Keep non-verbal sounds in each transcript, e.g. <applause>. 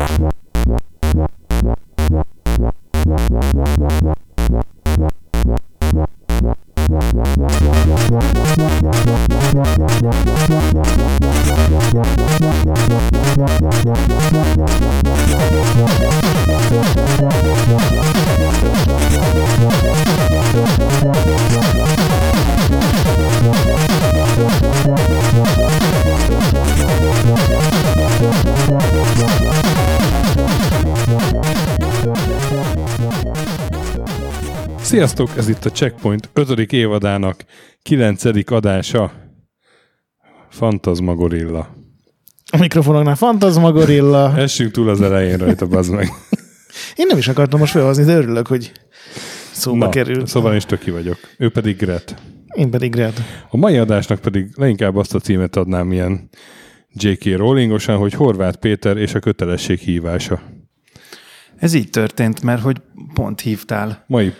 What? Sziasztok, ez itt a Checkpoint 5. évadának 9. adása. Fantasmagorilla. A mikrofonoknál Fantasmagorilla. Essünk túl az elején rajta, bazd meg. Én nem is akartam most felhozni, de örülök, hogy szóba Na, került. Szóval is töki vagyok. Ő pedig Gret. Én pedig Red. A mai adásnak pedig leginkább azt a címet adnám ilyen J.K. Rowlingosan, hogy Horváth Péter és a kötelesség hívása. Ez így történt, mert hogy pont hívtál. Mai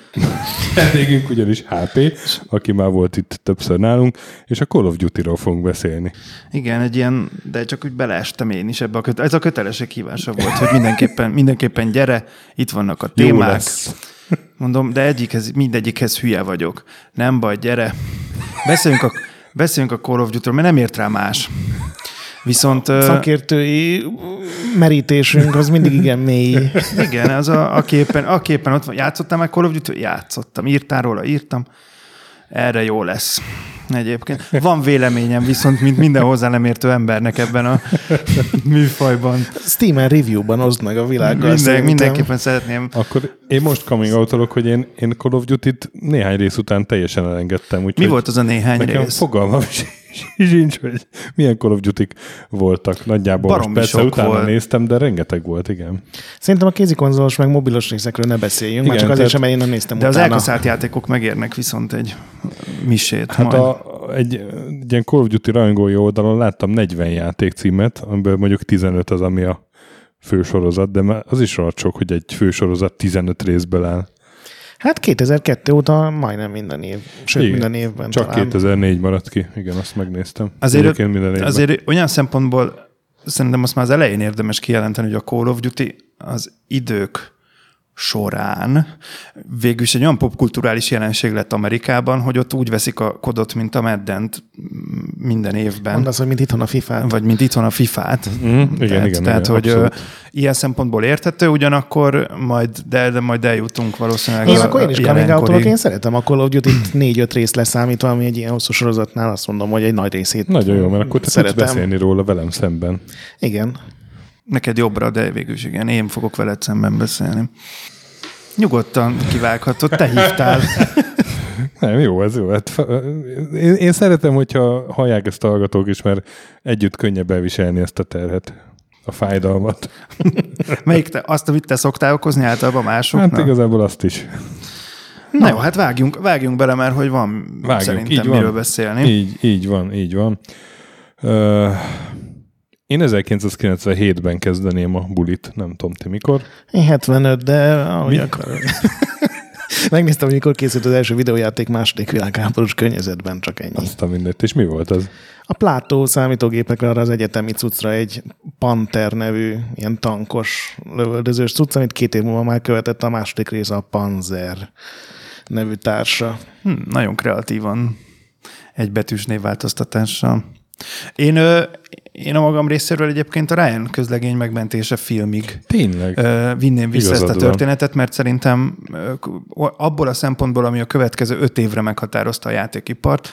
vendégünk ugyanis HP, aki már volt itt többször nálunk, és a Call of Duty-ról fogunk beszélni. Igen, egy ilyen, de csak úgy beleestem én is ebbe a köte- Ez a kötelesek hívása volt, hogy mindenképpen, mindenképpen gyere, itt vannak a témák. Mondom, de egyikhez, mindegyikhez hülye vagyok. Nem baj, gyere. Beszéljünk a, beszéljünk a Call of Duty-ról, mert nem ért rá más. Viszont... ö, Szakértői merítésünk az mindig igen mély. <laughs> Igen, az a, aki, éppen, aki éppen ott van. Játszottál meg Call of Duty? Játszottam. Írtál róla? Írtam. Erre jó lesz. Egyébként. Van véleményem viszont, mint minden hozzá nem értő embernek ebben a <laughs> műfajban. Steam-en review-ban oszd meg a világgal. Minden, mindenképpen szeretném. Akkor én most coming out hogy én, én Call of Duty-t néhány rész után teljesen elengedtem. Úgyhogy Mi volt az a néhány Nekem rész? fogalmam <laughs> sincs, hogy milyen Call of duty voltak. Nagyjából Baromi most persze utána volt. néztem, de rengeteg volt, igen. Szerintem a kézikonzolos meg mobilos részekről ne beszéljünk, már Igen, csak azért tehát- sem, mert én nem néztem De az utána. elkaszált játékok megérnek viszont egy misét. Hát majd. a, egy, egy ilyen Call of Duty rajongói oldalon láttam 40 játékcímet, amiből mondjuk 15 az, ami a fősorozat, de már az is rohadt sok, hogy egy fősorozat 15 részből áll. Hát 2002 óta majdnem minden év, sőt Igen, minden évben Csak talán. 2004 maradt ki, igen, azt megnéztem. Azért, Egyébként minden évben. azért olyan szempontból szerintem azt már az elején érdemes kijelenteni, hogy a Call of Duty az idők során végül is egy olyan popkulturális jelenség lett Amerikában, hogy ott úgy veszik a kodot, mint a Maddent minden évben. Mondasz, hogy mint itthon a FIFA. vagy mint itthon a FIFA-t. Mhm, igen, tehát, igen, tehát igen, hogy abszolút. ilyen szempontból érthető, ugyanakkor majd, de, de majd eljutunk valószínűleg Én a- akkor én is coming én szeretem a Call of Duty-t négy-öt rész leszámítva, ami egy ilyen hosszú sorozatnál azt mondom, hogy egy nagy részét Nagyon jó, mert akkor te szeretem. tudsz beszélni róla velem szemben. Igen. Neked jobbra, de végül is igen, én fogok veled szemben beszélni. Nyugodtan kivághatod, te hívtál. <laughs> Nem, jó, ez jó. Hát, én, én szeretem, hogyha hallják ezt a hallgatók is, mert együtt könnyebb elviselni ezt a terhet, a fájdalmat. <laughs> Melyik te, azt, amit te szoktál okozni általában másoknak? Hát igazából azt is. Na jó, hát vágjunk, vágjunk bele, mert hogy van Vágjunk, szerintem így van. miről beszélni. Így, így van, így van. Uh, én 1997-ben kezdeném a bulit, nem tudom ti mikor. Én 75, de ahogy Mi? akarod. <laughs> Megnéztem, hogy mikor készült az első videójáték második világháborús környezetben, csak ennyi. Azt a mindent. És mi volt az? A Plátó számítógépekre arra az egyetemi cuccra egy Panther nevű, ilyen tankos lövöldözős cucc, amit két év múlva már követett a második része a Panzer nevű társa. Hm, nagyon kreatívan egy betűs névváltoztatással. Én, én a magam részéről egyébként a Ryan közlegény megmentése filmig Tényleg? ö, vinném vissza Igazad ezt a történetet, mert szerintem abból a szempontból, ami a következő öt évre meghatározta a játékipart,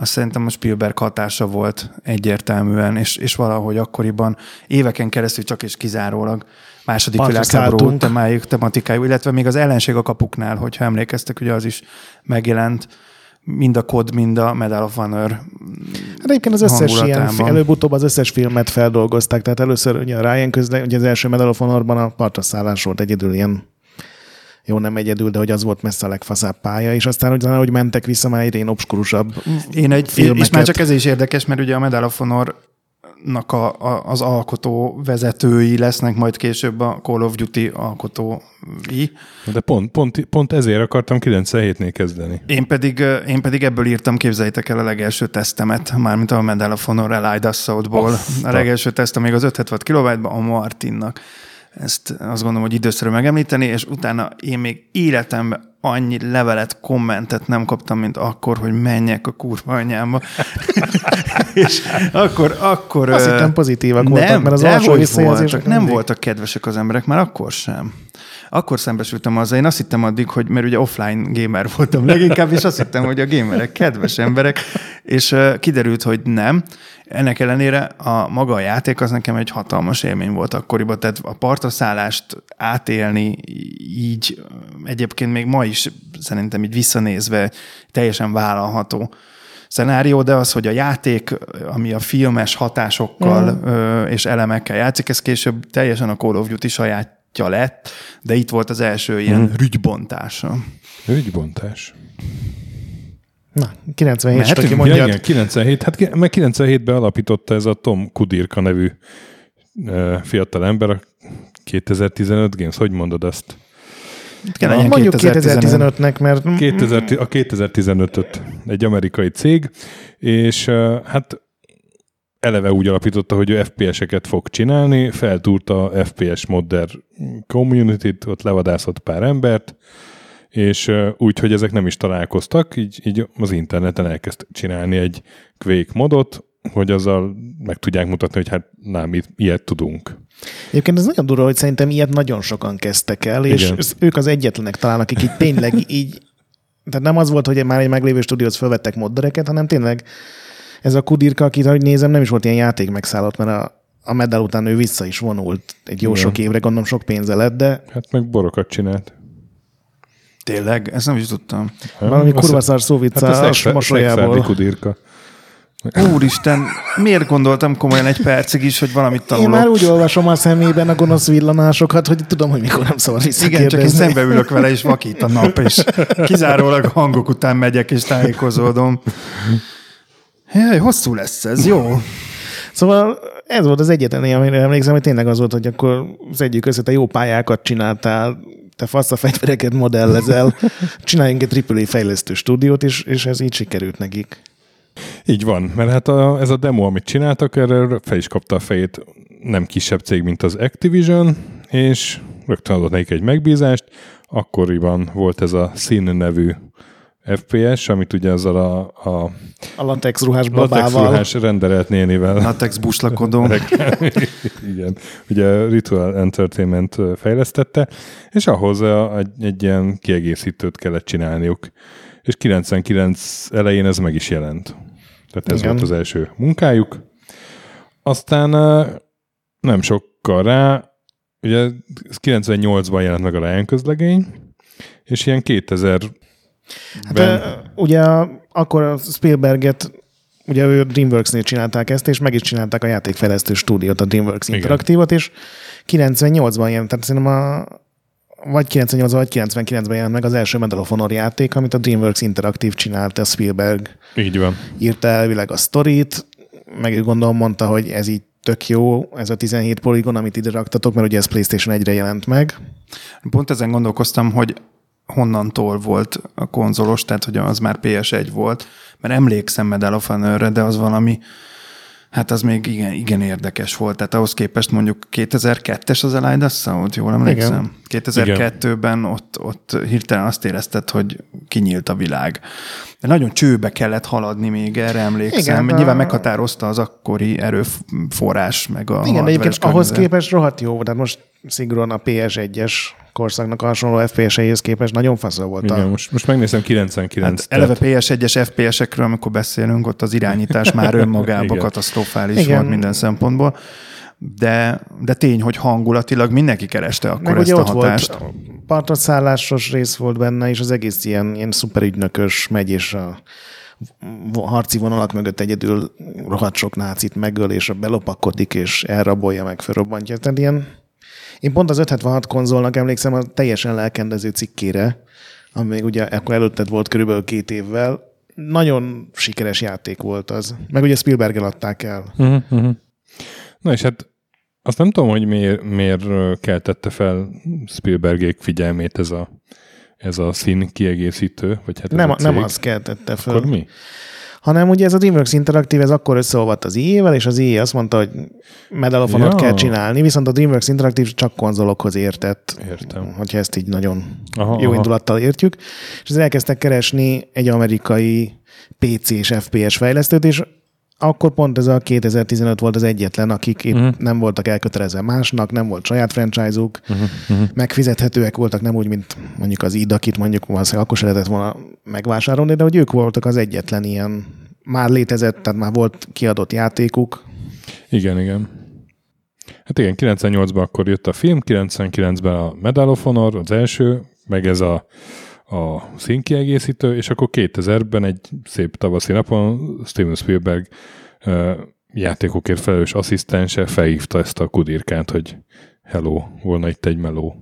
azt szerintem a Spielberg hatása volt egyértelműen, és, és valahogy akkoriban éveken keresztül csak és kizárólag második világháború temájuk, tematikájú, illetve még az ellenség a kapuknál, hogyha emlékeztek, ugye az is megjelent, mind a kod, mind a Medal of Honor. Hát egyébként az összes ilyen, előbb-utóbb az összes filmet feldolgozták, tehát először ugye a Ryan közle, ugye az első Medal of Honorban a partra szállás volt egyedül ilyen jó, nem egyedül, de hogy az volt messze a legfaszább pálya, és aztán utána, hogy mentek vissza, már egyre obskurusabb Én egy, és filmeket. már csak ez is érdekes, mert ugye a Medal of Honor-nak a, a, az alkotó vezetői lesznek majd később a Call of Duty alkotói. De pont, pont, pont ezért akartam 97-nél kezdeni. Én pedig, ö, én pedig ebből írtam, képzeljétek el a legelső tesztemet, mármint a Medal of Honor Allied Assault-ból. A- legelső tesztem még az 576 kilobájtban a Martinnak. ezt azt gondolom, hogy időszerű megemlíteni, és utána én még életemben annyi levelet, kommentet nem kaptam, mint akkor, hogy menjek a kurva anyámba. <laughs> és akkor, akkor... Azt hittem pozitívak nem, voltak, mert az alsó visszajelzések nem voltak kedvesek az emberek, már akkor sem. Akkor szembesültem azzal, én azt hittem addig, hogy mert ugye offline gamer voltam leginkább, és azt hittem, hogy a gamerek kedves emberek, és kiderült, hogy nem. Ennek ellenére a maga a játék az nekem egy hatalmas élmény volt akkoriban, tehát a partraszállást átélni így egyébként még ma is szerintem így visszanézve teljesen vállalható szenárió, de az, hogy a játék, ami a filmes hatásokkal mm. és elemekkel játszik, ez később teljesen a Call of Duty saját lett, de itt volt az első ilyen hmm. rügybontása. Rügybontás. Na, 97 aki mondja. Igen, 97, hát meg 97-ben alapította ez a Tom Kudirka nevű fiatal ember a 2015 Games. Hogy mondod Ja, mondjuk 2015-nek, mert... 2000, a 2015-öt egy amerikai cég, és hát eleve úgy alapította, hogy ő FPS-eket fog csinálni, feltúrta a FPS modder community-t, ott levadászott pár embert, és úgy, hogy ezek nem is találkoztak, így, így az interneten elkezd csinálni egy Quake modot, hogy azzal meg tudják mutatni, hogy hát nem, ilyet tudunk. Egyébként ez nagyon durva, hogy szerintem ilyet nagyon sokan kezdtek el, és Igen. ők az egyetlenek talán, akik itt tényleg így, tehát nem az volt, hogy már egy meglévő stúdióhoz felvettek moddereket, hanem tényleg ez a Kudirka, akit ahogy nézem, nem is volt ilyen játék megszállott, mert a, a medal után ő vissza is vonult egy jó Igen. sok évre, gondolom sok pénze lett, de... Hát meg borokat csinált. Tényleg? Ezt nem is tudtam. Valami kurva szar szóvica hát a mosolyából. Kudirka. Úristen, miért gondoltam komolyan egy percig is, hogy valamit tanulok? Én már úgy olvasom a szemében a gonosz villanásokat, hogy tudom, hogy mikor nem szabad Igen, csak én szembe ülök vele, és vakít a nap, és kizárólag a hangok után megyek, és tájékozódom. Jaj, hosszú lesz ez, jó. Szóval ez volt az egyetlen, amire emlékszem, hogy tényleg az volt, hogy akkor szedjük össze, te jó pályákat csináltál, te fasz a fegyvereket modellezel, csináljunk egy AAA fejlesztő stúdiót, és, és ez így sikerült nekik. Így van, mert hát a, ez a demo, amit csináltak, erre fel is kapta a fejét nem kisebb cég, mint az Activision, és rögtön adott nekik egy megbízást, akkoriban volt ez a Sin nevű FPS, amit ugye azzal a, a, a latex ruhás babával. Latex ruhás renderelt nénivel. Latex buslakodó. <laughs> Igen. Ugye Ritual Entertainment fejlesztette, és ahhoz egy, egy ilyen kiegészítőt kellett csinálniuk. És 99 elején ez meg is jelent. Tehát ez Igen. volt az első munkájuk. Aztán nem sokkal rá, ugye 98-ban jelent meg a Ryan közlegény, és ilyen 2000 Hát ben... ugye akkor a Spielberget ugye ő DreamWorks-nél csinálták ezt, és meg is csinálták a játékfejlesztő stúdiót, a DreamWorks Interaktívot, és 98-ban jelent, tehát szerintem a, vagy 98 vagy 99-ben jelent meg az első Medal of Honor játék, amit a DreamWorks Interactive csinált, a Spielberg így van. írta elvileg a sztorit, meg gondolom mondta, hogy ez így tök jó, ez a 17 poligon, amit ide raktatok, mert ugye ez PlayStation 1-re jelent meg. Pont ezen gondolkoztam, hogy honnantól volt a konzolos, tehát hogy az már PS1 volt, mert emlékszem Medal of Honor-re, de az valami, hát az még igen, igen érdekes volt. Tehát ahhoz képest mondjuk 2002-es az Elide Assault, jól emlékszem? Igen. 2002-ben ott, ott hirtelen azt érezted, hogy kinyílt a világ. De nagyon csőbe kellett haladni még, erre emlékszem. Igen, Nyilván a... meghatározta az akkori erőforrás, meg a Igen, egyébként ahhoz képest rohadt jó, de most szigorúan a PS1-es korszaknak hasonló FPS-eihez képest nagyon faszol volt. Igen, a... most, most megnézem 99 hát Eleve PS1-es FPS-ekről, amikor beszélünk, ott az irányítás már <laughs> önmagában katasztrofális Igen. volt minden szempontból. De, de tény, hogy hangulatilag mindenki kereste akkor Meg ezt a hatást. Volt, partaszállásos rész volt benne, és az egész ilyen, ilyen szuperügynökös megy, és a harci vonalak mögött egyedül rohadt sok nácit megöl, és belopakodik, és elrabolja meg, felrobbantja. Tehát ilyen én pont az 576 konzolnak emlékszem a teljesen lelkendező cikkére, ami még ugye akkor előtted volt körülbelül két évvel. Nagyon sikeres játék volt az. Meg ugye Spielberg adták el. Uh-huh, uh-huh. Na és hát azt nem tudom, hogy miért, miért keltette fel Spielbergék figyelmét ez a, ez a szín kiegészítő, vagy hát nem, nem az keltette fel. Akkor mi? Hanem ugye ez a DreamWorks Interactive, ez akkor összeolvadt az IE-vel, és az IE azt mondta, hogy Medal of Honor Ja. kell csinálni, viszont a DreamWorks Interactive csak konzolokhoz értett, Értem. hogyha ezt így nagyon Aha, jó aha. indulattal értjük, és elkezdtek keresni egy amerikai PC és FPS fejlesztőt, és akkor pont ez a 2015 volt az egyetlen, akik itt Mhm. nem voltak elkötelezve másnak, nem volt saját franchise-uk, megfizethetőek voltak, nem úgy, mint mondjuk az id, akit mondjuk valószínűleg akkor se lehetett volna megvásárolni, de hogy ők voltak az egyetlen ilyen, már létezett, tehát már volt kiadott játékuk, Igen, igen. Hát igen, 98-ban akkor jött a film, 99-ben a Medal of Honor, az első, meg ez a, a színkiegészítő, és akkor 2000-ben egy szép tavaszi napon Steven Spielberg játékokért felelős asszisztense felhívta ezt a kudirkát, hogy hello, volna itt egy meló.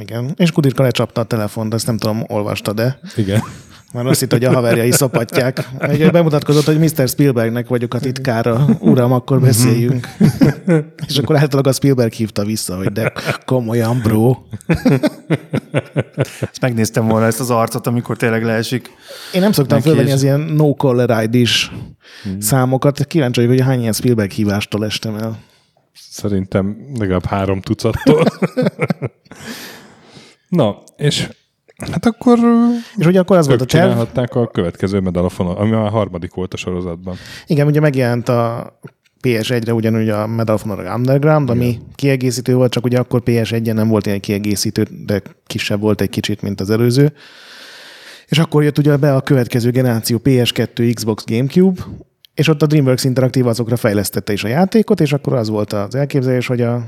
igen, és Kudirka lecsapta a telefont, ezt nem tudom, olvasta, de Igen. Már azt hitt, hogy a haverjai szopatják. Ugye bemutatkozott, hogy Mr. Spielbergnek vagyok a titkára. Uram, akkor beszéljünk. És akkor általában a Spielberg hívta vissza, hogy de komolyan, bro. Ezt megnéztem volna ezt az arcot, amikor tényleg leesik. Én nem szoktam fölvenni az ilyen no caller id számokat. Kíváncsi vagyok, hogy hány ilyen Spielberg hívástól estem el. Szerintem legalább három tucattól. <laughs> Na, és hát akkor És ugye akkor az volt a terv. csinálhatták a következő Medal of Honor, ami már a harmadik volt a sorozatban. Igen, ugye megjelent a PS1-re ugyanúgy a Medal of Honor Underground, ami kiegészítő volt, csak ugye akkor PS1-en nem volt ilyen kiegészítő, de kisebb volt egy kicsit, mint az előző. És akkor jött ugye be a következő generáció PS2, Xbox, Gamecube, és ott a DreamWorks Interactive azokra fejlesztette is a játékot, és akkor az volt az elképzelés, hogy a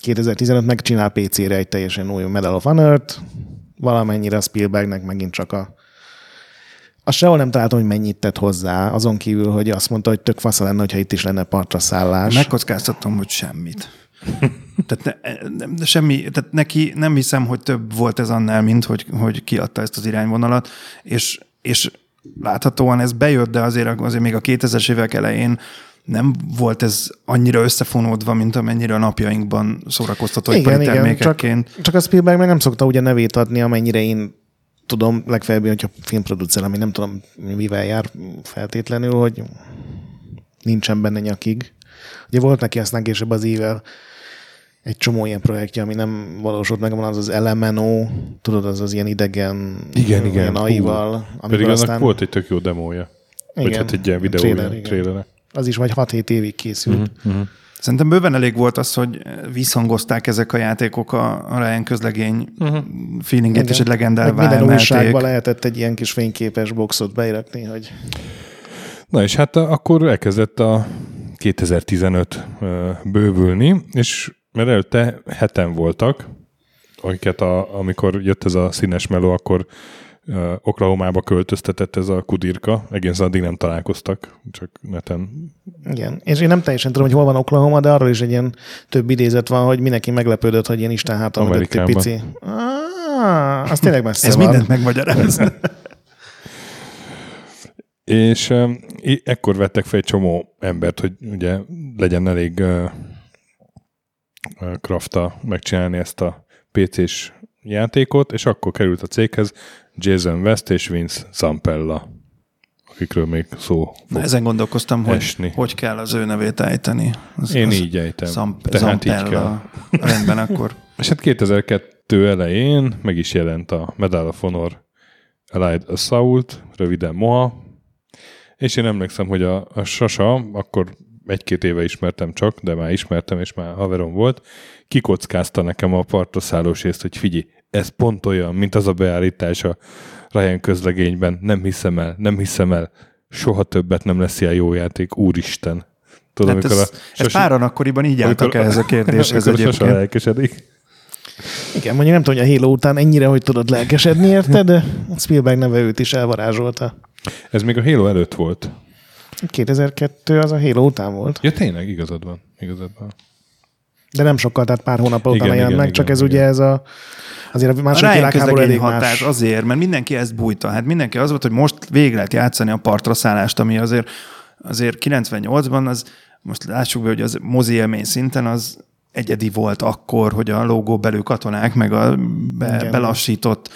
2015 megcsinál PC-re egy teljesen új Medal of Honor-t, valamennyire Spielbergnek megint csak a azt sehol nem találtam, hogy mennyit tett hozzá, azon kívül, hogy azt mondta, hogy tök fasza lenne, hogyha itt is lenne partra szállás. Megkockáztatom, hogy semmit. <laughs> tehát, ne, ne, semmi, tehát neki nem hiszem, hogy több volt ez annál, mint hogy, hogy kiadta ezt az irányvonalat, és, és láthatóan ez bejött, de azért, azért még a 2000-es évek elején nem volt ez annyira összefonódva, mint amennyire a napjainkban szórakoztató igen, ipari igen, csak, termékekként. csak a Spielberg meg nem szokta ugye nevét adni, amennyire én tudom, legfeljebb, hogyha filmproducer, ami nem tudom, mivel jár feltétlenül, hogy nincsen benne nyakig. Ugye volt neki aztán később az ível egy csomó ilyen projektje, ami nem valósult meg, van az az LMNO, tudod, az az ilyen idegen, Igen, igen. AI-val, Pedig annak volt egy tök jó demója. Vagy Igen, hát egy ilyen videó, trailer, trailer, igen. trailer. Az is vagy 6-7 évig készült. Mhm. Szerintem bőven elég volt az, hogy visszhangozták ezek a játékok a, a Ryan közlegény uh-huh. feelinget, Igen. és egy legendává Meg minden emelték. újságban lehetett egy ilyen kis fényképes boxot beirakni, hogy Na és hát akkor elkezdett a 2015 ö, bővülni, és mert előtte heten voltak, akiket a, amikor jött ez a színes meló, akkor uh, Oklahomába költöztetett ez a kudirka, egész addig nem találkoztak, csak neten. igen. És én nem teljesen tudom, hogy hol van Oklahoma, de arról is egy ilyen több idézet van, hogy mindenki meglepődött, hogy ilyen Isten mögött egy pici. Ah, az tényleg messze Ez van. mindent megmagyaráz. <laughs> És uh, ekkor vettek fel egy csomó embert, hogy ugye legyen elég uh, krafta megcsinálni ezt a PC-s játékot, és akkor került a céghez Jason West és Vince Zampella, akikről még szó Na, ezen gondolkoztam, hogy esni. hogy kell az ő nevét ejteni. Az, Én az így ejtem. Zamp- Tehát így Zampella. <laughs> Rendben, akkor <laughs> És hát 2002 elején meg is jelent a Medal of Honor Allied Assault, röviden MOA, és én emlékszem, hogy a, a Sasa, akkor egy-két éve ismertem csak, de már ismertem, és már haverom volt, kikockázta nekem a partoszállós részt, hogy figyelj, ez pont olyan, mint az a beállítás a Ryan közlegényben, nem hiszem el, nem hiszem el, soha többet nem lesz ilyen jó játék, úristen. Tudom, hát amikor ez, a ez Sasi- páran akkoriban így álltak amikor- ehhez a kérdéshez egyébként. lelkesedik. Igen, mondjuk nem tudom, hogy a Halo után ennyire, hogy tudod lelkesedni érte, de Spielberg neve őt is elvarázsolta. Ez még a Halo előtt volt. 2002 az a Halo után volt. Ja, tényleg, igazad van. Igazad van. De nem sokkal, tehát pár hónap Igen, után jelent igen, meg, csak igen, ez igen. ugye ez a azért a A második Ryan világháború elég hatás más. azért, mert mindenki ezt bújta. Hát mindenki az volt, hogy most végre lehet játszani a partra szállást, ami azért, azért 98-ban az, most lássuk be, hogy az mozi élmény szinten az egyedi volt akkor, hogy a logó belül katonák, meg a be, Igen. belassított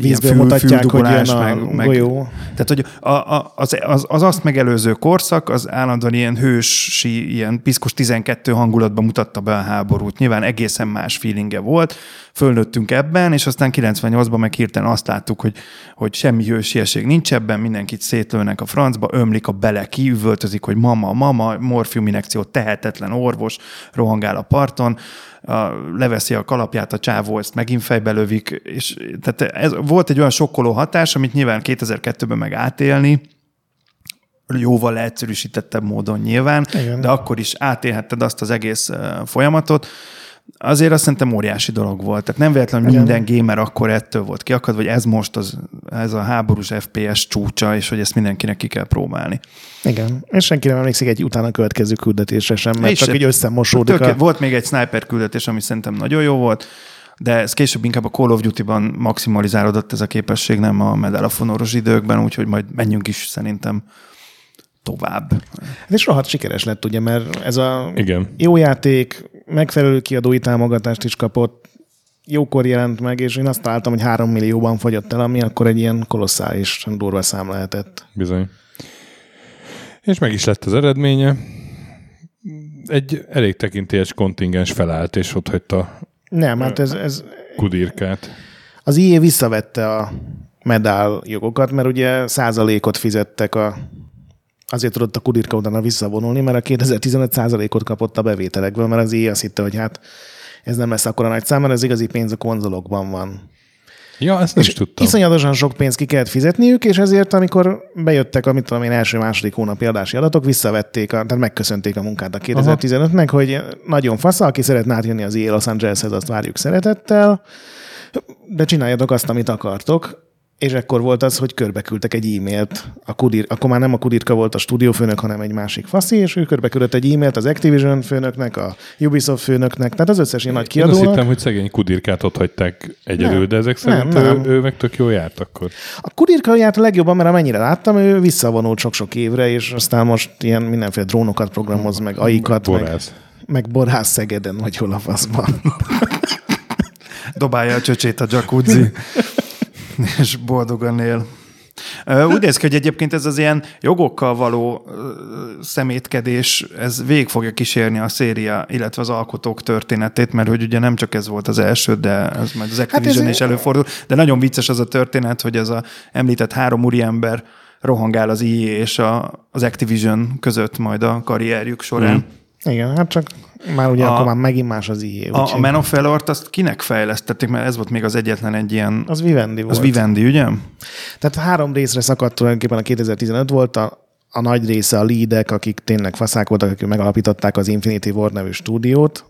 vízből mutatják, hogy jön a meg, meg, golyó. Tehát, hogy a, a, az, az, az, azt megelőző korszak az állandóan ilyen hősi, ilyen piszkos 12 hangulatban mutatta be a háborút. Nyilván egészen más feelinge volt, fölnőttünk ebben, és aztán 98-ban meg hirtelen azt láttuk, hogy, hogy semmi hősiesség nincs ebben, mindenkit szétlőnek a francba, ömlik a bele, kiüvöltözik, hogy mama, mama, morfiuminekció, tehetetlen orvos, rohangál a parton, a, leveszi a kalapját a csávó, ezt megint fejbe lövik, és tehát ez volt egy olyan sokkoló hatás, amit nyilván 2002-ben meg átélni, jóval leegyszerűsítettebb módon nyilván, Igen. de akkor is átélhetted azt az egész folyamatot, azért azt szerintem óriási dolog volt. Tehát nem véletlenül Igen. minden gamer akkor ettől volt kiakad, vagy ez most az, ez a háborús FPS csúcsa, és hogy ezt mindenkinek ki kell próbálni. Igen, és senki nem emlékszik egy utána következő küldetésre sem, mert és csak egy összemosódik. Tök, a... Volt még egy sniper küldetés, ami szerintem nagyon jó volt, de ez később inkább a Call of Duty-ban maximalizálódott ez a képesség, nem a Medal of Honor-os időkben, úgyhogy majd menjünk is szerintem tovább. Ez is rohadt sikeres lett, ugye, mert ez a Igen. jó játék, megfelelő kiadói támogatást is kapott, jókor jelent meg, és én azt találtam, hogy három millióban fogyott el, ami akkor egy ilyen kolosszális durva szám lehetett. Bizony. És meg is lett az eredménye. Egy elég tekintélyes kontingens felállt, és ott hagyta Nem, hát ez, ez kudirkát. Az IE visszavette a medál jogokat, mert ugye százalékot fizettek a azért tudott a Kudirka utána visszavonulni, mert a 2015 ot kapott a bevételekből, mert az IE azt hitte, hogy hát ez nem lesz akkora nagy szám, mert az igazi pénz a konzolokban van. Ja, ezt nem is tudtam. Iszonyatosan sok pénzt ki kellett fizetniük, és ezért, amikor bejöttek a, mit tudom én, első-második hónapi adási adatok, visszavették, a, tehát megköszönték a munkát a 2015-nek, hogy nagyon fasz, aki szeretne átjönni az IE Los Angeleshez, azt várjuk szeretettel, de csináljatok azt, amit akartok. És ekkor volt az, hogy körbeküldtek egy e-mailt. A Kudir, akkor már nem a Kudirka volt a stúdiófőnök, hanem egy másik faszi, és ő körbeküldött egy e-mailt az Activision főnöknek, a Ubisoft főnöknek, tehát az összes ilyen nagy kiadónak. Én azt hittem, hogy szegény Kudirkát ott hagyták egyedül, nem, de ezek szerint nem, nem. Ő, ő, meg tök jól járt akkor. A Kudirka járt a legjobban, mert amennyire láttam, ő visszavonult sok-sok évre, és aztán most ilyen mindenféle drónokat programoz, meg aikat, borász. meg, meg borász Szegeden, vagy hol a faszban. Dobálja a csöcsét a jacuzzi. <laughs> és boldogan él. Úgy néz ki, hogy egyébként ez az ilyen jogokkal való szemétkedés, ez végig fogja kísérni a széria, illetve az alkotók történetét, mert hogy ugye nem csak ez volt az első, de ez majd az hát Activision hát is előfordul, de nagyon vicces az a történet, hogy ez a említett három úriember rohangál az EA és a, az Activision között majd a karrierjük során. Mm. Igen, hát csak már ugye a, akkor már megint más az IE. A, a Man of Valor-t azt kinek fejlesztették, mert ez volt még az egyetlen egy ilyen... Az Vivendi volt. Az Vivendi, ugye? Tehát három részre szakadt tulajdonképpen a 2015 volt, a, a nagy része a leadek, akik tényleg faszák voltak, akik megalapították az Infinity Ward nevű stúdiót.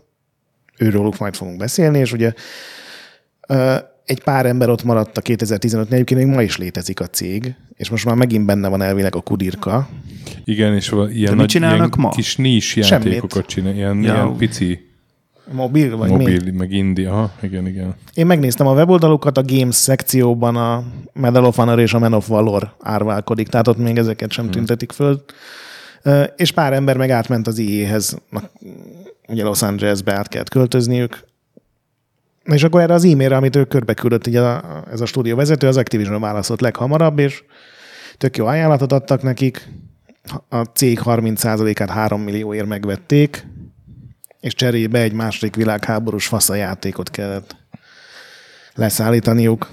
Őróluk majd fogunk beszélni, és ugye egy pár ember ott maradt a 2015-nél, egyébként még ma is létezik a cég, és most már megint benne van elvileg a kudirka. Igen, és ilyen, nagy, ilyen ma? kis nis játékokat csinál, ilyen, ja. ilyen pici Mobil vagy Mobil, mi? meg Indi, aha, igen, igen. Én megnéztem a weboldalukat, a Games szekcióban a Medal of Honor és a Man of Valor árválkodik, tehát ott még ezeket sem hmm. tüntetik föl. És pár ember meg átment az IE-hez, ugye Los Angelesbe át kellett költözniük, és akkor erre az e-mailre, amit ő körbe küldött, így a, ez a stúdió vezető, az Activision válaszolt leghamarabb, és tök jó ajánlatot adtak nekik. A cég 30%-át 3 millióért megvették, és cserébe egy második világháborús faszajátékot kellett leszállítaniuk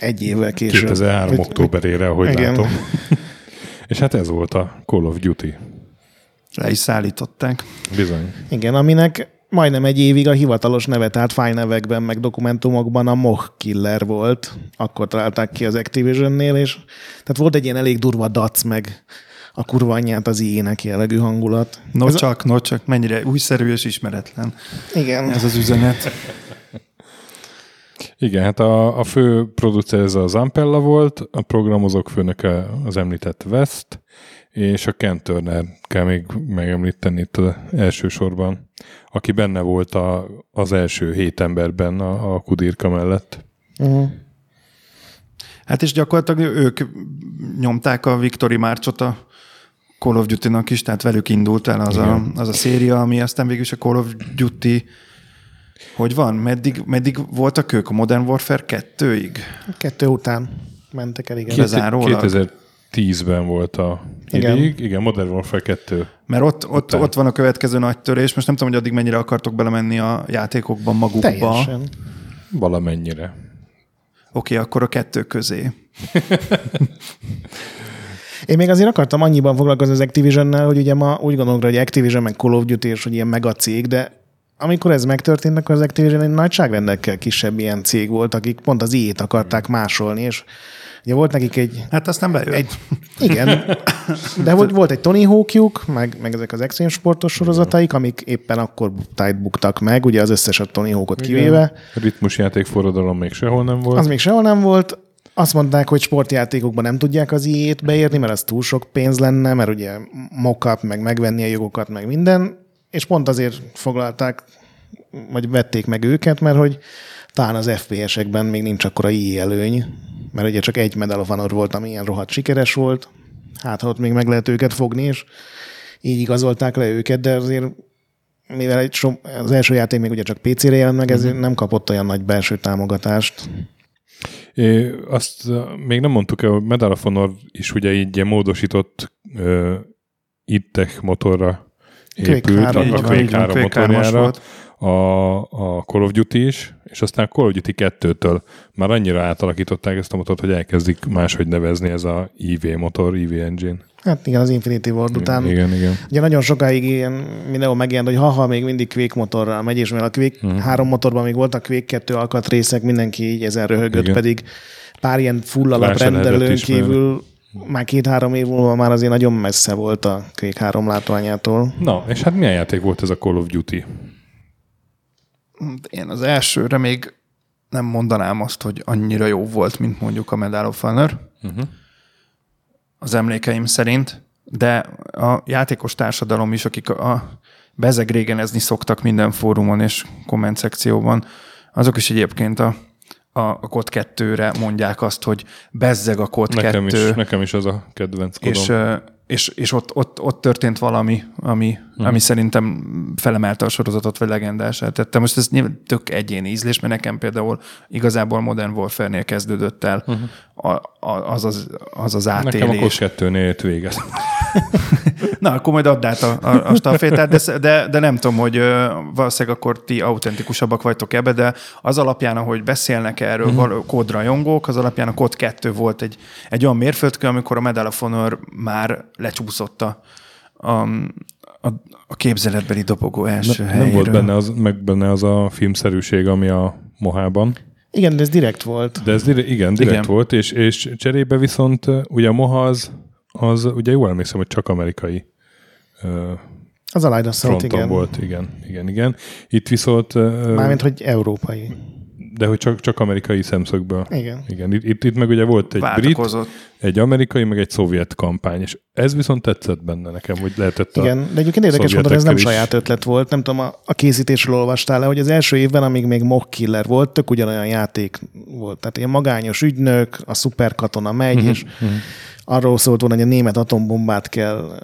egy évvel később. 2003. Hogy, októberére, ahogy igen. látom. <laughs> és hát ez volt a Call of Duty. Le is szállították. Bizony. Igen, aminek majdnem egy évig a hivatalos neve, tehát fájnevekben, meg dokumentumokban a Moh Killer volt. Akkor találták ki az Activision-nél, és tehát volt egy ilyen elég durva dac, meg a kurva anyját az ilyenek jellegű hangulat. No Ez csak, a... no csak, mennyire újszerű és ismeretlen. Igen. Ez az üzenet. Igen, hát a, a fő producer ez az Ampella volt, a programozók főnöke az említett West, és a Ken Turner kell még megemlíteni itt az elsősorban, aki benne volt a, az első hét emberben a, a Kudirka mellett. Uh-huh. Hát és gyakorlatilag ők nyomták a Victory Márcsot a Call of Duty-nak is, tehát velük indult el az, a, az a széria, ami aztán végül is a Call of Duty Hogy van? Meddig, meddig voltak ők a Modern Warfare 2-ig? Kettő után mentek el, igen. Bezárólag? 2010-ben volt a Igen. igen. igen, Modern Warfare 2. Mert ott, ott, Után. ott van a következő nagy törés. Most nem tudom, hogy addig mennyire akartok belemenni a játékokban magukba. Oké, Teljesen. Valamennyire. akkor a kettő közé. <laughs> Én még azért akartam annyiban foglalkozni az Activision-nel, hogy ugye ma úgy gondolunk rá, hogy Activision meg Call of Duty és hogy ilyen mega cég, de amikor ez megtörtént, akkor az Activision egy nagyságrendekkel kisebb ilyen cég volt, akik pont az i akarták másolni, és ugye volt nekik egy, Hát aztán bejött. egy igen, de volt, volt egy Tony Hawkjuk, meg, meg ezek az extrém sportos sorozataik, amik éppen akkor tájt buktak meg, ugye az összes a Tony Hawkot kivéve. Ritmusjáték forradalom még sehol nem volt. Az még sehol nem volt. Azt mondták, hogy sportjátékokban nem tudják az iét beérni, mert az túl sok pénz lenne, mert ugye mock meg megvenni a jogokat, meg minden. És pont azért foglalták, vagy vették meg őket, mert hogy talán az FPS-ekben még nincs akkora i előny, mert ugye csak egy Medal of Honor volt, ami ilyen rohadt sikeres volt. Hát, ha ott még meg lehet őket fogni, és így igazolták le őket, de azért mivel egy so, az első játék még ugye csak PC-re jelent meg, ezért nem kapott olyan nagy belső támogatást. É, azt még nem mondtuk el, hogy Medal of Honor is ugye így módosított uh, ittech motorra Quake épült, 3, a, a Quake így van, 3 Quake 3-as motorjára, volt. A, a Call of Duty is, és aztán a Call of Duty 2-től már annyira átalakították ezt a motort, hogy elkezdik máshogy nevezni ez a IV motor, IV engine. Hát igen, az Infinity Ward után. Igen, igen. Ugye nagyon sokáig ilyen mindenhol megjelent, hogy haha, még mindig Quake motorral megy, és mivel a Quake uh-huh. három motorban még voltak Quake 2 alkatrészek, mindenki így ezen röhögött, Igen. pedig pár ilyen full alap rendelőn kívül már két-három év múlva már azért nagyon messze volt a Quake 3 látványától. Na, és hát milyen játék volt ez a Call of Duty? Én az elsőre még nem mondanám azt, hogy annyira jó volt, mint mondjuk a Medal of Honor. Uh-huh. az emlékeim szerint, de a játékos társadalom is, akik a, a bezegrégenezni szoktak minden fórumon és komment szekcióban, azok is egyébként a, a, kod 2-re mondják azt, hogy bezzeg a kod Nekem 2, is, nekem is az a kedvenc kodom. és, és, és ott, ott, ott történt valami, ami, hmm. ami szerintem felemelte a sorozatot, vagy legendását tette. Most ez nyilván tök egyéni ízlés, mert nekem például igazából Modern Warfare-nél kezdődött el uh-huh. a, a, az, az, az az átélés. Nekem a KOS 2-nél ért véget. <laughs> Na, akkor majd add át a, a, a stafétát, de, de, de nem tudom, hogy valószínűleg akkor ti autentikusabbak vagytok ebbe, de az alapján, ahogy beszélnek erről Mhm. uh-huh. kódrajongók, az alapján a kód 2 volt egy, egy olyan mérföldkő, amikor a Medal of Honor már lecsúszott a, a, a, a képzeletbeli dobogó első Ne, helyéről. nem volt benne az, meg benne az a filmszerűség, ami a Mohában. Igen, de ez direkt volt. De ez dire, igen, direkt Igen. volt, és, és cserébe viszont ugye a Moha az, az ugye jól emlékszem, hogy csak amerikai Az a Line of Sight, fronton igen. volt, igen, igen, igen. Itt viszont, Mármint, hogy európai. de hogy csak, csak amerikai szemszögből. Igen. Igen, itt, itt, itt meg ugye volt egy brit, egy amerikai, meg egy szovjet kampány, és ez viszont tetszett benne nekem, hogy lehetett a... Igen, de egyébként érdekes módon ez nem is. saját ötlet volt. Nem tudom, a, a készítésről olvastál le, hogy az első évben, amíg még Mock Killer volt, tök ugyanolyan játék volt. Tehát ilyen magányos ügynök, a szuperkatona megy, és arról szólt volna, hogy a német atombombát kell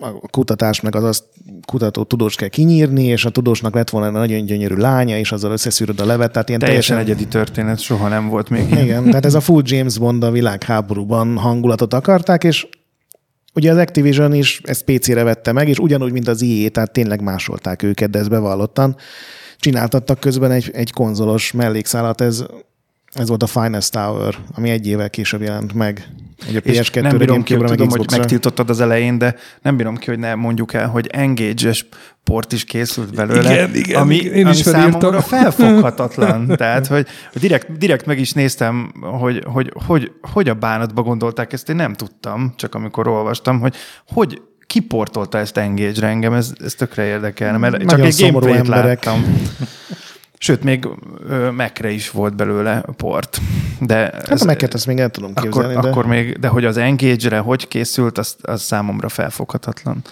a kutatás meg az azt kutató tudós kell kinyírni, és a tudósnak lett volna egy nagyon gyönyörű lánya, és azzal összeszűröd a levet. Tehát ilyen Teljesen teljesen, egyedi történet, soha nem volt még ilyen. igen, tehát ez a full James Bond a világháborúban hangulatot akarták, és ugye az Activision is ezt PC-re vette meg, és ugyanúgy, mint az EA, tehát tényleg másolták őket, de ezt bevallottan. Csináltattak közben egy, egy konzolos mellékszálat, ez, ez volt a Finest Tower, ami egy évvel később jelent meg. Ugye És PS2-re, nem bírom ki, hogy tudom, hogy Xbox-ra. megtiltottad az elején, de nem bírom ki, hogy ne mondjuk el, hogy Engage-es port is készült belőle, Igen, igen, ami, én ami is számomra felfoghatatlan. <laughs> Tehát, hogy hogy direkt, direkt meg is néztem, hogy, hogy, hogy, hogy a bánatba gondolták ezt, én nem tudtam, csak amikor olvastam, hogy hogy kiportolta ezt Engage-re engem, ez, ez tökre érdekelne, mert csak Nagyon egy szomorú gameplayt emberek. láttam. <laughs> Sőt, még ö, Mac-re is volt belőle port. De Hát a Mac-et azt még el tudom akkor, képzelni, de akkor még, de hogy az Engage-re hogy készült, az, az számomra felfoghatatlan.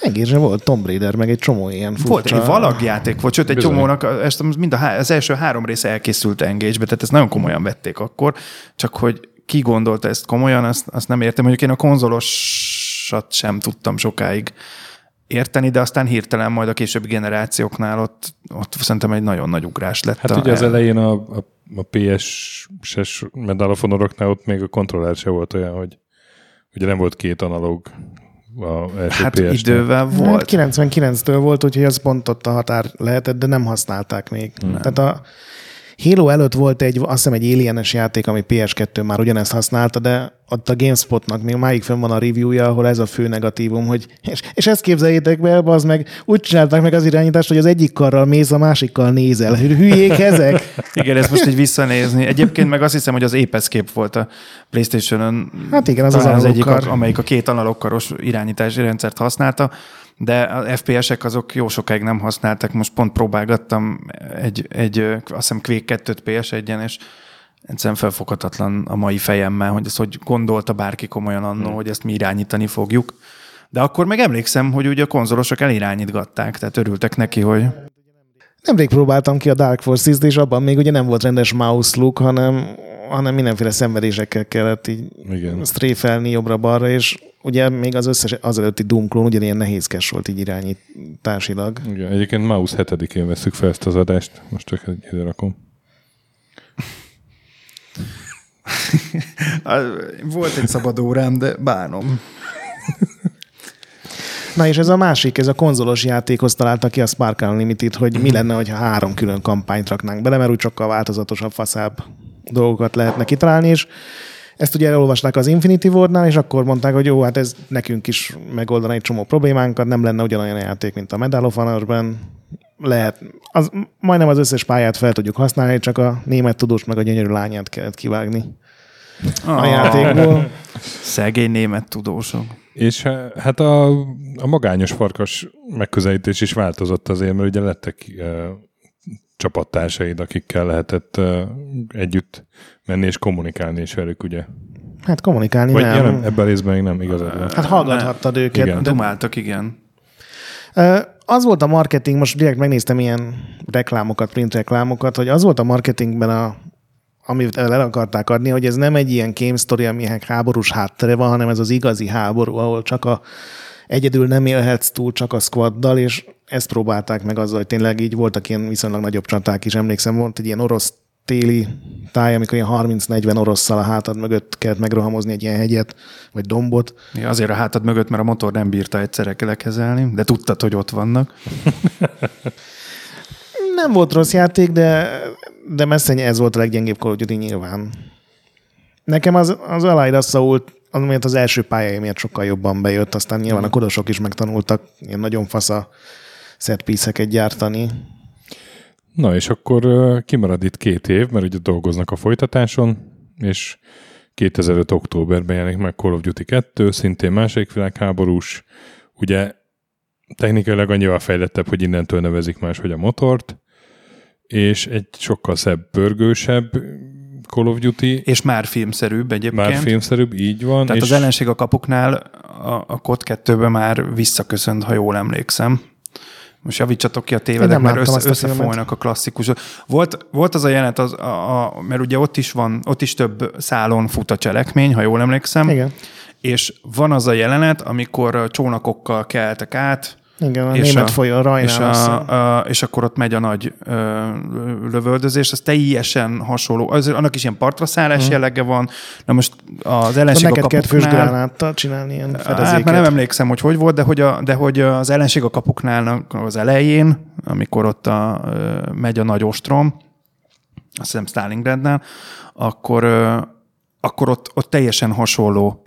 egészen volt Tomb Raider, meg egy csomó ilyen furcsa... Volt egy valagjáték volt, sőt egy Bizony. csomónak, ezt mind a, há- az első három része elkészült Engage-be, tehát ezt nagyon komolyan vették akkor, csak hogy ki gondolta ezt komolyan, azt, azt nem értem. Mondjuk én a konzolosat sem tudtam sokáig érteni, de aztán hirtelen majd a későbbi generációknál ott, ott szerintem egy nagyon nagy ugrás lett. Hát ugye az elején a, a, a PS-es Medal of Honor-oknál ott még a kontroller se volt olyan, hogy ugye nem volt két analóg a első Hát PS-nél. idővel volt. 99-től volt, úgyhogy az pont ott a határ lehetett, de nem használták még. Nem. Tehát a Halo előtt volt egy, azt hiszem egy Alienes játék, ami PS2 már ugyanezt használta, de ott a GameSpotnak még máig fönn van a reviewja, ahol ez a fő negatívum, hogy és, és ezt képzeljétek be, az meg úgy csinálták meg az irányítást, hogy az egyik karral mész, a másikkal nézel. Hülyék ezek? <laughs> Igen, ezt most így visszanézni. Egyébként meg azt hiszem, hogy az Épeszkép volt a PlayStation-ön. Hát igen, az az talán az egyik, analógkar. amelyik a két analógkaros irányítási rendszert használta, de a FPS-ek azok jó sokáig nem használtak. Most pont próbálgattam egy, egy azt hiszem Quake 2-t PS1-en, és egyszerűen felfoghatatlan a mai fejemmel, hogy ezt hogy gondolta bárki komolyan annó, hogy ezt mi irányítani fogjuk. De akkor meg emlékszem, hogy ugye a konzolosok elirányítgatták, tehát örültek neki, hogy Nemrég próbáltam ki a Dark Forces-t, és abban még ugye nem volt rendes mouse look, hanem, hanem mindenféle szenvedésekkel kellett így Igen. stréfelni jobbra-balra, és ugye még az összes az előtti Doom klón ugyanilyen nehézkes volt így irányításilag. Igen, egyébként Maus 7-én veszük fel ezt az adást, most csak egy ide rakom. <laughs> volt egy szabad órám, de bánom. <laughs> Na és ez a másik, ez a konzolos játékhoz találta ki a Spark Unlimited, hogy mi lenne, ha három külön kampányt raknánk bele, mert úgy sokkal változatosabb, faszább dolgokat lehetne kitalálni, és ezt ugye elolvasták az Infinity Wardnál, és akkor mondták, hogy jó, hát ez nekünk is megoldana egy csomó problémánkat, nem lenne ugyanolyan játék, mint a Medal of Honor-ben. Lehet, az, majdnem az összes pályát fel tudjuk használni, csak a német tudós meg a gyönyörű lányát kellett kivágni a játékból. Szegény német tudósok. És eh, hát a, a magányos farkas megközelítés is változott azért, mert ugye lettek e, csapattársaid, akikkel lehetett e, együtt menni és kommunikálni is velük, ugye? Hát kommunikálni Vagy nem. nem, ebben a részben még nem igazad. Hát hallgathattad őket. Igen. De Dumáltak, igen. Az volt a marketing, most direkt megnéztem ilyen reklámokat, print reklámokat, hogy az volt a marketingben a amit el akarták adni, hogy ez nem egy ilyen story, aminek háborús háttere van, hanem ez az igazi háború, ahol csak a egyedül nem élhetsz túl, csak a squaddal, és ezt próbálták meg azzal, hogy tényleg így voltak ilyen viszonylag nagyobb csaták is. Emlékszem, volt egy ilyen orosz téli táj, amikor ilyen 30-40 orosszal a hátad mögött kellett megrohamozni egy ilyen hegyet, vagy dombot. Ja, azért a hátad mögött, mert a motor nem bírta egyszerre lekezelni, de tudtad, hogy ott vannak. Nem volt rossz játék, de, de messze ez volt a leggyengébb Call of Duty nyilván. Nekem az, az Allied Assault, az miatt az első pályája miatt sokkal jobban bejött, aztán nyilván a kodosok is megtanultak ilyen nagyon fasz a set piece-eket gyártani. Na és akkor kimarad itt két év, mert ugye dolgoznak a folytatáson, és 2005. októberben jelenik meg Call of Duty 2, szintén második világháborús, ugye technikailag annyival fejlettebb, hogy innentől nevezik máshogy a motort, és egy sokkal szebb, pörgősebb Call of Duty, És már filmszerűbb egyébként. már filmszerűbb, így van. Tehát és az ellenség a kapuknál a, a COD 2 már visszaköszönt, ha jól emlékszem. Most javítsatok ki a tévedek, mert össze, azt a összefolynak a klasszikusok. Volt, volt az a jelenet, az, a, a, mert ugye ott is van, ott is több szálon fut a cselekmény, ha jól emlékszem. Igen. És van az a jelenet, amikor csónakokkal keltek át, Igen, a és német folyó, a és, Rajnál. a, a, és akkor ott megy a nagy ö, lövöldözés, az teljesen hasonló. Az, annak is ilyen partra szállás jellege van. Na most az ellenség a Neked kapuknál... fősgránáttal csinálni ilyen Hát fedezéket. már nem emlékszem, hogy hogy volt, de hogy, a, de hogy az ellenség a kapuknál az elején, amikor ott a, megy a nagy ostrom, azt hiszem Stalingradnál, akkor, akkor ott, ott teljesen hasonló.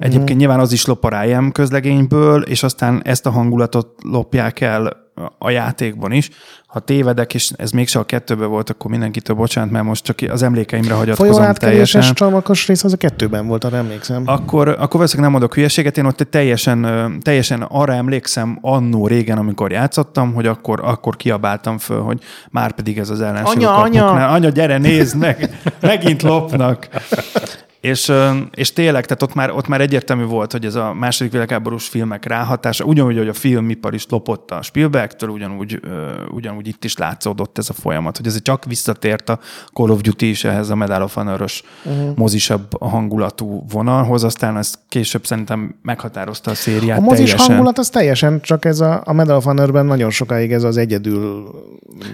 Egyébként nyilván az is lop a Ryan közlegényből, és aztán ezt a hangulatot lopják el a játékban is. Ha tévedek, és ez mégse a kettőben volt, akkor mindenkitől bocsánat, mert most csak az emlékeimre hagyatkozom teljesen. csarmakos rész az a kettőben volt, arra emlékszem. Akkor, akkor valószínűleg nem mondok hülyeséget, én ott teljesen, teljesen arra emlékszem annó régen, amikor játszottam, hogy akkor, akkor kiabáltam föl, hogy már pedig ez az ellenség Anya, a anya! anya, gyere, nézd meg! Megint lopnak! És, és tényleg, tehát ott már, ott már egyértelmű volt, hogy ez a második világháborús filmek ráhatása, ugyanúgy, hogy a filmipar is lopott a Spielbergtől, ugyanúgy, ugyanúgy itt is látszódott ez a folyamat, hogy ez csak visszatért a Call of Duty is ehhez a Medal of honor uh-huh. mozisabb hangulatú vonalhoz, aztán ez később szerintem meghatározta a szériát A mozis teljesen. hangulat az teljesen, csak ez a, a Medal of Honor-ben nagyon sokáig ez az egyedül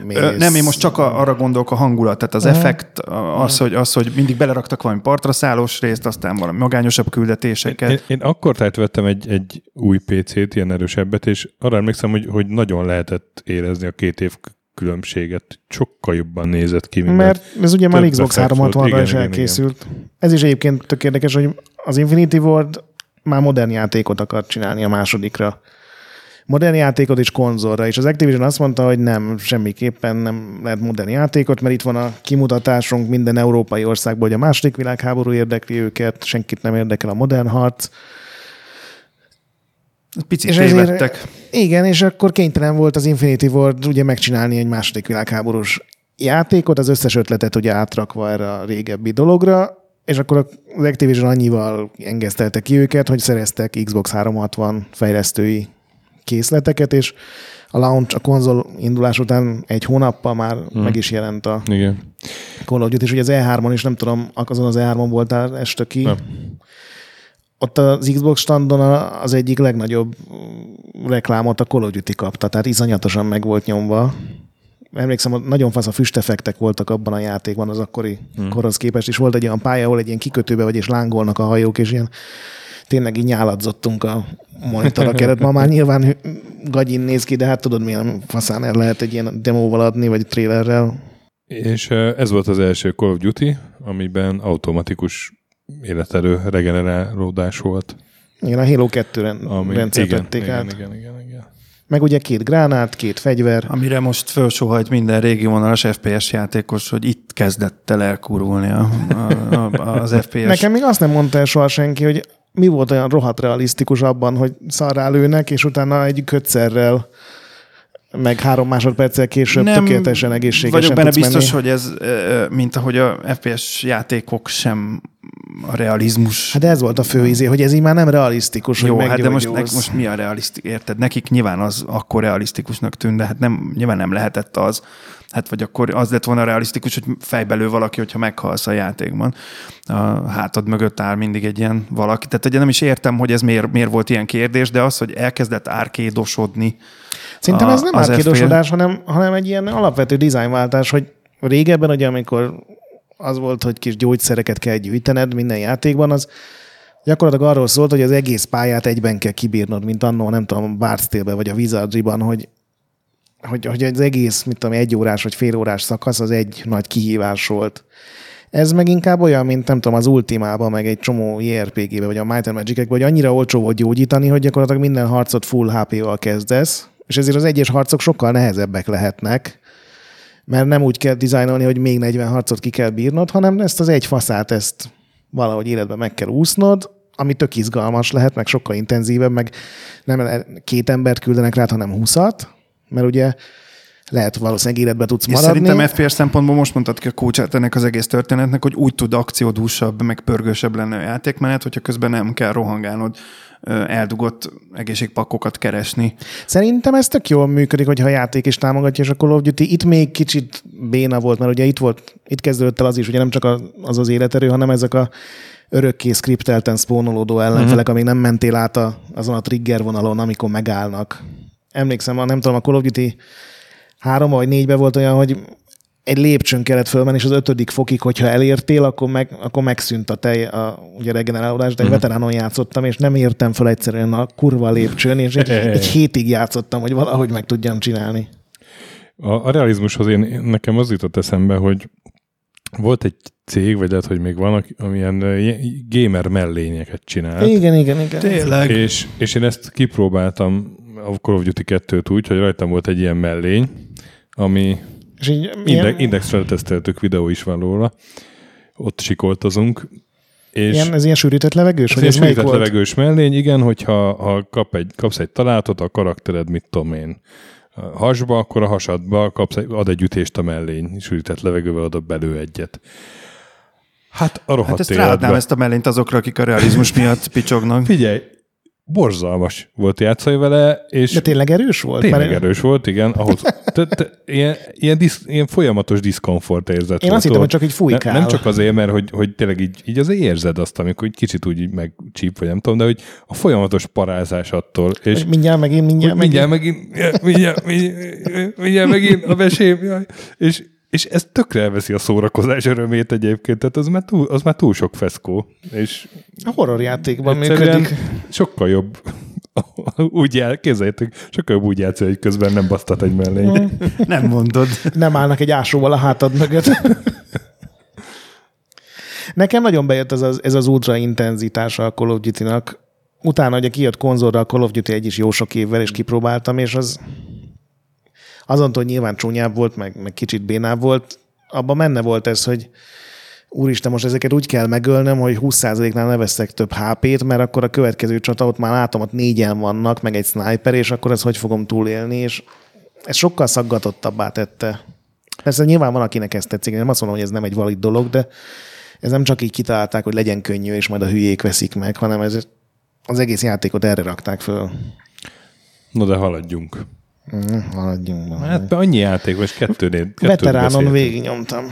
mész. Ö, Nem, én most csak a, arra gondolok a hangulat, tehát az uh-huh. effekt, az hogy, az, hogy mindig beleraktak valami partra szállós részt, aztán valami magányosabb küldetéseket. Én, én akkor tehát vettem egy, egy új PC-t, ilyen erősebbet, és arra emlékszem, hogy, hogy nagyon lehetett érezni a két év különbséget. Sokkal jobban nézett ki, Mert ez ugye már Xbox effekt volt. 360-ra Igen, is igen, elkészült. Ez is egyébként tök érdekes, hogy az Infinity Ward már modern játékot akar csinálni a másodikra. Modern játékot és konzolra, és az Activision azt mondta, hogy nem, semmiképpen nem lehet modern játékot, mert itt van a kimutatásunk minden európai országból, hogy a második világháború érdekli őket, senkit nem érdekel a modern harc. Picit És ezért- tévedtek. Igen, és akkor kénytelen volt az Infinity Ward ugye megcsinálni egy második világháborús játékot, az összes ötletet ugye átrakva erre a régebbi dologra, és akkor az Activision annyival engesztelte ki őket, hogy szereztek Xbox 360 fejlesztői készleteket, és a launch, a konzol indulás után egy hónappal már hmm. meg is jelent a Igen. Call of Duty, és ugye az E3-on is, nem tudom, azon az E3-on voltál este ki. Nem. Ott az Xbox standon az egyik legnagyobb reklámot a Call of Duty kapta, tehát iszonyatosan meg volt nyomva. Emlékszem, hogy nagyon fasz a füstefektek voltak abban a játékban az akkori hmm. korhoz képest, és volt egy olyan pálya, ahol egy ilyen kikötőbe vagy, és lángolnak a hajók, és ilyen tényleg így nyáladzottunk a monitorok előtt. Ma már nyilván gagyin néz ki, de hát tudod, milyen faszán el lehet egy ilyen demóval adni, vagy trailerrel. És ez volt az első Call of Duty, amiben automatikus életerő regenerálódás volt. Igen, a Halo 2 Ami, rendszert igen, vették igen, át. igen, igen, igen. Meg ugye két gránát, két fegyver. Amire most felsóhajt minden régi vonalas FPS játékos, hogy itt kezdett el elkurulni a, a, a, az FPS. Nekem még azt nem mondta el soha senki, hogy mi volt olyan rohadt realisztikus abban, hogy szarrá lőnek, és utána egy kötszerrel meg három másodperccel később nem tökéletesen egészségesen vagyok benne biztos, menni. hogy ez, mint ahogy a FPS játékok sem a realizmus. Hát ez volt a fő izé, hogy ez így már nem realisztikus, Jó, hogy hát de most, nek- most mi a realisztikus? Érted? Nekik nyilván az akkor realisztikusnak tűnt, de hát nem, nyilván nem lehetett az. Hát vagy akkor az lett volna realisztikus, hogy fejbelő valaki, hogyha meghalsz a játékban. A hátad mögött áll mindig egy ilyen valaki. Tehát ugye nem is értem, hogy ez miért, miért volt ilyen kérdés, de az, hogy elkezdett árkédosodni. Szerintem a- ez nem az árkédosodás, hanem, hanem egy ilyen alapvető dizájnváltás, hogy régebben, ugye, amikor az volt, hogy kis gyógyszereket kell gyűjtened minden játékban, az gyakorlatilag arról szólt, hogy az egész pályát egyben kell kibírnod, mint annó, nem tudom, a Bard's vagy a Wizardry-ban, hogy, hogy, hogy az egész, mit tudom, egy órás vagy fél órás szakasz az egy nagy kihívás volt. Ez meg inkább olyan, mint nem tudom, az Ultimában, meg egy csomó JRPG-be, vagy a Might and magic vagy annyira olcsó volt gyógyítani, hogy gyakorlatilag minden harcot full HP-val kezdesz, és ezért az egyes harcok sokkal nehezebbek lehetnek, mert nem úgy kell dizájnolni, hogy még 40 harcot ki kell bírnod, hanem ezt az egy faszát, ezt valahogy életben meg kell úsznod, ami tök izgalmas lehet, meg sokkal intenzívebb, meg nem két embert küldenek rá, hanem húszat, mert ugye lehet valószínűleg életbe tudsz És maradni. szerintem FPS szempontból most mondtad ki a kulcsát ennek az egész történetnek, hogy úgy tud akciódúsabb, meg pörgősebb lenne a játékmenet, hogyha közben nem kell rohangálnod, eldugott egészségpakokat keresni. Szerintem ez tök jól működik, hogyha a játék is támogatja, és a Call of Duty itt még kicsit béna volt, mert ugye itt volt, itt kezdődött el az is, ugye nem csak az az életerő, hanem ezek a örökké skriptelten spónolódó ellenfelek, uh-huh. amíg nem mentél át a, azon a trigger vonalon, amikor megállnak. Emlékszem, a- nem tudom, a Call of Duty három vagy négybe volt olyan, hogy egy lépcsőn kellett fölmenni, és az ötödik fokig, hogyha elértél, akkor, meg, akkor megszűnt a, tej, a ugye regenerálódás, de egy veteránon játszottam, és nem értem föl egyszerűen a kurva lépcsőn, és egy, <laughs> egy hétig játszottam, hogy valahogy meg tudjam csinálni. A, a realizmushoz én, nekem az jutott eszembe, hogy volt egy cég, vagy lehet, hogy még van, amilyen ilyen gamer mellényeket csinál. Igen, igen, igen. Tényleg? És, és én ezt kipróbáltam a Call of Duty 2-t úgy, hogy rajtam volt egy ilyen mellény, ami És így inde, ilyen, indexre teszteltük, videó is van róla. Ott sikoltozunk. És ilyen, ez ilyen sűrített levegős? ez ez melyik sűrített volt? levegős mellény, igen, hogyha ha kap egy, kapsz egy találatot, a karaktered, mit tudom én, hasba, akkor a hasadba kapsz ad egy ütést a mellény, sűrített levegővel ad a belő egyet. Hát a rohadt Hát ezt életbe. ráadnám ezt a mellényt azokra, akik a realizmus miatt picsognak. Figyelj, borzalmas volt játszani vele, és De tényleg erős volt? tényleg Mert erős volt, igen. Ahhoz, <laughs> te, te, ilyen, ilyen, disz, ilyen folyamatos diszkomfort érzet Én azt hittem, hogy csak így fújkál. Ne, nem csak azért, mert hogy, hogy tényleg így, így azért érzed azt, amikor egy kicsit úgy megcsíp, vagy nem tudom, de hogy a folyamatos parázás attól, és mindjárt megint, mindjárt, hogy mindjárt megint, mindjárt, mindjárt, mindjárt megint a mesém, jaj. és, és ez tökre elveszi a szórakozás örömét egyébként, tehát az már túl, az már túl sok feszkó, és A horrorjátékban működik. sokkal jobb <laughs> úgy jel, képzeljétek, sokkal jobb úgy játszani, hogy közben nem basztat egy mellé. <laughs> Nem mondod. Nem állnak egy ásóval a hátad mögött. <laughs> Nekem nagyon bejött ez az, ez az ultra intenzitása a Call of Duty-nak. Utána ugye kijött konzolra a Call of Duty egy is jó sok évvel, és kipróbáltam, és az azon, hogy nyilván csúnyább volt, meg, meg kicsit bénább volt, abban menne volt ez, hogy úristen, most ezeket úgy kell megölnöm, hogy 20%-nál ne veszek több HP-t, mert akkor a következő csata, ott már látom, ott négyen vannak, meg egy sniper, és akkor ezt hogy fogom túlélni, és ez sokkal szaggatottabbá tette. Persze nyilván van, akinek ezt tetszik, nem azt mondom, hogy ez nem egy valid dolog, de ez nem csak így kitalálták, hogy legyen könnyű, és majd a hülyék veszik meg, hanem ez az egész játékot erre rakták föl. No de haladjunk. Mm, haladjunk. Hát Hát, be annyi játék, most kettőnél, Veteránon végignyomtam.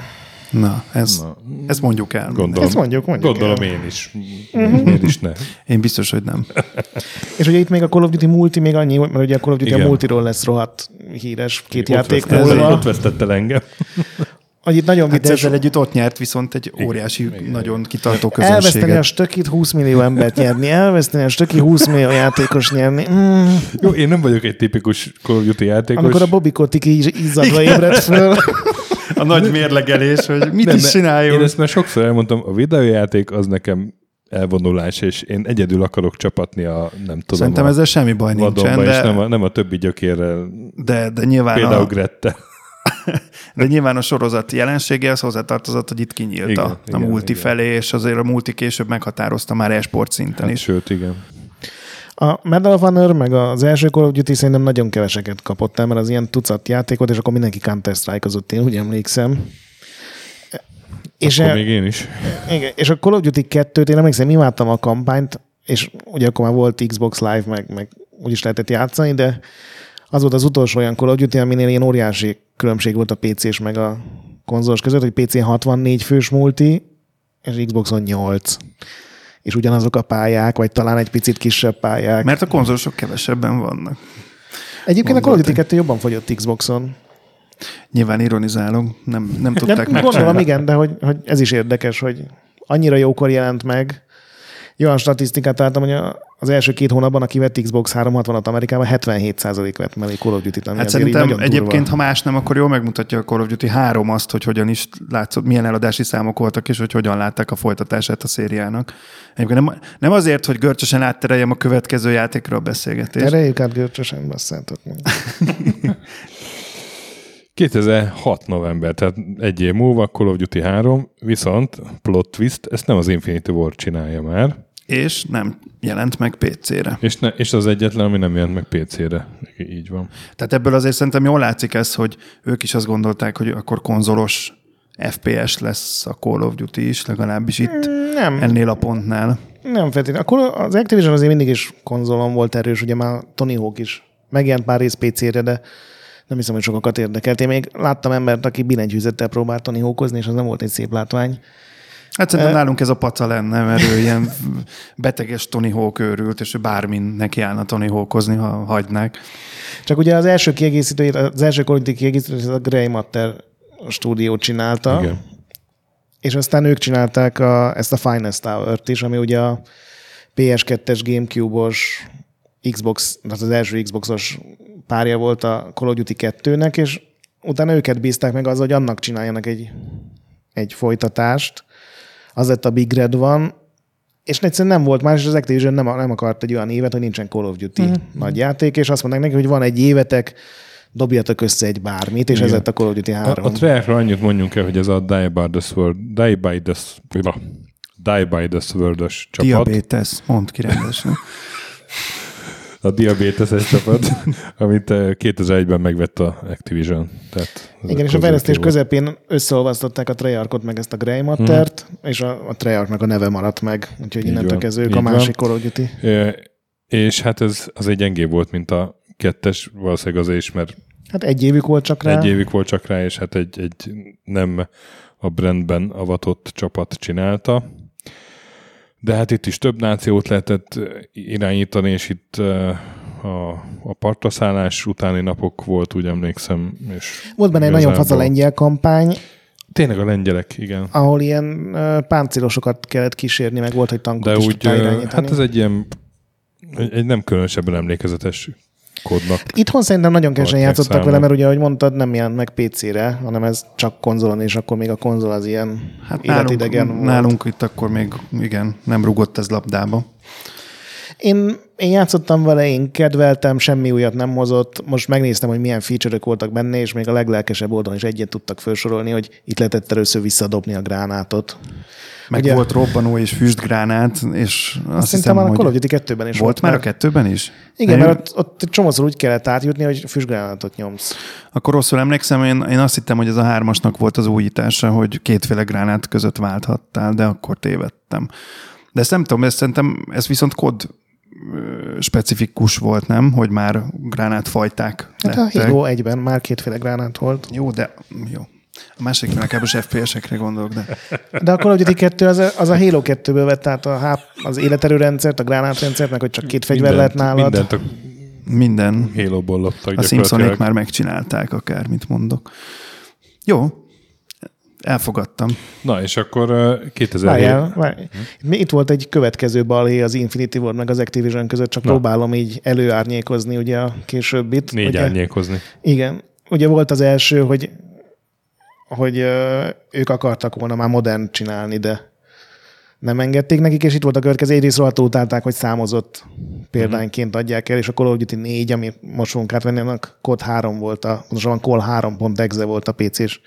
Na, ez, Na. ezt mondjuk el. Gondolom, Ezt mondjuk, mondjuk Gondolom el. én is. Miért is ne? Én biztos, hogy nem. <laughs> És ugye itt még a Call of Duty multi még annyi, mert ugye a Call of Duty Igen. a multiról lesz rohadt híres két Ott játék vesztett- múlva. Ott vesztett el engem. <laughs> Itt nagyon Hát de vicces, ezzel együtt ott nyert viszont egy óriási, nagyon kitartó elveszteni a közönséget. stökit 20 millió embert nyerni, elveszteni a stöki 20 millió játékos nyerni. Mm. Jó, én nem vagyok egy tipikus Call of Duty játékos. Amikor a Bobby Kotick így izzadva ébredt föl. A nagy mérlegelés, hogy mit Nem, is csináljunk. Én ezt már sokszor elmondtam, a videójáték az nekem elvonulás, és én egyedül akarok csapatni a, nem tudom, Szerintem a ezzel semmi baj nincsen, vadonba, és nem de, a, nem a többi gyökérrel, de, de, nyilván például a, Grette. <laughs> de nyilván a sorozat jelenségéhez hozzátartozott, hogy itt kinyílt Igen, a, a igen, multi igen. felé, és azért a multi később meghatározta már e-sport szinten Hát, is. sőt, igen. A Medal of Honor meg az első Call of Duty szerintem nagyon keveseket kapott el, mert az ilyen tucat játékot, és akkor mindenki counter strike én úgy emlékszem. És, Akkor e- még én is. igen, és a Call of Duty 2-t én emlékszem, imádtam a kampányt, és ugye akkor már volt Xbox Live, meg, meg úgy is lehetett játszani, de az volt az utolsó olyan Call of Duty, aminél ilyen óriási különbség volt a PC-s meg a konzolos között, hogy PC-n 64 fős multi, és Xboxon 8. És ugyanazok a pályák, vagy talán egy picit kisebb pályák. Mert a konzolosok kevesebben vannak. Egyébként a Call of Duty Gondoltam. 2 jobban fogyott Xboxon. Nyilván ironizálunk, nem, nem tudták Nem, megcsinálni. gondolom, igen, de hogy, hogy ez is érdekes, hogy annyira jókor jelent meg. Olyan statisztikát találtam, hogy az első két hónapban, aki vett Xbox 360-at Amerikában, 77% vett mellé Call of Duty-t, ami Hát szerintem egyébként, durva. ha más nem, akkor jól megmutatja a Call of Duty 3 azt, hogy hogyan is látszott, milyen eladási számok voltak, és hogy hogyan látták a folytatását a szériának. Egyébként nem, nem azért, hogy görcsösen áttereljem a következő játékra a beszélgetést. Tereljük át görcsösen, basszátok meg. <laughs> 2006 november, tehát egy év múlva Call of Duty 3, viszont plot twist, ezt nem az Infinity War csinálja már, És nem jelent meg PC-re. és, ne, és az egyetlen, ami nem jelent meg PC-re. Így van. Tehát ebből azért szerintem jól látszik ez, hogy ők is azt gondolták, hogy akkor konzolos FPS lesz a Call of Duty is, legalábbis itt Nem, ennél a pontnál. nem feltétlenül. Akkor az Activision azért mindig is konzolon volt erős, ugye már Tony Hawk is megjelent pár rész PC-re, de nem hiszem, hogy sokakat érdekelt. Én még láttam embert, aki billentyűzettel próbált Tony Hawkozni, és az nem volt egy szép látvány. Hát szerintem Eh. nálunk ez a paca lenne, mert ő ilyen beteges Tony Hawk őrült, és ő bármin neki állna Tony Hawkozni, ha hagynák. Csak ugye az első kiegészítőjét, az első Duty kiegészítőjét a Grey Matter stúdió csinálta, Igen. és aztán ők csinálták a, ezt a Finest Tower-t is, ami ugye a PS2-es, Gamecube-os, Xbox, tehát az első Xboxos párja volt a Call of Duty 2-nek, és utána őket bízták meg az, hogy annak csináljanak egy, egy folytatást. Az lett a Big Red van, és egyszerűen nem volt más, és az Activision nem, nem akart egy olyan évet, hogy nincsen Call of Duty Mhm. mm. nagy játék, és azt mondták neki, hogy van egy évetek, dobjatok össze egy bármit, és Igen. ez lett a Call of Duty A, 3. a Treyarchra annyit mondjunk el, hogy ez a Die by the Sword, Die by the, Die by the Sword-os csapat. Diabetes, mondd ki rendesen. <laughs> a diabéteses csapat, <laughs> amit 2001-ben megvett a Activision. Tehát Igen, és a fejlesztés közepén összeolvasztották a Treyarchot meg ezt a Grey Mattert, hmm. és a, a Treyarchnak a neve maradt meg, úgyhogy innentől kezdve ők a másik Call. És hát ez az egy gyengébb volt, mint a kettes, valószínűleg azért is, mert Hát egy évük volt csak rá. Egy évük volt csak rá, és hát egy, egy nem a brandben avatott csapat csinálta. De hát itt is több nációt lehetett irányítani, és itt a, a partraszállás utáni napok volt, úgy emlékszem. És volt benne egy nagyon fasz a lengyel kampány, Tényleg a lengyelek, igen. Ahol ilyen páncélosokat kellett kísérni, meg volt, hogy tankot De is úgy, hát ez egy ilyen egy, egy nem különösebben emlékezetes kodnak. Itthon szerintem nagyon kevesen játszottak számol. vele, mert ugye, ahogy mondtad, nem jelent meg PC-re, hanem ez csak konzolon, és akkor még a konzol az ilyen hát életidegen nálunk, volt. Nálunk itt akkor még, igen, nem rugott ez labdába. Én, én játszottam vele, én kedveltem, semmi újat nem hozott. Most megnéztem, hogy milyen feature volt benne, és még a leglelkesebb oldalon is egyet tudtak felsorolni, hogy itt lehetett először visszadobni a gránátot. Meg Ugye, volt robbanó és füstgránát, és azt, azt hiszem, a Call of Duty 2-ben is volt. Már a kettőben is? Igen, én... mert ott, ott csomószor úgy kellett átjutni, hogy füstgránátot nyomsz. Akkor rosszul emlékszem, én, én azt hittem, hogy ez a hármasnak volt az újítása, hogy kétféle gránát között válthattál, de akkor tévedtem. De ezt nem tudom, ezt szerintem ez viszont kod specifikus volt, nem? Hogy már gránátfajták Hát lettek. a Halo egyben már kétféle gránát volt. Jó, de jó. A másik inkább FPS-ekre gondolok, de... De a of Duty 2 az a, az a Halo 2-ből vett át a, az életerőrendszert, a gránátrendszert, meg hogy csak két fegyver lehet nálad. Mindent a minden. Halo-ból loptak A Simpsonék már megcsinálták, akár, mit mondok. Jó, elfogadtam. Na, és akkor uh, 2007... Várjál, várjál. Hm? Itt volt egy következő balhé az Infinity Ward meg az Activision között, csak Na. próbálom így előárnyékozni ugye a későbbit. Négy ugye, árnyékozni. Igen. Ugye volt az első, hogy hogy ők akartak volna már modern csinálni, de nem engedték nekik, és itt volt a következő. Egyrészt rohadtul utálták, hogy számozott példányként adják el, és a Call of Duty 4, ami most fogunk átvenni, annak kod 3 volt, a, van Call 3.exe volt a PC-s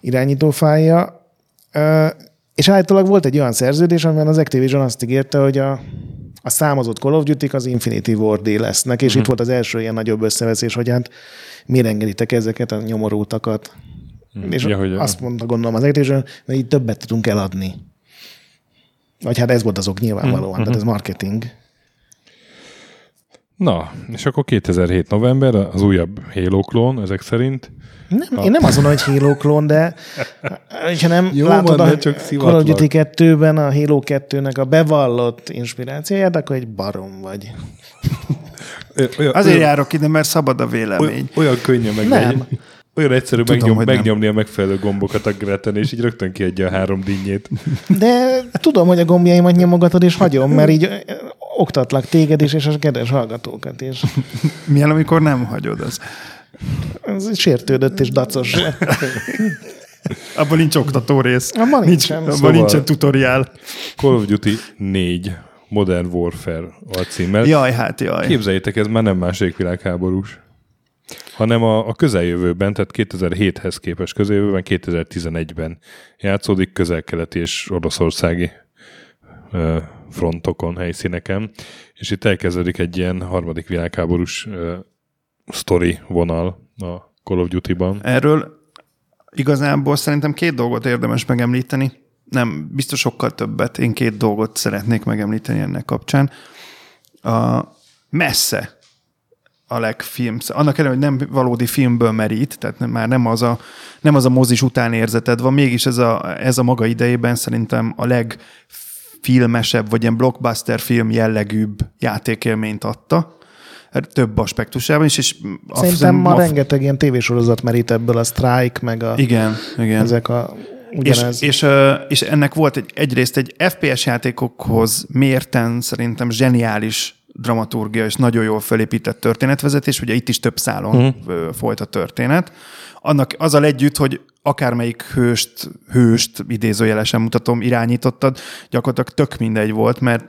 irányítófája. És állítólag volt egy olyan szerződés, amiben az Activision azt ígérte, hogy a, a számozott Call of Duty az Infinity ward lesznek, és uh-huh. itt volt az első ilyen nagyobb összeveszés, hogy hát miért engeditek ezeket a nyomorultakat. Hmm. És ja, hogy azt mondta gondolom az Activision, hogy így többet tudunk eladni. Vagy hát ez volt azok nyilvánvalóan, hmm. tehát ez marketing. Na, és akkor 2007 november, az újabb Halo klón, ezek szerint. Nem, a... Én nem azon, hogy Halo klón, de ha nem <laughs> Jó, látod van, a csak Call of Duty 2-ben a Halo 2-nek a bevallott inspirációját, akkor egy barom vagy. Olyan, Azért olyan, járok ide, mert szabad a vélemény. Olyan, olyan könnyű meg. Nem. Olyan egyszerű Tudom, megnyom, megnyomni nem. a megfelelő gombokat a Greten, és így rögtön kiadja a három dinnyét. De tudom, hogy a gombjaimat nyomogatod, és hagyom, mert így oktatlak téged is, és a kedves hallgatókat is. Milyen, amikor nem hagyod az? Ez sértődött és dacos. Abban nincs oktató rész. Abban nincs, abban szóval nincsen tutoriál. Call of Duty 4 Modern Warfare alcímmel. Jaj, hát jaj. Képzeljétek, ez már nem második világháborús hanem a, a közeljövőben, tehát 2007-hez képest közeljövőben, 2011-ben játszódik közel-keleti és oroszországi ö, frontokon, helyszíneken, és itt elkezdődik egy ilyen harmadik világháborús ö, sztori vonal a Call of Duty-ban. Erről igazából szerintem két dolgot érdemes megemlíteni. Nem, biztos sokkal többet. Én két dolgot szeretnék megemlíteni ennek kapcsán. A messze a legfilm, annak ellenére, hogy nem valódi filmből merít, tehát nem, már nem az, a, nem az a mozis utánérzeted van, mégis ez a, ez a maga idejében szerintem a legfilmesebb, vagy ilyen blockbuster film jellegűbb játékélményt adta több aspektusában is. És Szerintem ma a... rengeteg ilyen tévésorozat merít ebből, a Strike, meg a... Igen, igen. Ezek a ugyanez. És, és, és ennek volt egy, egyrészt egy FPS játékokhoz mérten szerintem zseniális dramaturgia és nagyon jól felépített történetvezetés, ugye itt is több szálon uh-huh. folyt a történet. Annak azzal együtt, hogy akármelyik hőst, hőst idézőjelesen mutatom, irányítottad, gyakorlatilag tök mindegy volt, mert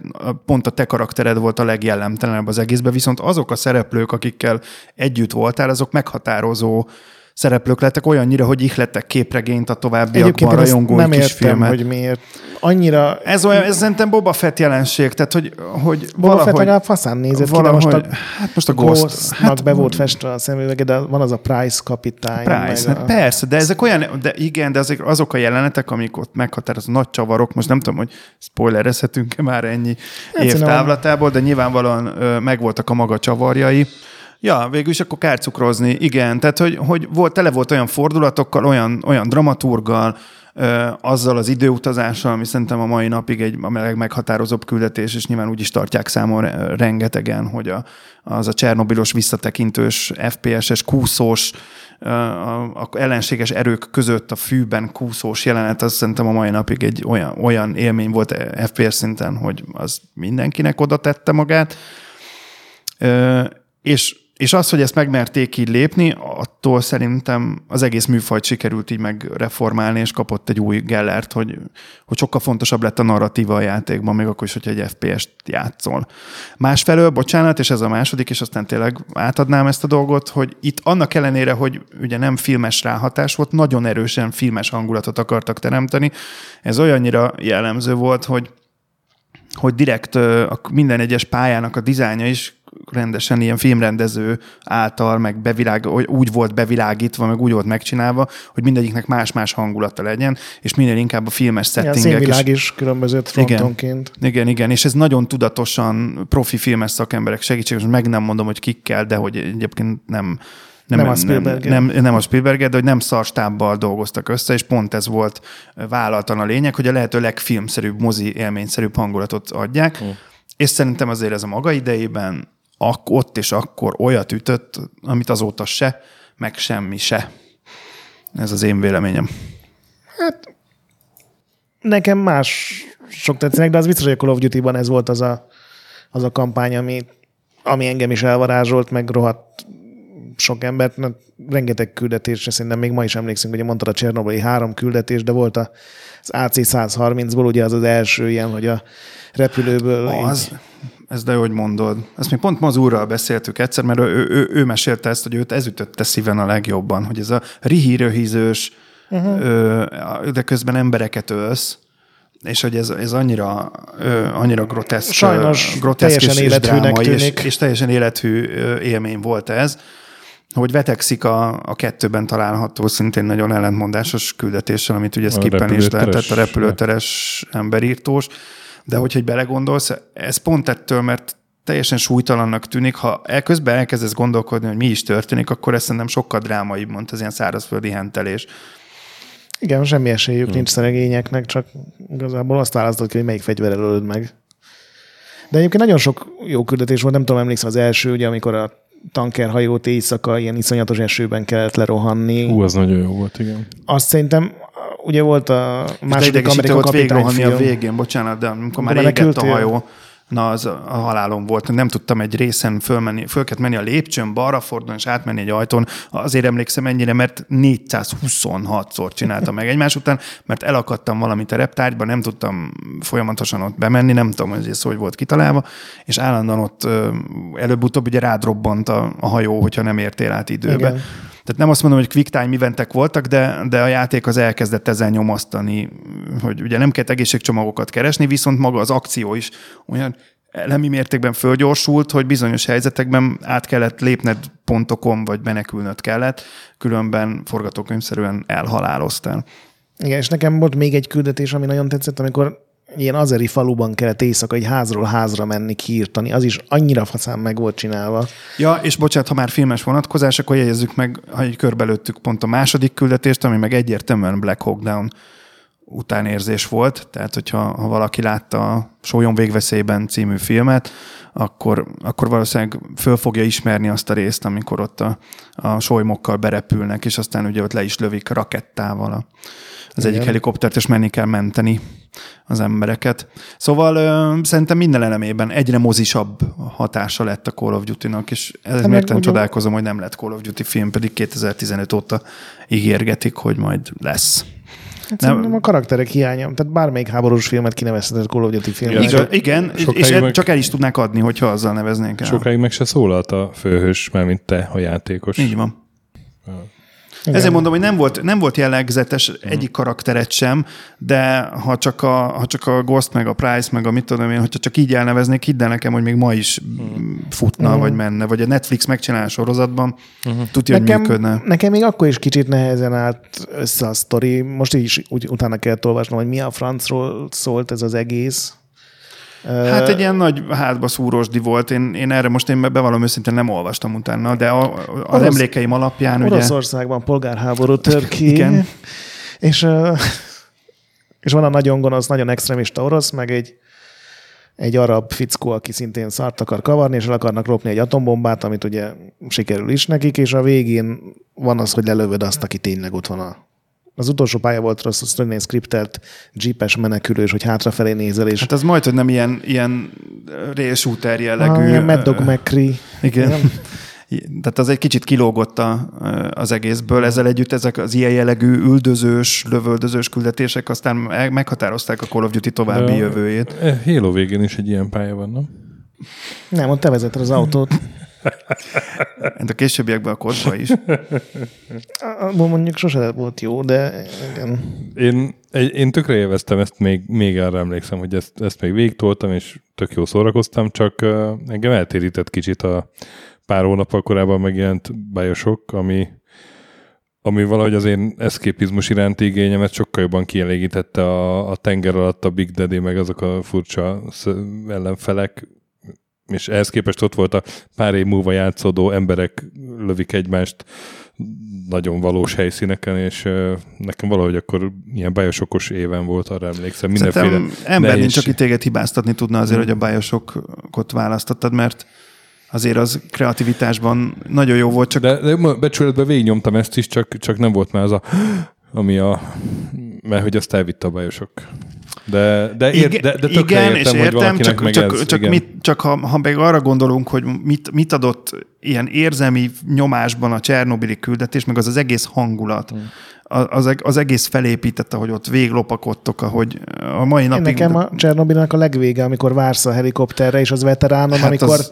pont a te karaktered volt a legjellemtelenebb az egészben, viszont azok a szereplők, akikkel együtt voltál, azok meghatározó szereplők lettek olyannyira, hogy ihlettek képregényt a továbbiakban, Egyébként rajongói nem kis értem, filmet. hogy miért. Annyira Ez olyan, ez szerintem Boba Fett jelenség, tehát hogy, hogy Boba Fett valahogy, legalább faszán nézett ki, de valahogy, most a hát most a Ghost, hát be volt festve a szemüvege, de van az a Price kapitány. Price, hát a... persze, de ezek olyan, de igen, de azok, azok a jelenetek, amik ott meghatározó nagy csavarok, most nem tudom, hogy spoilerezhetünk-e már ennyi Hát év szerintem- távlatából, de nyilvánvalóan megvoltak a maga csavarjai. Ja, végül is akkor kárcukrozni, igen. Tehát, hogy, hogy volt, tele volt olyan fordulatokkal, olyan, olyan dramaturgal, ö, azzal az időutazással, ami szerintem a mai napig egy a legmeghatározóbb küldetés, és nyilván úgy is tartják számon re- rengetegen, hogy a, az a Csernobilos visszatekintős, FPS-es, kúszós, ö, a, a ellenséges erők között a fűben kúszós jelenet, az szerintem a mai napig egy olyan, olyan élmény volt FPS szinten, hogy az mindenkinek oda tette magát. Ö, és, és az, hogy ezt megmerték így lépni, attól szerintem az egész műfajt sikerült így megreformálni, és kapott egy új Gellert, hogy, hogy sokkal fontosabb lett a narratíva a játékban, még akkor is, hogyha egy FPS-t játszol. Másfelől, bocsánat, és ez a második, és aztán tényleg átadnám ezt a dolgot, hogy itt annak ellenére, hogy ugye nem filmes ráhatás volt, nagyon erősen filmes hangulatot akartak teremteni. Ez olyannyira jellemző volt, hogy hogy direkt minden egyes pályának a dizájnja is rendesen ilyen filmrendező által, meg bevilág, úgy volt bevilágítva, meg úgy volt megcsinálva, hogy mindegyiknek más-más hangulata legyen, és minél inkább a filmes Ja, settingek is színvilág is különbözött frontonként. igen, igen, és ez nagyon tudatosan profi filmes szakemberek segítségével, meg nem mondom, hogy kikkel, de hogy egyébként nem, nem, Nem a Spielberg-el. nem, nem, nem a Spielberg, de hogy nem szarstábbal dolgoztak össze, és pont ez volt vállaltan a lényeg, hogy a lehető legfilmszerűbb, mozi élményszerűbb hangulatot adják, mm. és szerintem azért ez a maga idejében ak- ott és akkor olyat ütött, amit azóta se, meg semmi se. Ez az én véleményem. Nekem más sok tetszenek, de az biztos, hogy a Call of Duty-ban ez volt az a, az a kampány, ami, ami engem is elvarázsolt, meg rohadt sok embert, na, rengeteg küldetésre, szerintem még ma is emlékszünk, hogy mondtad a Csernobili három küldetés, de volt az AC-130-ból, ugye az az első ilyen, hogy a repülőből... Az, ez de hogy mondod. Ezt még pont ma az úrral beszéltük egyszer, mert ő, ő, ő mesélte ezt, hogy őt ez ütötte szíven a legjobban, hogy ez a rihírőhízős, uh-huh. de közben embereket ölsz, és hogy ez, ez annyira, ö, annyira groteszk, Sajnos groteszk teljesen és, és drámai, és, tűnik. és teljesen élethű élmény volt ez, hogy vetekszik a, a kettőben található szintén nagyon ellentmondásos küldetéssel, amit ugye skippen is lehetett a repülőteres- repülőteres emberírtós, de hogyha egy belegondolsz, ez pont ettől, mert teljesen súlytalannak tűnik, ha elközben elkezdesz gondolkodni, hogy mi is történik, akkor ez szerintem sokkal drámaibb, mint az ilyen szárazföldi hentelés. Igen, semmi esélyük hmm. nincs szeregényeknek, csak igazából azt választod ki, hogy melyik fegyverrel ölöd meg. De egyébként nagyon sok jó küldetés volt, nem tudom, emlékszem az első, ugye, amikor a tankerhajót éjszaka ilyen iszonyatos esőben kellett lerohanni. Hú, az nagyon jó volt, igen. Azt szerintem, ugye volt a Második második idegesítő Amerika volt kapitány végrohanni a film. végén, bocsánat, de amikor már égett a hajó, na az a halálom volt. Nem tudtam egy részen fölmenni, föl kellett menni a lépcsőn, balra fordulni és átmenni egy ajtón. Azért emlékszem ennyire, mert 426-szor csináltam meg egymás után, mert elakadtam valamit a reptárgyban, nem tudtam folyamatosan ott bemenni, nem tudom, hogy ez hogy volt kitalálva, és állandóan ott előbb-utóbb ugye rád robbant a, a hajó, hogyha nem értél át időbe. Igen. Tehát nem azt mondom, hogy quick time eventek voltak, de, de a játék az elkezdett ezen nyomasztani, hogy ugye nem kellett egészségcsomagokat keresni, viszont maga az akció is olyan elemi mértékben fölgyorsult, hogy bizonyos helyzetekben át kellett lépned pontokon, vagy menekülnöd kellett, különben forgatókönyvszerűen elhaláloztál. Igen, és nekem volt még egy küldetés, ami nagyon tetszett, amikor ilyen azeri faluban kellett éjszaka egy házról házra menni, kiírtani. Az is annyira faszán meg volt csinálva. Ja, és bocsánat, ha már filmes vonatkozás, akkor jegyezzük meg, ha így körbelőttük pont a második küldetést, ami meg egyértelműen Black Hawk Down utánérzés volt, tehát hogyha ha valaki látta a Sólyon végveszélyben című filmet, akkor, akkor valószínűleg föl fogja ismerni azt a részt, amikor ott a, a solymokkal berepülnek, és aztán ugye ott le is lövik rakettával a, az egyik Igen. helikoptert, és menni kell menteni az embereket. Szóval ö, szerintem minden elemében egyre mozisabb hatása lett a Call of Duty-nak, és ez meg miért nem csodálkozom, hogy nem lett Call of Duty film, pedig 2015 óta ígérgetik, hogy majd lesz. Hát Nem. nem. a karakterek hiánya. Tehát bármelyik háborús filmet kinevezheted Call of Duty filmnek. Igen. Igen, és meg- csak el is tudnák adni, hogyha azzal neveznénk el. Sokáig meg se szólalt a főhős, mert mint te, a játékos. Így van. Igen. Ezért mondom, hogy nem volt, nem volt jellegzetes mm. egyik karakteret sem, de ha csak, a, ha csak a Ghost, meg a Price, meg a mit tudom én, hogyha csak így elneveznék, hidd el nekem, hogy még ma is mm. futna, mm. vagy menne, vagy a Netflix megcsinál a sorozatban, mm. tudja, nekem, hogy működne. Nekem még akkor is kicsit nehezen állt össze a sztori. Most is úgy, utána kellett olvasnom, hogy mi a francról szólt ez az egész. Hát egy ilyen nagy hátba szúrósdi volt. Én, én erre most én bevallom őszintén nem olvastam utána, de a, a Orosz, emlékeim alapján Oroszországban ugye... polgárháború tör ki. Igen. És, és van a nagyon gonosz, nagyon extremista orosz, meg egy, egy arab fickó, aki szintén szart akar kavarni, és el akarnak lopni egy atombombát, amit ugye sikerül is nekik, és a végén van az, hogy lelövöd azt, aki tényleg ott van a az utolsó pálya volt rossz, az tényleg skriptelt jeepes menekülős, hogy hátrafelé nézel. És... Hát ez majd, hogy nem ilyen, ilyen rail shooter jellegű. Ah, ilyen Mad Dog McCree. Igen. Igen. Tehát az egy kicsit kilógott a, az egészből. Ezzel együtt ezek az ilyen jellegű üldözős, lövöldözős küldetések aztán meghatározták a Call of Duty további De jövőjét. Halo végén is egy ilyen pálya van, nem? Nem, ott te vezeted az autót. Hát a későbbiekben a kodba is. Mondjuk sose volt jó, de igen. Én, én tökre élveztem ezt, még, még arra emlékszem, hogy ezt, ezt még végtoltam, és tök jó szórakoztam, csak engem eltérített kicsit a pár hónappal korábban megjelent Bioshock, ami, ami valahogy az én eszképizmus iránti igényemet sokkal jobban kielégítette a, a tenger alatt a Big Daddy, meg azok a furcsa ellenfelek, és ehhez képest ott volt a pár év múlva játszódó emberek lövik egymást nagyon valós helyszíneken, és nekem valahogy akkor ilyen bájosokos éven volt, arra emlékszem. Mindenféle Szerintem ember nehéz... nincs, aki téged hibáztatni tudna azért, hmm. hogy a bájosokot választottad, mert azért az kreativitásban nagyon jó volt. Csak... De, de becsületben végignyomtam ezt is, csak, csak nem volt már az a ami a, mert hogy azt elvitte a bajosok. De, de, ér, igen, de, de igen, értem, és értem, csak, meg csak, ez, csak, igen. Mit, csak ha, ha meg arra gondolunk, hogy mit, mit adott ilyen érzelmi nyomásban a Csernobili küldetés, meg az az egész hangulat, hmm. az, az egész felépítette, hogy ott véglopakodtok, ahogy a mai napig... Én nekem a Csernobilnak a legvége, amikor vársz a helikopterre, és az veteránon, hát amikor... Az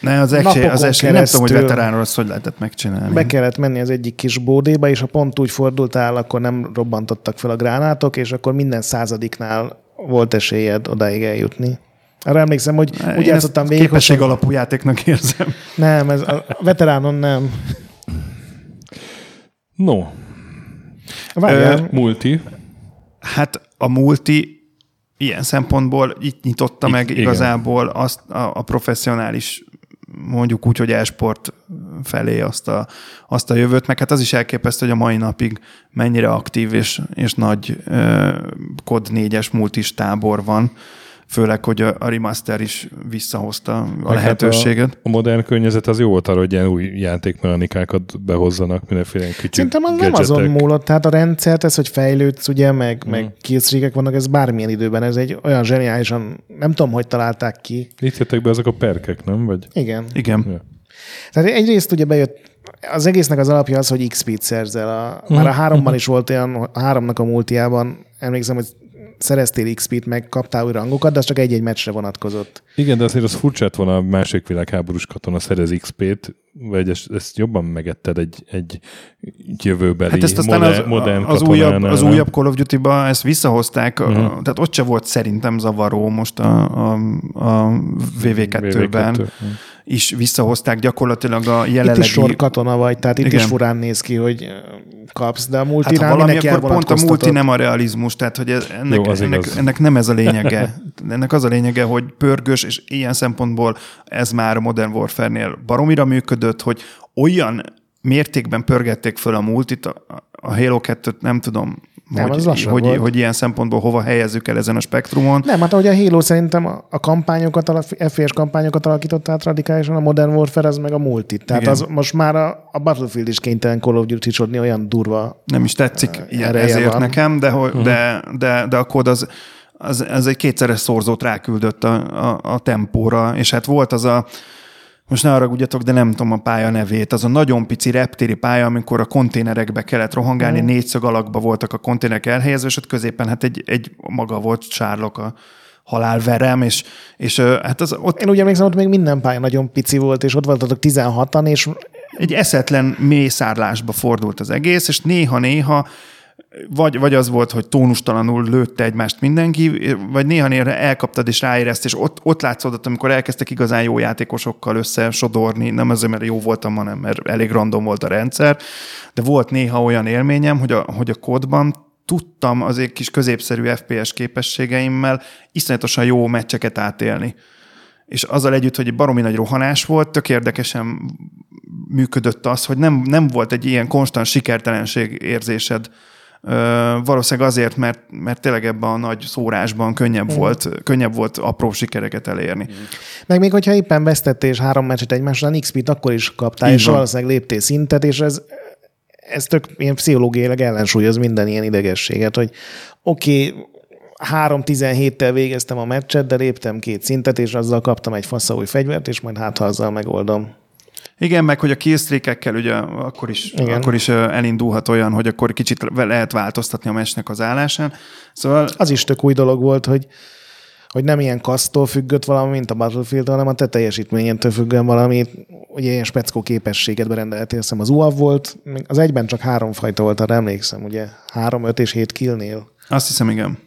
ne, az esély, az esély, nem tudom, hogy veteránról azt hogy lehetett megcsinálni. Be kellett menni az egyik kis bódéba, és ha pont úgy fordultál, akkor nem robbantottak fel a gránátok, és akkor minden századiknál volt esélyed odáig eljutni. Arra emlékszem, hogy ne, úgy játszottam végig. Képesség hogy... alapú játéknak érzem. Nem, ez a veteránon nem. No. Várjál. multi. Hát a multi ilyen szempontból itt nyitotta itt, meg igen. igazából azt a, a professzionális mondjuk úgy, hogy esport felé azt a, azt a jövőt, meg hát az is elképesztő, hogy a mai napig mennyire aktív és, és nagy uh, kod 4-es multis tábor van, főleg, hogy a, a remaster is visszahozta a Meg lehetőséget. Hát a, a modern környezet az jó volt arra, hogy ilyen új játékmechanikákat behozzanak, mindenféle kicsi Szerintem az nem azon múlott, tehát a rendszert, ez, hogy fejlődsz, ugye, meg, hmm. meg killstreakek vannak, ez bármilyen időben, ez egy olyan zseniálisan, nem tudom, hogy találták ki. Itt jöttek be ezek a perkek, nem? Vagy? Igen. Igen. Ja. Tehát egyrészt ugye bejött, az egésznek az alapja az, hogy XP-t szerzel. A, hmm. Már a háromban is volt olyan, a háromnak a multiában, emlékszem, hogy szereztél XP-t, meg kaptál új rangokat, de az csak egy-egy meccsre vonatkozott. Igen, de azért az furcsát van a másik világháborús katona szerez XP-t, vagy ezt, ezt jobban megetted egy, egy jövőbeli hát ezt aztán modern, az, modern az, újabb, az újabb Call of Duty-ba ezt visszahozták, uh-huh. tehát ott se volt szerintem zavaró most a, a, a VV2-ben. VV2 is visszahozták gyakorlatilag a jelenlegi... Itt is sor katona vagy, tehát itt Igen. is furán néz ki, hogy kapsz, de a multi hát, valami, akkor pont a multi nem a realizmus, tehát hogy ennek, Jó, ennek, ennek nem ez a lényege. <laughs> ennek az a lényege, hogy pörgős, és ilyen szempontból ez már a Modern Warfare-nél baromira működött, hogy olyan mértékben pörgették föl a multit, a Halo 2-t nem tudom, nem, hogy, az hogy, hogy, hogy ilyen szempontból hova helyezzük el ezen a spektrumon. Nem, hát ahogy a Halo szerintem a, kampányokat, a FPS kampányokat alakított át radikálisan, a Modern Warfare az meg a multi. Tehát az most már a, a Battlefield is kénytelen Call of duty olyan durva Nem is tetszik ilyen, ezért van. nekem, de, uh-huh. de, de, de a kód az, az, az egy kétszeres szorzót ráküldött a, a, a tempóra, és hát volt az a most ne haragudjatok, de nem tudom a pálya nevét, az a nagyon pici reptéri pálya, amikor a konténerekbe kellett rohangálni, mm. négyszög alakba voltak a konténerek elhelyezve, és ott középen hát egy, egy maga volt sárlok a halálverem, és, és hát az ott... Én úgy emlékszem, ott még minden pálya nagyon pici volt, és ott voltatok 16-an, és egy eszetlen mészárlásba fordult az egész, és néha-néha vagy, vagy az volt, hogy tónustalanul lőtte egymást mindenki, vagy néha-néha elkaptad és ráérezt, és ott, ott látszódott, amikor elkezdtek igazán jó játékosokkal összesodorni, nem azért, mert jó voltam, hanem mert elég random volt a rendszer, de volt néha olyan élményem, hogy a, hogy a kódban tudtam az egy kis középszerű FPS képességeimmel iszonyatosan jó meccseket átélni. És azzal együtt, hogy egy baromi nagy rohanás volt, tök érdekesen működött az, hogy nem, nem volt egy ilyen konstant sikertelenség érzésed valószínűleg azért, mert, mert tényleg ebben a nagy szórásban könnyebb, mm. volt, könnyebb volt apró sikereket elérni. Mm. Meg még hogyha éppen vesztettél és három meccset egymásra, XP-t akkor is kaptál, Így és van. valószínűleg léptél szintet, és ez, ez tök ilyen pszichológiailag ellensúlyoz minden ilyen idegességet, hogy oké, okay, 3-17-tel végeztem a meccset, de léptem két szintet, és azzal kaptam egy új fegyvert, és majd hát ha azzal megoldom. Igen, meg hogy a killstreakekkel ugye akkor is, Igen. akkor is elindulhat olyan, hogy akkor kicsit lehet változtatni a mesnek az állásán. Szóval... Az is tök új dolog volt, hogy hogy nem ilyen kasztól függött valami, mint a Battlefield, hanem a te teljesítményentől függően valami, ugye ilyen speckó képességet berendeltél, hiszem az UAV volt, az egyben csak három fajta volt, arra emlékszem, ugye? Három, öt és hét killnél. Azt hiszem, igen.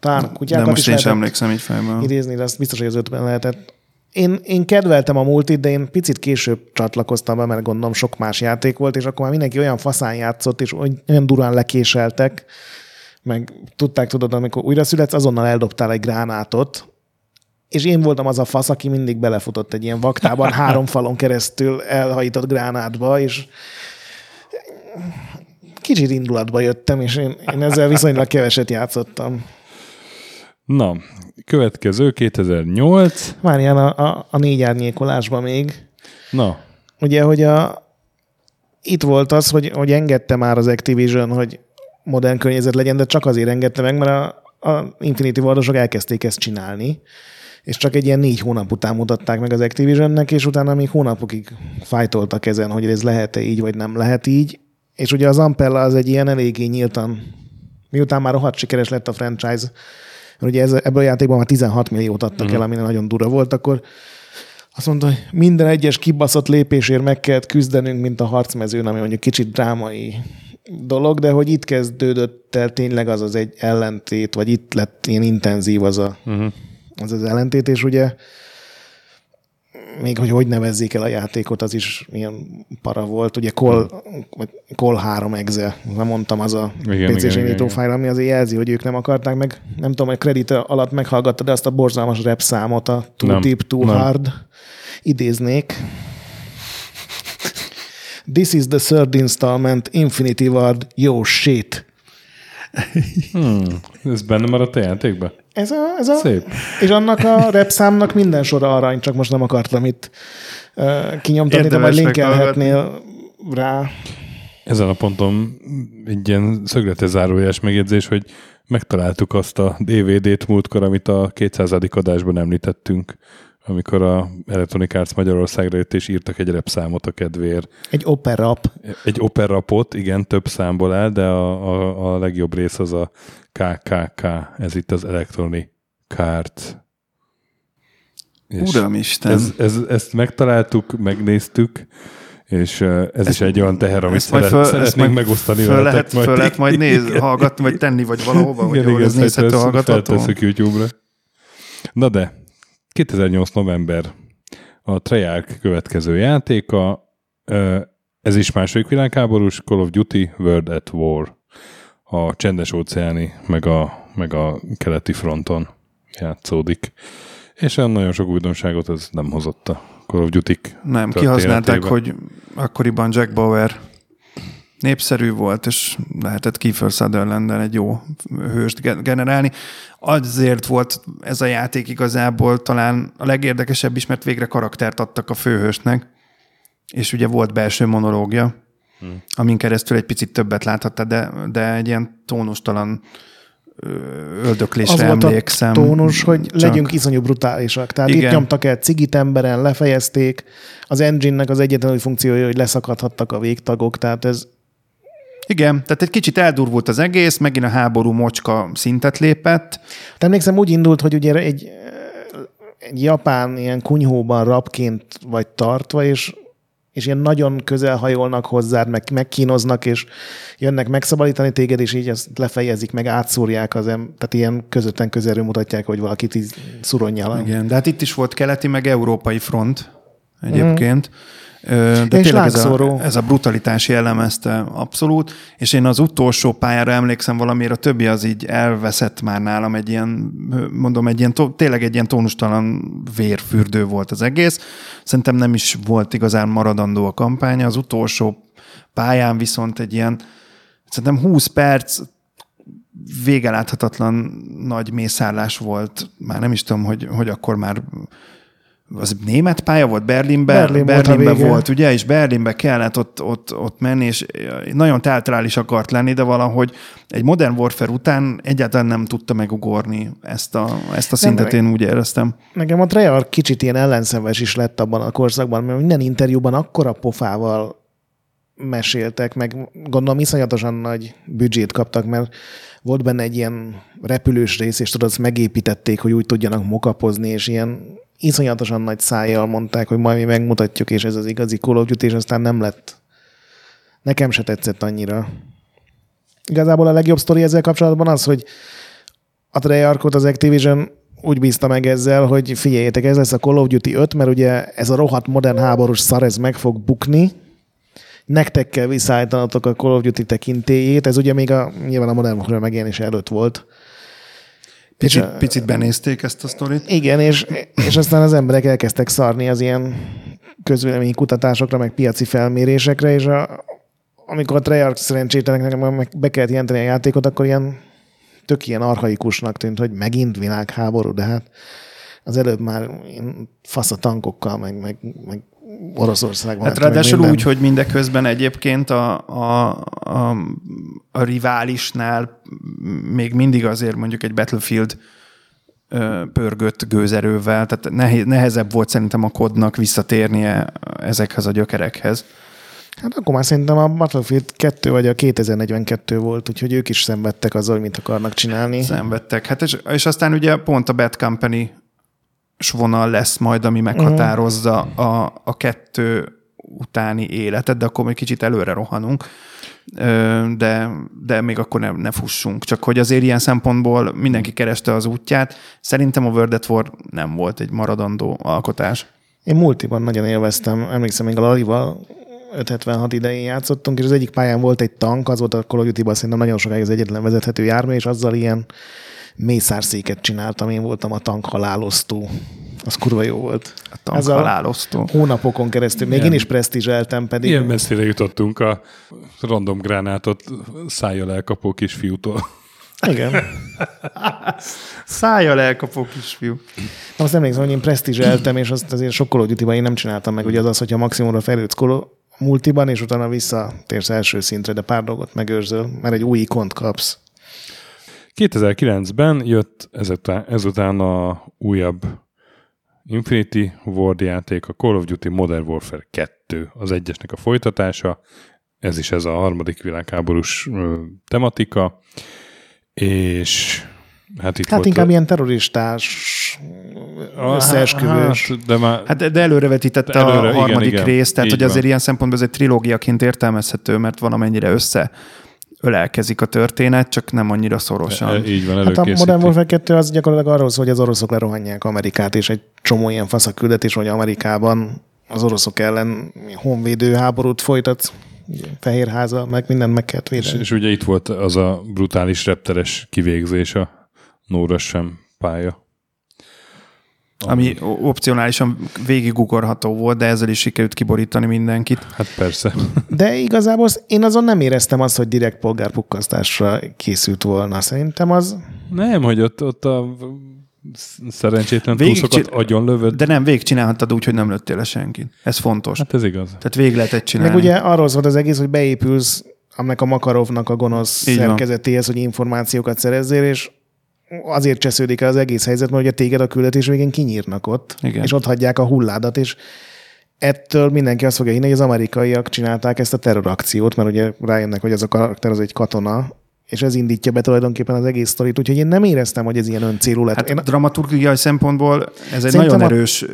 Talán kutyákat De most is én sem emlékszem így fejben. Idézni, de azt biztos, hogy az ötben lehetett én, én kedveltem a multit, de én picit később csatlakoztam be, mert gondolom sok más játék volt, és akkor már mindenki olyan faszán játszott, és olyan durán lekéseltek, meg tudták, tudod, amikor újra születsz, azonnal eldobtál egy gránátot, és én voltam az a fasz, aki mindig belefutott egy ilyen vaktában, <laughs> három falon keresztül elhajított gránátba, és kicsit indulatba jöttem, és én, én ezzel viszonylag keveset játszottam. Na, következő 2008. Várjál a, a, a négy árnyékolásban még. Na. Ugye, hogy a, itt volt az, hogy, hogy engedte már az Activision, hogy modern környezet legyen, de csak azért engedte meg, mert a, a Infinity Wardosok elkezdték ezt csinálni, és csak egy ilyen négy hónap után mutatták meg az Activisionnek, és utána még hónapokig fájtoltak ezen, hogy ez lehet-e így, vagy nem lehet így. És ugye az Ampella az egy ilyen eléggé nyíltan, miután már rohadt sikeres lett a franchise, mert ugye ez, ebből a játékban már 16 milliót adtak uh-huh. el, ami nagyon dura volt, akkor azt mondta, hogy minden egyes kibaszott lépésért meg kellett küzdenünk, mint a harcmezőn, ami mondjuk kicsit drámai dolog, de hogy itt kezdődött el tényleg az az egy ellentét, vagy itt lett ilyen intenzív az a, uh-huh. az, az ellentét, és ugye még hogy hogy nevezzék el a játékot, az is milyen para volt. Ugye Call, Call 3 exe, nem mondtam, az a PC-s indítófájl, ami azért jelzi, hogy ők nem akarták meg. Nem tudom, hogy kredit alatt meghallgatta, de azt a borzalmas rap számot, a Too nem, Deep, Too nem. Hard idéznék. This is the third installment, Infinity Ward, yo shit. Hmm, ez benne maradt a játékban? Ez a, ez a, Szép. És annak a repszámnak minden sora arany, csak most nem akartam itt uh, kinyomtatni, de majd linkelhetnél rá. Ezen a ponton egy ilyen szöglete zárójás megjegyzés, hogy megtaláltuk azt a DVD-t múltkor, amit a 200. adásban említettünk, amikor a Electronic Arts Magyarországra jött, és írtak egy repszámot a kedvéért. Egy operap. Egy operapot, igen, több számból áll, de a, a, a legjobb rész az a KKK, ez itt az Electronic Arts. Uramisten! Ez, ez, ezt megtaláltuk, megnéztük, és ez ezt, is egy olyan teher, amit szeret, föl, szeretnénk megosztani föl lehet, majd. Föl lehet majd nézni, hallgatni, vagy tenni, vagy valahova, igen, hogy igen, ez nézhető hallgatható. Feltesszük YouTube-ra. Na de, 2008. november a Treyarch következő játéka, ez is második világháborús, Call of Duty World at War. A csendes óceáni, meg a, meg a keleti fronton játszódik. És nagyon sok újdonságot ez nem hozott a Call of duty Nem, kihasználták, hogy akkoriban Jack Bauer népszerű volt, és lehetett Kiefer sutherland egy jó hőst generálni. Azért volt ez a játék igazából talán a legérdekesebb is, mert végre karaktert adtak a főhősnek, és ugye volt belső monológia, hmm. amin keresztül egy picit többet láthatta, de, de egy ilyen tónustalan öldöklésre az emlékszem. volt a tónus, hogy csak... legyünk iszonyú brutálisak. Tehát Igen. itt nyomtak el cigit emberen, lefejezték. Az engine-nek az egyetlen funkciója, hogy leszakadhattak a végtagok, tehát ez igen, tehát egy kicsit eldurvult az egész, megint a háború mocska szintet lépett. De emlékszem, úgy indult, hogy ugye egy, egy japán ilyen kunyhóban rabként vagy tartva, és és ilyen nagyon közel hajolnak hozzád, meg megkínoznak, és jönnek megszabadítani téged, és így ezt lefejezik, meg átszúrják az em, tehát ilyen közötten közelről mutatják, hogy valakit így szuronnyal. Igen, de hát itt is volt keleti, meg európai front egyébként. Mm. De és tényleg ez a, ez a brutalitás jellemezte abszolút, és én az utolsó pályára emlékszem valamiért, a többi az így elveszett már nálam egy ilyen, mondom, egy ilyen, tényleg egy ilyen tónustalan vérfürdő volt az egész. Szerintem nem is volt igazán maradandó a kampánya. Az utolsó pályán viszont egy ilyen, szerintem 20 perc végeláthatatlan nagy mészárlás volt. Már nem is tudom, hogy, hogy akkor már az német pálya volt, Berlinbe, Berlin volt a Berlinbe vége. volt, ugye, és Berlinbe kellett ott, ott, ott menni, és nagyon teatrális akart lenni, de valahogy egy Modern Warfare után egyáltalán nem tudta megugorni ezt a, ezt a szintet, Nem, én úgy éreztem. Nekem a Treyarch kicsit ilyen ellenszenves is lett abban a korszakban, mert minden interjúban akkora pofával meséltek, meg gondolom iszonyatosan nagy büdzsét kaptak, mert volt benne egy ilyen repülős rész, és tudod, azt megépítették, hogy úgy tudjanak mokapozni, és ilyen iszonyatosan nagy szájjal mondták, hogy majd mi megmutatjuk, és ez az igazi Call of és aztán nem lett. Nekem se tetszett annyira. Igazából a legjobb sztori ezzel kapcsolatban az, hogy a Treyarchot az Activision úgy bízta meg ezzel, hogy figyeljétek, ez lesz a Call of Duty 5, mert ugye ez a rohadt modern háborús szar, ez meg fog bukni, nektek kell visszaállítanatok a Call of Duty tekintélyét, ez ugye még a, nyilván a Modern Warfare megjelenése előtt volt. Picit, És picit benézték ezt a sztorit. Igen, és, és aztán az emberek elkezdtek szarni az ilyen közvélemény kutatásokra, meg piaci felmérésekre, és a, amikor a Treyarch szerencsétlenek meg be kellett jelenteni a játékot, akkor ilyen tök ilyen arhaikusnak tűnt, hogy megint világháború, de hát az előbb már fasz a tankokkal, meg, meg, meg Oroszországban. Hát ráadásul minden. úgy, hogy mindeközben egyébként a, a, a, a riválisnál még mindig azért mondjuk egy Battlefield pörgött gőzerővel, tehát nehezebb volt szerintem a kodnak visszatérnie ezekhez a gyökerekhez. Hát akkor már szerintem a Battlefield 2 vagy a 2042 volt, úgyhogy ők is szenvedtek azzal, hogy mit akarnak csinálni. Szenvedtek. Hát és, és aztán ugye pont a Bad Company vonal lesz majd, ami meghatározza a, a kettő utáni életet, de akkor még kicsit előre rohanunk, de, de még akkor ne, ne fussunk. Csak hogy azért ilyen szempontból mindenki kereste az útját. Szerintem a World at War nem volt egy maradandó alkotás. Én multiban nagyon élveztem, emlékszem, még a Lalival 576 idején játszottunk, és az egyik pályán volt egy tank, az volt a Call of Duty-ban szerintem nagyon sokáig az egyetlen vezethető jármű, és azzal ilyen mészárszéket csináltam, én voltam a tank halálosztó. Az kurva jó volt. A tank Ez a-. Hónapokon keresztül. Még Igen. én is presztízseltem pedig. Ilyen messzire jutottunk a random gránátot szájjal elkapó kisfiútól. Igen. <laughs> Szájjal elkapó kisfiú. Na, Azt emlékszem, hogy én presztízseltem, és azt azért sok Call of én nem csináltam meg, ugye az az, hogyha maximumra of multiban, és utána visszatérsz első szintre, de pár dolgot megőrzöl, mert egy új ikont kapsz. 2009-ben jött ezután, ezután a újabb Infinity Ward játék, a Call of Duty Modern Warfare 2, az egyesnek a folytatása. Ez is ez a harmadik világháborús tematika. És hát itt Hát inkább a- ilyen terroristás, összeesküvős. Hát, de már Hát de előrevetítette Előre, a harmadik igen. részt, tehát hogy azért van. ilyen szempontból ez egy trilógiaként értelmezhető, mert valamennyire össze ölelkezik a történet, csak nem annyira szorosan. e- így van, Hát a. Modern Warfare 2 az gyakorlatilag arról szól, hogy az oroszok lerohanják Amerikát, és egy csomó ilyen fasz a küldetés, hogy Amerikában az oroszok ellen honvédő háborút folytat, Fehérháza, meg mindent meg kell és, védeni. és ugye itt volt az a brutális repteres kivégzés a Nóra sem pálya. Ami opcionálisan végigugorható volt, de ezzel is sikerült kiborítani mindenkit. Hát persze. De igazából az- én azon nem éreztem azt, hogy direkt polgárpukkasztásra készült volna. Szerintem az Nem, hogy ott, ott a szerencsétlen Végig túszokat csi- agyon lövöd. De nem, végigcsinálhattad úgy, hogy nem lőttél le senkit. Ez fontos. Hát ez igaz. Tehát végig lehetett csinálni. Meg ugye arról szólt az egész, hogy beépülsz annak a Makarovnak a gonosz Így van. szerkezetéhez, hogy információkat szerezzél, és azért csesződik el az egész helyzet, mert ugye téged a küldetés végén kinyírnak ott, Igen. és ott hagyják a hulládat, és ettől mindenki azt fogja hinni, hogy az amerikaiak csinálták ezt a terrorakciót, mert ugye rájönnek, hogy ez a karakter az egy katona, és ez indítja be tulajdonképpen az egész sztorit, úgyhogy én nem éreztem, hogy ez ilyen öncélú lett. Hát én, dramaturgiai szempontból ez egy Szerintem nagyon a- erős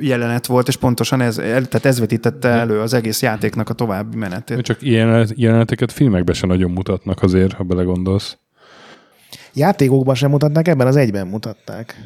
jelenet volt, és pontosan ez, tehát ez vetítette elő az egész játéknak a további menetét. Csak ilyen jeleneteket filmekben se nagyon mutatnak azért, ha belegondolsz. Játékokban sem mutatták, ebben az egyben mutatták.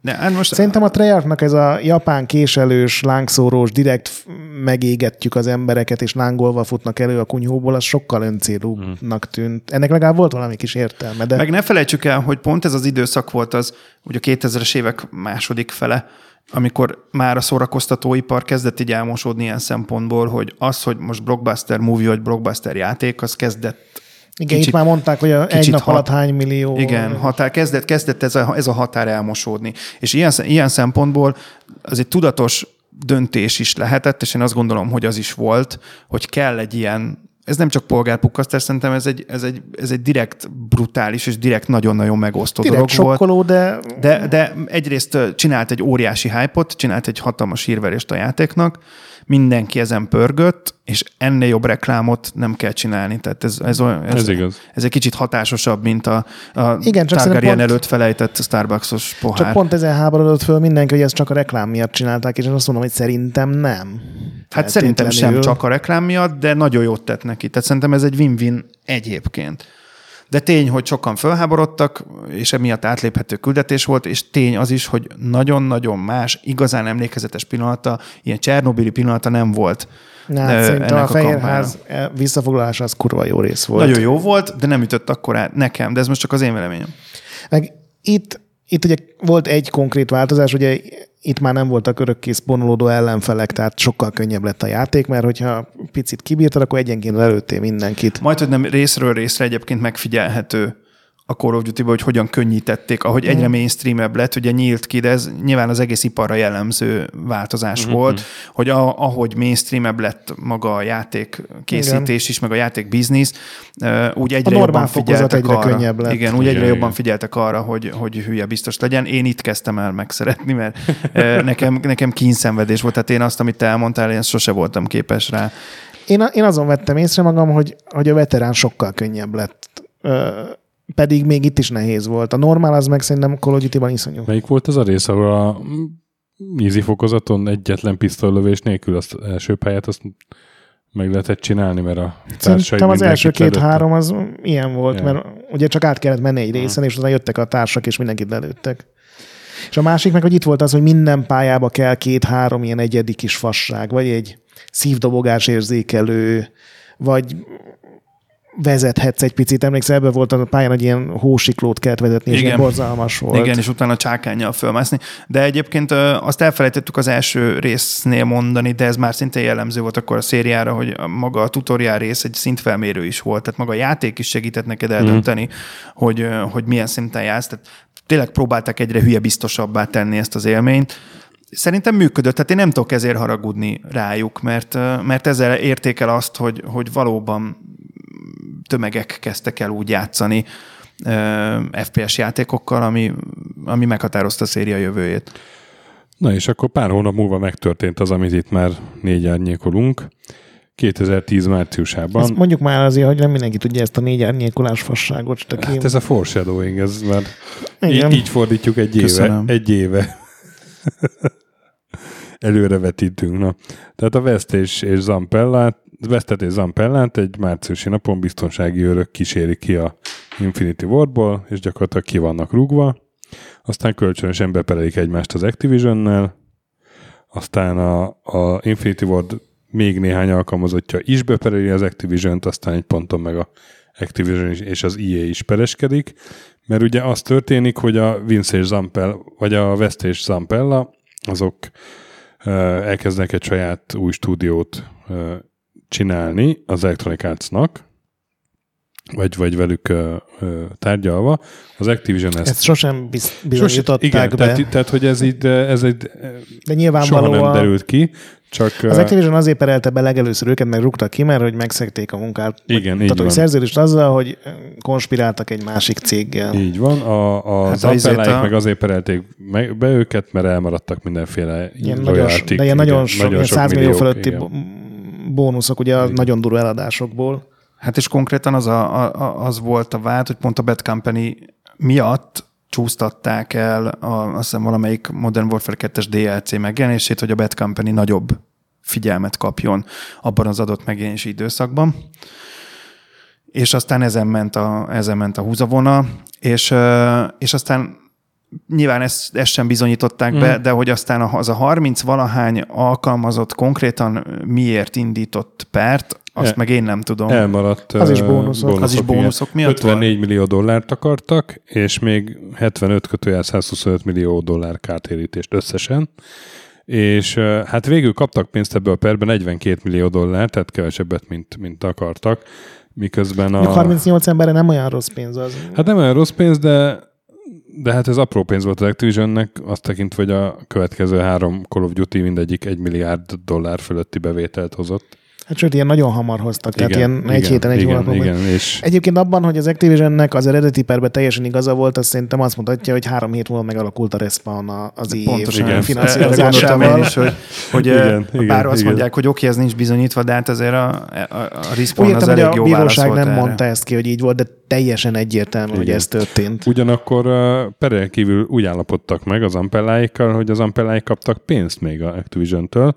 De hát most Szerintem a Treyarchnak ez a japán késelős, lángszórós, direkt megégetjük az embereket, és lángolva futnak elő a kunyhóból, az sokkal öncélúbbnak tűnt. Ennek legalább volt valami kis értelme, de Meg ne felejtsük el, hogy pont ez az időszak volt az, ugye a 2000-es évek második fele, amikor már a szórakoztatóipar kezdett így elmosódni ilyen szempontból, hogy az, hogy most blockbuster movie vagy blockbuster játék, az kezdett igen, kicsit- itt már mondták, hogy a egy nap hat- alatt hány millió. Igen, határ, kezdett, kezdett ez, a, ez a határ elmosódni. És ilyen, ilyen szempontból az egy tudatos döntés is lehetett, és én azt gondolom, hogy az is volt, hogy kell egy ilyen, ez nem csak polgárpukkasztás, szerintem ez egy, ez egy, ez egy direkt brutális és direkt nagyon-nagyon megosztó Direkt dolog volt. sokkoló, de De, de egyrészt csinált egy óriási hype-ot, csinált egy hatalmas hírverést a játéknak, mindenki ezen pörgött, és ennél jobb reklámot nem kell csinálni. Tehát ez, ez, olyan, ez, Ez igaz. ez egy kicsit hatásosabb, mint a, a Igen, csak Targaryen pont- előtt felejtett Starbucksos pohár. csak pont ezen háborodott föl mindenki, hogy ezt csak a reklám miatt csinálták, és én azt mondom, hogy szerintem nem. hát szerintem sem csak a reklám miatt, de nagyon jót tett neki. Tehát szerintem ez egy win-win egyébként. De tény, hogy sokan fölháborodtak, és emiatt átléphető küldetés volt, és tény az is, hogy nagyon-nagyon más, igazán emlékezetes pillanata, ilyen Csernobili pillanata nem volt. Na, hát szerintem a kampánynak. Fehérház visszafoglalása az kurva jó rész volt. Nagyon jó volt, de nem ütött akkor át nekem, de ez most csak az én véleményem. Meg itt, itt ugye volt egy konkrét változás, ugye itt már nem voltak örökkész bonolódó ellenfelek, tehát sokkal könnyebb lett a játék, mert hogyha picit kibírtad, akkor egyenként lelőttél mindenkit. Majd, hogy nem részről részre egyébként megfigyelhető a Call of duty hogy hogyan könnyítették, ahogy egyre mainstreamebb lett, ugye nyílt ki, de ez nyilván az egész iparra jellemző változás mm-hmm. volt, hogy a, ahogy mainstreamebb lett maga a játék készítés is, meg a játék biznisz, úgy egyre normál jobban figyeltek egyre arra. könnyebb lett. Igen, úgy Igen, egyre jobban figyeltek arra, hogy, hogy hülye biztos legyen. Én itt kezdtem el megszeretni, mert nekem, nekem kínszenvedés volt, tehát én azt, amit te elmondtál, én sose voltam képes rá. Én, én azon vettem észre magam, hogy, hogy a veterán sokkal könnyebb lett. Pedig még itt is nehéz volt. A normál az meg szerintem Call of Duty-ban iszonyú. Melyik volt az a rész, ahol a easy fokozaton egyetlen pisztolylövés nélkül azt első pályát azt meg lehetett csinálni, mert a társai Szerintem az első két-három az ilyen volt, Ja. mert ugye csak át kellett menni egy részen, és utána jöttek a társak, és mindenkit lelőttek. És a másik meg, hogy itt volt az, hogy minden pályába kell két-három ilyen egyedi kis fasság, vagy egy szívdobogás érzékelő, vagy vezethetsz egy picit. Emlékszel, ebben volt a pályán, hogy ilyen hósiklót kellett vezetni, és Igen. ilyen borzalmas volt. Igen, és utána csákányjal fölmászni. De egyébként azt elfelejtettük az első résznél mondani, de ez már szintén jellemző volt akkor a szériára, hogy maga a tutoriál rész egy szintfelmérő is volt. Tehát maga a játék is segített neked eldönteni, hogy, ö, hogy milyen szinten jársz. Tehát tényleg próbálták egyre hülye biztosabbá tenni ezt az élményt. Szerintem működött, tehát én nem tudok ezért haragudni rájuk, mert, mert ezzel értékel azt, hogy, hogy valóban tömegek kezdtek el úgy játszani FPS játékokkal, ami, ami meghatározta a széria jövőjét. Na és akkor pár hónap múlva megtörtént az, amit itt már négy árnyékolunk. 2010 márciusában. Ezt mondjuk már azért, hogy nem mindenki tudja ezt a négy árnyékolás fasságot. Csak Hát ez a foreshadowing, ez már Igen. így, így fordítjuk egy éve. Köszönöm. Egy éve. <laughs> Előre vetítünk. Na. Tehát a West és, és Zampellát, Westet és Zampellát egy márciusi napon biztonsági őrök kísérik ki a Infinity Wardból, és gyakorlatilag ki vannak rúgva. Aztán kölcsönösen beperelik egymást az Activisionnel, aztán a, a Infinity Ward még néhány alkalmazottja is bepereli az Activision-t, aztán egy ponton meg a Activision is- és az EA is pereskedik, mert ugye az történik, hogy a Vince és Zampel, vagy a West és Zampella, azok elkezdenek egy saját új stúdiót csinálni az Electronic Arts-nak, vagy, vagy velük ö, ö, tárgyalva. Az Activision ezt Ezt sosem biz- bizonyították igen, be. Tehát, tehát, hogy ez így, ez egy, de soha nyilvánvalóan nem derült ki, csak Az Activision azért perelte be legelőször őket, meg rúgtak ki, mert hogy megszekték a munkát. Igen, így Tehát, van. szerződést azzal, hogy konspiráltak egy másik céggel. így van. A, a Hát hát a meg azért perelték meg, be őket, mert elmaradtak mindenféle Ilyen nagyon, de ilyen igen, nagyon sok, ilyen 100 millió fölötti igen. Bónuszok, ugye a nagyon durva eladásokból. Hát és konkrétan az, a, a, az volt a vád, hogy pont a Bad Company miatt csúsztatták el a, azt hiszem valamelyik Modern Warfare 2-es DLC megjelenését, hogy a Bad Company nagyobb figyelmet kapjon abban az adott megjelenési időszakban. És aztán ezen ment a, ezen ment a húzavona, és, és aztán nyilván ezt, ezt sem bizonyították be, mm. de hogy aztán az a 30 valahány alkalmazott konkrétan miért indított pert, azt El, meg én nem tudom. Elmaradt. Az is bónuszok. bónuszok az is bónuszok igen. miatt 54 van? millió dollárt akartak, és még 75 kötőjel 125 millió dollár kártérítést összesen. És hát végül kaptak pénzt ebből a perben 42 millió dollár, tehát kevesebbet, mint, mint akartak. Miközben a... 38 emberre nem olyan rossz pénz az. Hát nem olyan rossz pénz, de de hát ez apró pénz volt az Activisionnek, azt tekintve, hogy a következő három Call of Duty mindegyik egy milliárd dollár fölötti bevételt hozott. Hát sőt, ilyen nagyon hamar hoztak, igen, tehát ilyen igen, egy héten, egy igen, hónapban. Igen, és... Egyébként abban, hogy az Activisionnek az eredeti perbe teljesen igaza volt, azt szerintem azt mutatja, hogy három hét múlva megalakult a Respawn az EA finanszírozásával. is, hogy, hogy igen, bár igen, azt igen. mondják, hogy oké, ez nincs bizonyítva, de hát azért a, a, a Respawn Úgy az elég a jó bíróság nem erre. mondta ezt ki, hogy így volt, de teljesen egyértelmű, igen. hogy ez történt. Ugyanakkor uh, peren kívül úgy állapodtak meg az ampelláikkal, hogy az ampelláik kaptak pénzt még a Activision-től,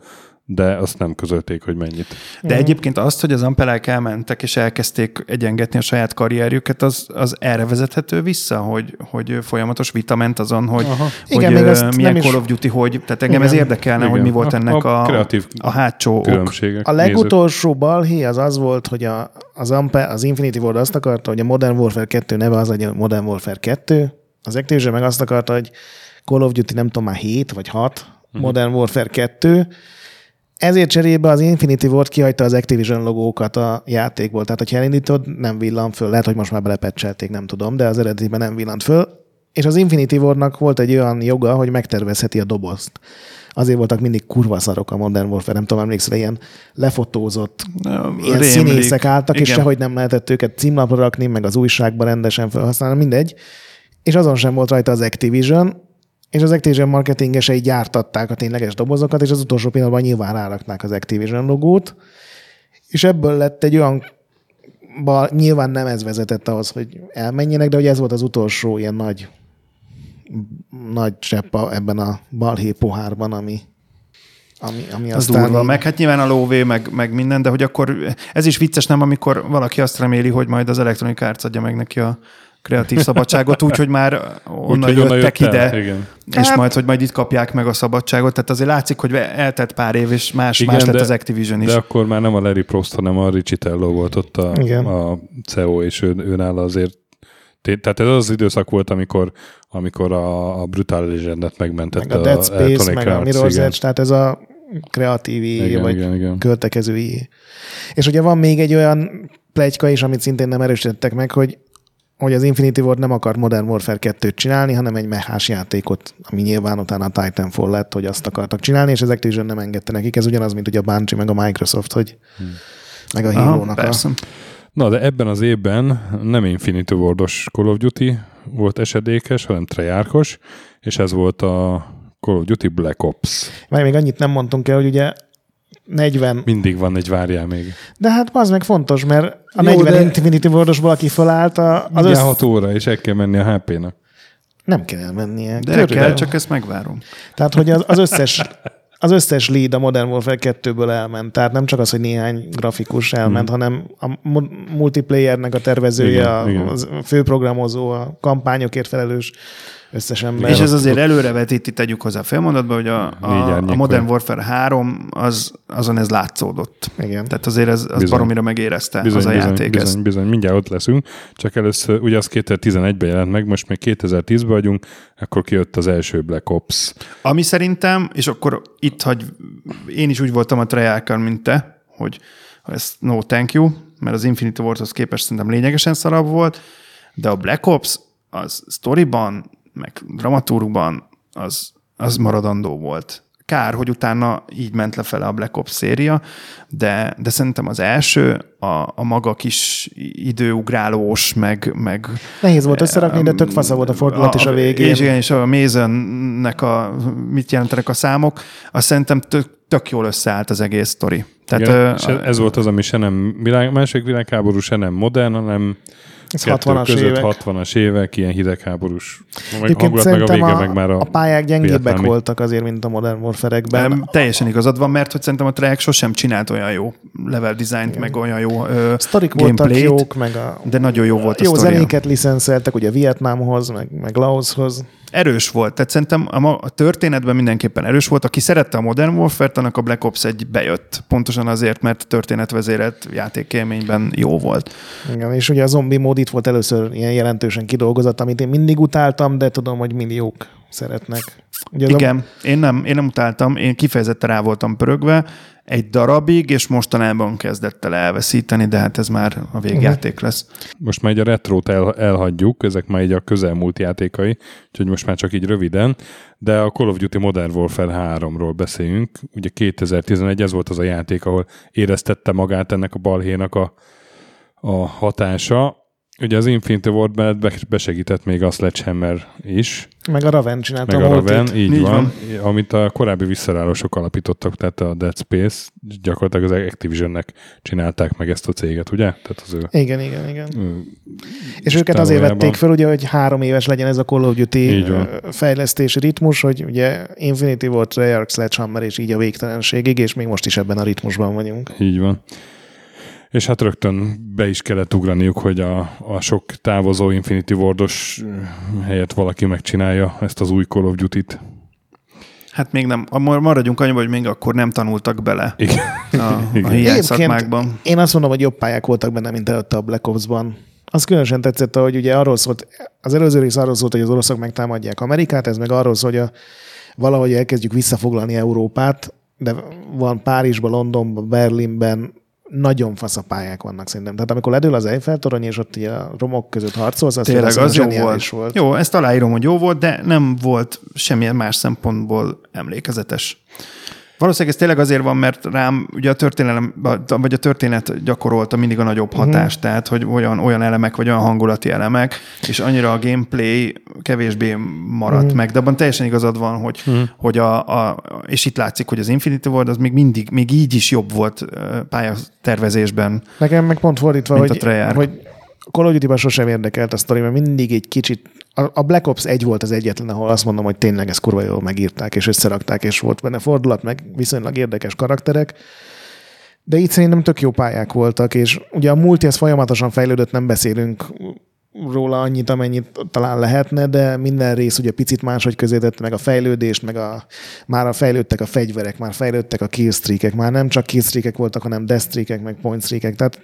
de azt nem közölték, hogy mennyit. De uh-huh. egyébként azt, hogy az ampelák elmentek és elkezdték egyengetni a saját karrierjüket, az, az erre vezethető vissza, hogy, hogy folyamatos vita ment azon, hogy, Aha. hogy Igen, még azt milyen Call of Duty, hogy, tehát engem Igen. ez érdekelne, Igen. hogy mi volt ennek a, a, kreatív a hátsó ok. A legutolsó balhé az az volt, hogy a, az, Ampe, az Infinity Ward azt akarta, hogy a Modern Warfare 2 neve az legyen Modern Warfare 2, az Activision meg azt akarta, hogy Call of Duty nem tudom már 7 vagy 6, mhm. Modern Warfare 2, ezért cserébe az Infinity Ward kihagyta az Activision logókat a játékból. Tehát, hogyha elindítod, nem villan föl. Lehet, hogy most már belepecselték, nem tudom, de az eredetiben nem villant föl. És az Infinity Wardnak volt egy olyan joga, hogy megtervezheti a dobozt. Azért voltak mindig kurva szarok a Modern Warfare, nem tudom, emlékszel, ilyen lefotózott, no, ilyen rémlik. színészek álltak, Igen. és sehogy nem lehetett őket címlapra rakni, meg az újságba rendesen felhasználni, mindegy. És azon sem volt rajta az Activision, és az Activision marketingesei gyártatták a tényleges dobozokat, és az utolsó pillanatban nyilván ráraknák az Activision logót, és ebből lett egy olyan nyilván nem ez vezetett ahhoz, hogy elmenjenek, de hogy ez volt az utolsó ilyen nagy nagy csepp ebben a balhé pohárban, ami, ami, ami az aztán durva, így... meg hát nyilván a lóvé, meg, meg minden, de hogy akkor ez is vicces, nem, amikor valaki azt reméli, hogy majd az Electronic Arts adja meg neki a kreatív szabadságot, <laughs> úgy, hogy már onnan úgy, jöttek ide, el, igen. és hát, majd, hogy majd itt kapják meg a szabadságot. Tehát azért látszik, hogy eltett pár év, és más, igen, más lett de, az Activision is. De akkor már nem a Larry Prost, hanem a Richie Tello volt ott a, a CEO, és ő, ő nála azért tehát ez az időszak volt, amikor, amikor a, a Brutal Legendet megmentette meg a Dead Space, a meg a Mirror's Edge, tehát ez a kreatív igen, vagy igen, igen. költekezői. És ugye van még egy olyan plegyka is, amit szintén nem erősítettek meg, hogy hogy az Infinity Ward nem akar Modern Warfare 2-t csinálni, hanem egy mehás játékot, ami nyilván utána a Titanfall lett, hogy azt akartak csinálni, és az Activision nem engedte nekik. Ez ugyanaz, mint ugye a Bungie, meg a Microsoft, hogy hmm. meg a hírónak a... Na, de ebben az évben nem Infinity Wardos Call of Duty volt esedékes, hanem Treyarchos, és ez volt a Call of Duty Black Ops. Meg még annyit nem mondtunk el, hogy ugye 40. Mindig van egy várjál még. De hát az meg fontos, mert a Jó, 40 de... Infinity Wardos valaki fölállt a, az össz... 6 óra, és el kell menni a HP-nak. Nem kell mennie. De el kell, csak ezt megvárom. Tehát, hogy az, az összes az összes lead a Modern Warfare 2-ből elment. Tehát nem csak az, hogy néhány grafikus elment, hmm. hanem a multiplayernek a tervezője, igen, a, igen. a főprogramozó, a kampányokért felelős összes ember. És ez azért előrevetíti, tegyük hozzá a félmondatba, hogy a, a, a Modern Warfare 3 az, azon ez látszódott. Igen. Tehát azért ez, az bizony. baromira megérezte bizony, az a bizony, játék. Bizony, bizony, mindjárt ott leszünk. Csak először, ugye az 2011-ben jelent meg, most még 2010-ben vagyunk, akkor kijött az első Black Ops. Ami szerintem, és akkor itt, hogy én is úgy voltam a Treyarch mint te, hogy ez no thank you, mert az Infinity Wardhoz képest szerintem lényegesen szarabb volt, de a Black Ops az storyban, meg dramaturgban az, az maradandó volt. Kár, hogy utána így ment lefele a Black Ops széria, de, de szerintem az első, a, a maga kis időugrálós, meg... meg Nehéz volt összerakni, de tök fasza volt a fordulat a, is a végén. És igen, és a Mason-nek a, mit jelentenek a számok, azt szerintem tök, tök jól összeállt az egész sztori. Tehát, Igen, ö, és ez- ez volt az, ami se nem világ, második világháború, se nem modern, hanem Ez kettő 60-as között évek. 60-as évek, ilyen hidegháborús. Meg hangulat, meg a vége, a, meg már a, a pályák gyengébbek vietnámi. voltak azért, mint a Modern Warfare-ekben. Nem, teljesen igazad van, mert hogy szerintem a track sosem csinált olyan jó level designt, meg olyan jó ö, Sztorik voltak jók, meg a de nagyon jó volt a jó sztoria. zenéket licenszeltek, ugye Vietnámhoz, meg, meg Laoshoz. Erős volt. Tehát szerintem a, a történetben mindenképpen erős volt. Aki szerette a Modern Warfare-t, annak a Black Ops 1 bejött. Pontosan azért, mert a történetvezérelt játékélményben jó volt. Igen, és ugye a zombi mód itt volt először ilyen jelentősen kidolgozott, amit én mindig utáltam, de tudom, hogy milliók szeretnek. Ugye az a- Igen, én nem, én nem utáltam, én kifejezetten rá voltam pörögve egy darabig, és mostanában kezdett el elveszíteni, de hát ez már a végjáték lesz. most már így a retrót el, elhagyjuk, ezek már így a közelmúlt játékai, úgyhogy most már csak így röviden, de a Call of Duty Modern Warfare 3-ról beszéljünk. Ugye 2011 ez volt az a játék, ahol éreztette magát ennek a balhénak a, a hatása. Ugye az Infinity Ward be- besegített még a Sledgehammer is, Meg a Raven csinálta meg a multit. Raven, így, Így van, van. amit a korábbi visszarálósok alapítottak, tehát a Dead Space, gyakorlatilag az Activisionnek csinálták meg ezt a céget, ugye? Tehát az ő, Igen, igen, igen. ő És őket azért vették fel, ugye, hogy három éves legyen ez a Call of Duty fejlesztési ritmus, hogy ugye Infinity volt Treyarch, Sledgehammer, és így a végtelenségig, és még most is ebben a ritmusban vagyunk. Így van. És hát rögtön be is kellett ugraniuk, hogy a, a sok távozó Infinity Wardos helyett valaki megcsinálja ezt az új Call of Duty-t. Hát még nem, a- maradjunk annyiban, hogy még akkor nem tanultak bele Igen. a, a Igen. hiány Egyébként szakmákban. Én azt mondom, hogy jobb pályák voltak benne, mint előtte a Black Ops-ban. Az különösen tetszett, hogy ugye arról szólt, az előző rész arról szólt, hogy az oroszok megtámadják Amerikát, ez meg arról szól, hogy a, valahogy elkezdjük visszafoglalni Európát, de van Párizsban, Londonban, Berlinben, nagyon fasz a pályák vannak szerintem. Tehát amikor ledől az Eiffel torony, és ott ugye a romok között harcolsz, az Tényleg, az jó volt. volt. Jó, ezt aláírom, hogy jó volt, de nem volt semmilyen más szempontból emlékezetes. Valószínűleg ez tényleg azért van, mert rám ugye a történelem, vagy a történet gyakorolta mindig a nagyobb Mhm. hatást, tehát hogy olyan, olyan elemek, vagy olyan hangulati elemek, és annyira a gameplay kevésbé maradt Mhm. meg, de abban teljesen igazad van, hogy, hogy a, a, és itt látszik, hogy az Infinity World az még mindig, még így is jobb volt pályatervezésben. Nekem meg pont fordítva, hogy, hogy Call of Duty-ban sosem érdekelt a sztori, mert mindig egy kicsit, a, Black Ops 1 volt az egyetlen, ahol azt mondom, hogy tényleg ezt kurva jól megírták, és összerakták, és volt benne fordulat, meg viszonylag érdekes karakterek. De itt szerintem tök jó pályák voltak, és ugye a multi ez folyamatosan fejlődött, nem beszélünk róla annyit, amennyit talán lehetne, de minden rész ugye picit máshogy közé tette meg a fejlődést, meg a, már a fejlődtek a fegyverek, már fejlődtek a killstreakek, már nem csak killstreakek voltak, hanem deathstreakek, meg pointstreakek, tehát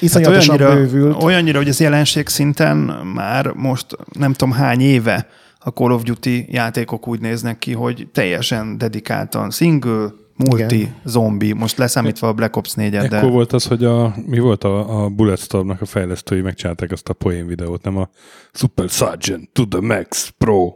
iszonyatosan hát olyannyira, bővült. olyannyira, hogy ez jelenség szinten már most nem tudom hány éve a Call of Duty játékok úgy néznek ki, hogy teljesen dedikáltan single, multi, Igen. zombi, most leszámítva a Black Ops 4-et, de Ekkor volt az, hogy a, mi volt a, a Bulletstormnak a fejlesztői megcsinálták azt a poén videót, nem a Super Sergeant to the Max Pro.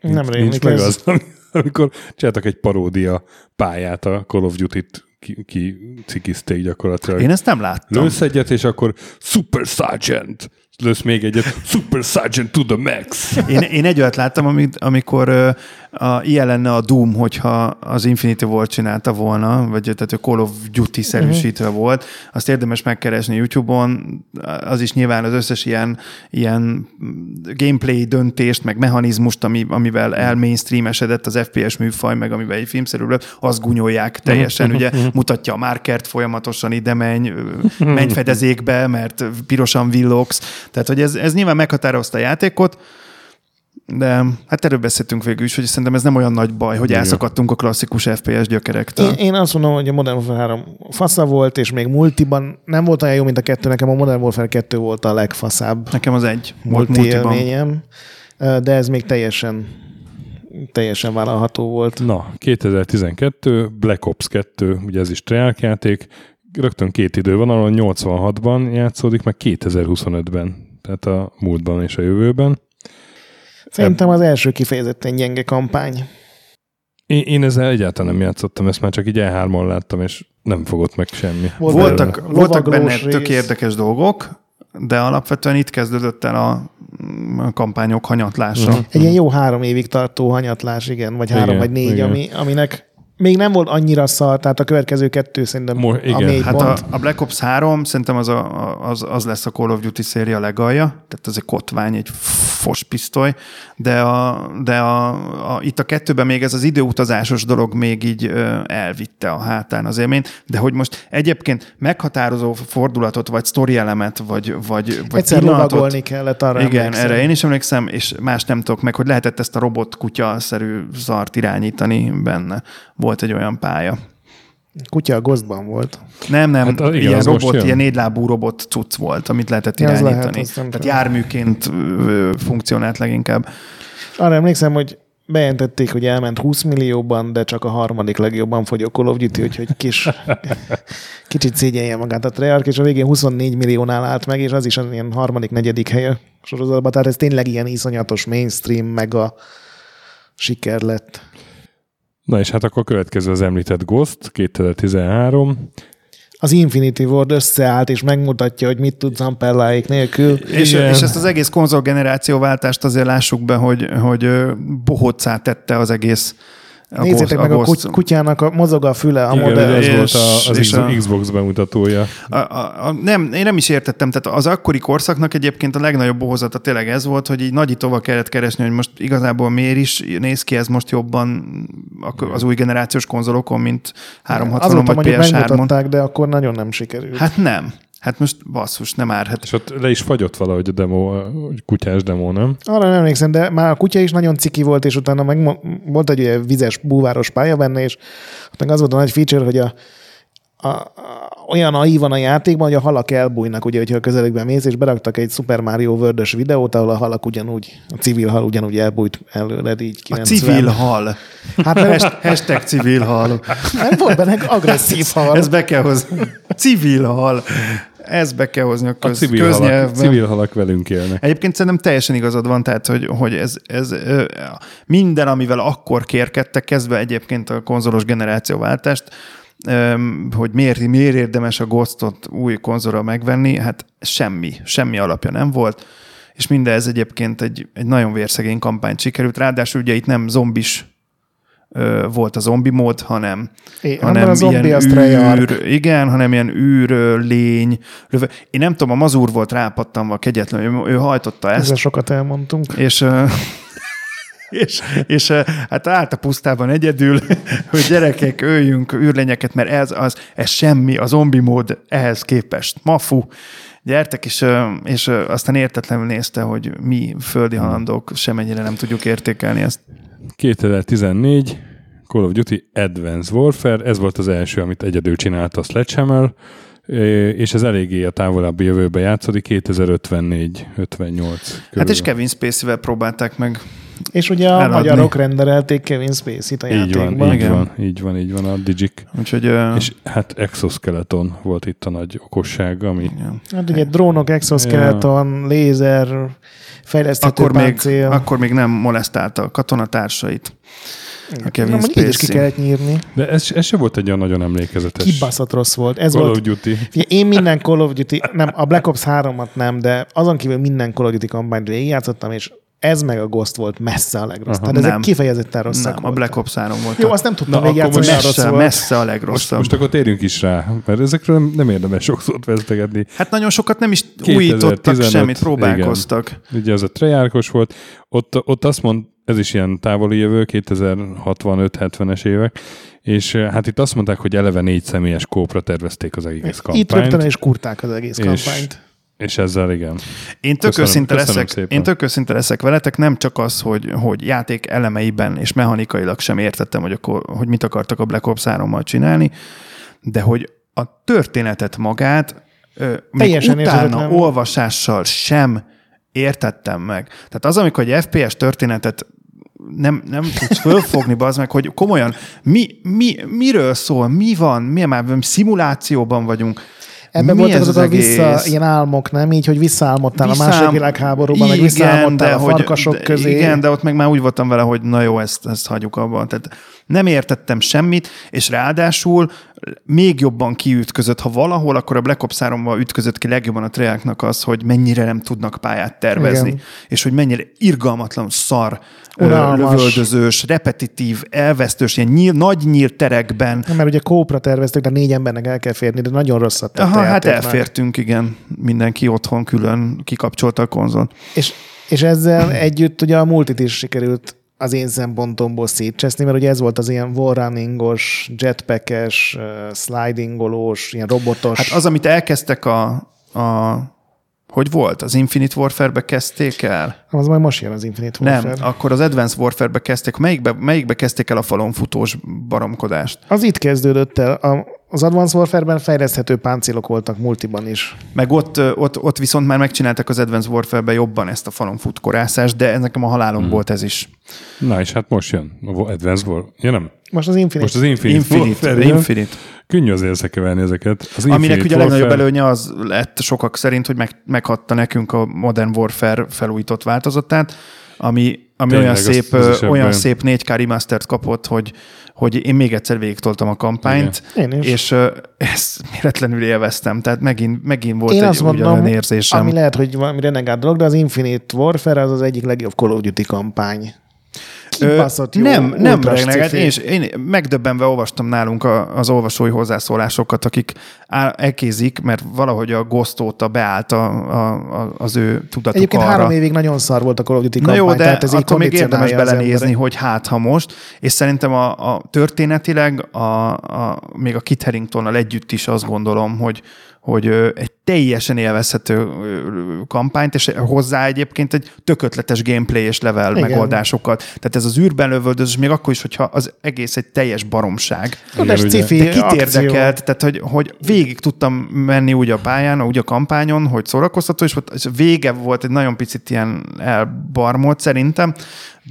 Nem nincs meg ez. az, ami- <laughs> amikor csináltak egy paródia pályát a Call of Duty-t ki, ki cikizték gyakorlatilag. én ezt nem láttam. Lősz egyet, és akkor Super Sergeant. Lősz még egyet, Super Sergeant to the Max. Én, én egy olyat láttam, amit, amikor a, ilyen lenne a Doom, hogyha az Infinity War csinálta volna, vagy tehát a Call of Duty-szerűsítve Mhm. volt, azt érdemes megkeresni YouTube-on, az is nyilván az összes ilyen, ilyen gameplay döntést, meg mechanizmust, ami, amivel elmainstreamesedett az FPS műfaj, meg amivel egy filmszerű lett, azt gúnyolják teljesen, ugye mutatja a markert folyamatosan, ide menj, menj fedezékbe, mert pirosan villogsz, tehát hogy ez, ez nyilván meghatározta a játékot, de hát erről beszéltünk végül is, hogy szerintem ez nem olyan nagy baj, hogy Igen. elszakadtunk a klasszikus FPS gyökerektől. Én, én azt mondom, hogy a Modern Warfare 3 fasza volt, és még multiban nem volt olyan jó, mint a kettő. Nekem a Modern Warfare 2 volt a legfaszább Nekem az egy volt multi multiban. élményem, de ez még teljesen teljesen vállalható volt. Na, 2012, Black Ops 2, ugye ez is Treyarch játék, rögtön két idő van, ahol 86-ban játszódik, meg 2025-ben, tehát a múltban és a jövőben. Szerintem az első kifejezetten gyenge kampány. Én, én ezzel egyáltalán nem játszottam, ezt már csak így E3-on láttam, és nem fogott meg semmi. Volt Voltak, voltak benne Lovaglós tök rész. érdekes dolgok, de alapvetően itt kezdődött el a, a kampányok hanyatlása. Mhm. Egy ilyen jó három évig tartó hanyatlás, igen, vagy három Igen, vagy négy, igen. ami, aminek még nem volt annyira szar, tehát a következő kettő szerintem Mo- a igen. mély Hát pont. a, a Black Ops 3 szerintem az, a, az, az lesz a Call of Duty széria legalja, tehát az egy kotvány, egy fos pisztoly, de, a, de a, a, itt a kettőben még ez az időutazásos dolog még így ö, elvitte a hátán az élményt, de hogy most egyébként meghatározó fordulatot, vagy sztori elemet, vagy, vagy, vagy Egyszer lovagolni kellett arra igen, emlékszem. erre én is emlékszem, és más nem tudok meg, hogy lehetett ezt a robot kutya-szerű zart irányítani benne. Volt egy olyan pálya. Kutya a Ghostban volt. Nem, nem, Hát, igen, ilyen robot, jön. ilyen négylábú robot cucc volt, amit lehetett Ja, irányítani. lehet, Tehát tudom. járműként funkcionált leginkább. Arra emlékszem, hogy bejelentették, hogy elment 20 millióban, de csak a harmadik legjobban fogy a Call of Duty, úgyhogy kis, <laughs> kicsit szégyelje magát a Treyarch, és a végén 24 milliónál állt meg, és az is az ilyen harmadik, negyedik helye sorozatban. Tehát ez tényleg ilyen iszonyatos mainstream, meg a siker lett. Na és hát akkor következő az említett Ghost, 2013. Az Infinity Ward összeállt, és megmutatja, hogy mit tud Zamperláék nélkül. És, Igen. és ezt az egész konzolgenerációváltást azért lássuk be, hogy, hogy ö, bohóccá tette az egész a Nézzétek Ghost- meg a, kut- kutyának, a, mozog a füle a Igen, modell. ez volt a, az és a- Xbox bemutatója. A, a, a, nem, én nem is értettem, tehát az akkori korszaknak egyébként a legnagyobb bohozata tényleg ez volt, hogy így nagyítóval kellett keresni, hogy most igazából miért is néz ki ez most jobban az új generációs konzolokon, mint 360-on Azóta vagy mondjuk PS3-on. megmutatták, de akkor nagyon nem sikerült. Hát nem. Hát most basszus, nem ár. Hát És ott le is fagyott valahogy a demo, a kutyás demo, nem? Arra nem emlékszem, de már a kutya is nagyon ciki volt, és utána meg volt egy ilyen vizes búváros pálya benne, és ott meg az volt a nagy feature, hogy a, a, a, olyan AI van a játékban, hogy a halak elbújnak, ugye, hogyha a közelükben mész, és beraktak egy Super Mario world videót, ahol a halak ugyanúgy, a civil hal ugyanúgy elbújt előled, így a 90. civil hal. Hát mert Hasht- Hashtag civil hal. nem volt benne agresszív hal. Ez be kell hozni. Civil hal. Ez be kell hozni a, A köz, civil halak, köznyelvben. civil halak velünk élnek. Egyébként szerintem teljesen igazad van, tehát hogy, hogy ez, ez minden, amivel akkor kérkedtek, kezdve egyébként a konzolos generációváltást, hogy miért, miért érdemes a Ghostot új konzolra megvenni, hát semmi, semmi alapja nem volt, és mindez egyébként egy, egy nagyon vérszegény kampányt sikerült, ráadásul ugye itt nem zombis volt a zombi mód, hanem, É, hanem a zombi az űr, igen, hanem ilyen űr, lény, löve. Én nem tudom, a mazúr volt rápattanva kegyetlenül, ő, ő hajtotta ezt, Ezzel sokat elmondtunk. és, <laughs> és, és hát állt a pusztában egyedül, <laughs> hogy gyerekek, öljünk űrlényeket, mert ez, az, ez semmi, a zombi mód ehhez képest. Mafu, gyertek, és, és aztán értetlenül nézte, hogy mi földi halandók semennyire nem tudjuk értékelni ezt. 2014, Call of Duty Advanced Warfare, ez volt az első, amit egyedül csinált a Sledgehammer, és ez eléggé a távolabbi jövőbe játszódik, 2054-58 körül. Hát és Kevin Spacey-vel próbálták meg. És ugye a Eladni. magyarok rendelték Kevin Spacey-t a így van, játékban. így Igen. van, így van, így van a Digic. Úgyhogy ö, És hát exoskeleton volt itt a nagy okosság, ami igen. Hát ugye drónok, exoskeleton, lézer, fejleszthető akkor, még, akkor még nem molesztálta a katonatársait. A Kevin Na, is ki kellett nyírni. de ez, ez se volt egy olyan nagyon emlékezetes Kibaszott rossz volt. Ez Call volt of Duty. Figyelj, én minden Call of Duty, nem, a Black Ops 3-at nem, de azon kívül minden Call of Duty kampányt végigjátszottam, és ez meg a Ghost volt messze a legrosszabb. Tehát ezek Nem. kifejezetten rosszak Nem, a. Black Ops 3 volt. Jó, azt nem tudtam Na, mert rossz messze, messze a Most, legrosszabb. most akkor térjünk is rá, mert ezekről nem, érdemes sok szót vesztegetni. Hát nagyon sokat nem is 2015, újítottak semmit, próbálkoztak. Ugye az a Treyarchos volt, ott, ott azt mond, ez is ilyen távoli jövő, 2065-70-es évek, és eh, hát itt azt mondták, hogy eleve négy személyes kópra tervezték az egész Itt rögtön kampányt, is kurták az egész És- kampányt. És ezzel igen. Én tök, Köszönöm- köszönöm leszek, szépen. én tök őszinte leszek veletek, nem csak az, hogy, hogy játék elemeiben és mechanikailag sem értettem, hogy, akkor, hogy mit akartak a Black Ops 3-mal csinálni, de hogy a történetet magát ö, még Teljesen utána olvasással sem értettem meg. Tehát az, amikor egy FPS történetet nem, nem tudsz fölfogni, <laughs> az meg, hogy komolyan mi, mi, miről szól, mi van, mi már szimulációban vagyunk. Ebben Mi voltak azok az a vissza, ilyen álmok, nem? Így, hogy visszaálmodtál a Visszám- második világháborúban, meg visszaálmodtál a hogy- farkasok de, közé. Igen, de ott meg már úgy voltam vele, hogy na jó, ezt, ezt hagyjuk abban. Tehát nem értettem semmit, és ráadásul még jobban kiütközött. Ha valahol, akkor a Black Ops 3 ütközött ki legjobban a triáknak az, hogy mennyire nem tudnak pályát tervezni, Igen. és hogy mennyire irgalmatlan, szar, Unalmas. lövöldözős, repetitív, elvesztős, ilyen nyíl, nagy nyílt terekben. Nem, mert ugye kópra terveztük, de négy embernek el kell férni, de nagyon rosszat tett Aha, hát elfértünk, igen. Mindenki otthon külön kikapcsolta a konzolt. És, és ezzel együtt ugye a multit is sikerült az én szempontomból szétcseszni, mert ugye ez volt az ilyen wallrunningos, jetpackes, slidingolós, ilyen robotos. Hát az, amit elkezdtek a, a hogy volt? Az Infinite Warfare-be kezdték el? az majd most jön az Infinite Nem, Warfare. akkor az Advanced Warfare-be kezdték. Melyikbe, melyikbe kezdték el a falon futós baromkodást? Az itt kezdődött el. A, az Advanced Warfare-ben fejleszthető páncélok voltak multiban is. Meg ott, ott, ott viszont már megcsináltak az Advanced Warfare-be jobban ezt a falon futkorászást, de ez nekem a halálom hmm. volt ez is. Na és hát most jön a Advance War. Ja nem? Most az Infinite. Most az Infinite, Infinite, Warfare. Infinite. Könnyű azért összekeverni ezeket. Az Aminek ugye a legnagyobb Warfare- előnye az lett sokak szerint, hogy meg, meghatta nekünk a Modern Warfare felújított változatát, ami, ami Tényleg, olyan, az- szép, az ö, olyan szép 4K remastert kapott, hogy, hogy én még egyszer végigtoltam a kampányt, Igen. Én is. és ezt méletlenül élveztem, tehát megint, megint volt Én egy azt mondom, ugyanolyan érzésem. ami lehet, hogy valami renegát dolog, de az Infinite Warfare az az egyik legjobb Call of Duty kampány. Kibaszott jó, nem, nem renegált. sci-fi. Én, is- én megdöbbenve olvastam nálunk a, az olvasói hozzászólásokat, akik á- elkézik, mert valahogy a Ghost óta beállt a, a, a, az ő tudatuk Egyébként arra. három évig nagyon szar volt a Call of Duty Na kampány, jó, de tehát ez attól még érdemes belenézni, hogy hát ha most, és szerintem a, a történetileg a, a, még a Kit Haringtonnal együtt is azt gondolom, hogy, hogy egy teljesen élvezhető kampányt, és hozzá egyébként egy tökötletes gameplay és level Igen. megoldásokat. Tehát ez az űrben lövöldözés, még akkor is, hogyha az egész egy teljes baromság. Igen, De kit érdekelt, tehát hogy, hogy végig tudtam menni úgy a pályán, úgy a kampányon, hogy szórakoztató, és, volt- és vége volt egy nagyon picit ilyen elbarmolt szerintem,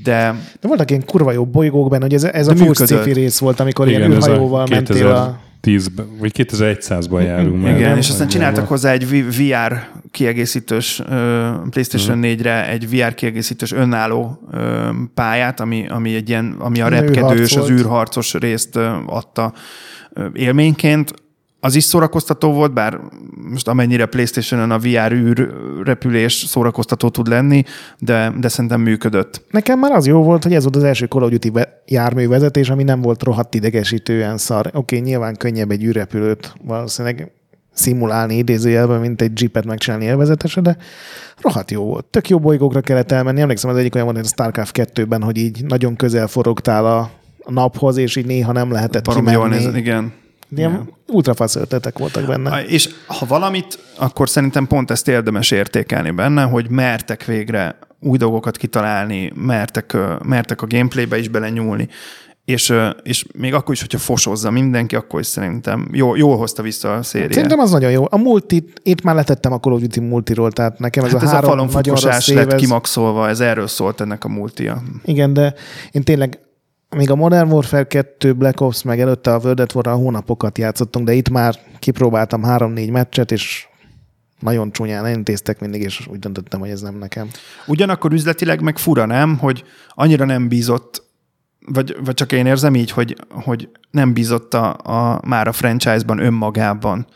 de De voltak ilyen kurva jó bolygók benne, hogy ez, ez a full rész volt, amikor ilyen Igen, a űrhajóval mentél a... 2010-ben, vagy 2100-ban járunk már. Igen, nem? és aztán csináltak hozzá egy VR kiegészítős PlayStation 4-re egy VR kiegészítős önálló pályát, ami, ami egy ilyen, ami a repkedős, az űrharcos részt adta élményként. Az is szórakoztató volt, bár most amennyire PlayStation-on a VR űr repülés szórakoztató tud lenni, de, de szerintem működött. Nekem már az jó volt, hogy ez volt az első Call of Duty ve- járművezetés, ami nem volt rohadt idegesítően szar. Oké, nyilván könnyebb egy űrrepülőt valószínűleg szimulálni idézőjelben, mint egy jeepet megcsinálni élvezetesre, de rohadt jó volt. Tök jó bolygókra kellett elmenni. Emlékszem, az egyik olyan volt, hogy a StarCraft 2-ben, hogy így nagyon közel forogtál a naphoz, és így néha nem lehetett jól kimenni. néz, igen. Ilyen ultrafasz ötletek voltak benne. A- És ha valamit, akkor szerintem pont ezt érdemes értékelni benne, hogy mertek végre új dolgokat kitalálni, mertek, mertek a gameplaybe is belenyúlni, és, és még akkor is, hogyha fosozza mindenki, akkor is szerintem jó, jól hozta vissza a szériát. Szerintem az nagyon jó. A multi, itt már letettem a Call of Duty multiról, tehát nekem ez Hát a ez a három falon nagyon rossz év, lett ez- kimaxolva, ez erről szólt ennek a multia. Igen, de én tényleg még a Modern Warfare 2, Black Ops, meg előtte a World at War-ral hónapokat játszottunk, de itt már kipróbáltam három-négy meccset, és nagyon csúnyán intéztek mindig, és úgy döntöttem, hogy ez nem nekem. Ugyanakkor üzletileg meg fura, nem, hogy annyira nem bízott, vagy, vagy csak én érzem így, hogy, hogy nem bízott a, a, már a franchise-ban önmagában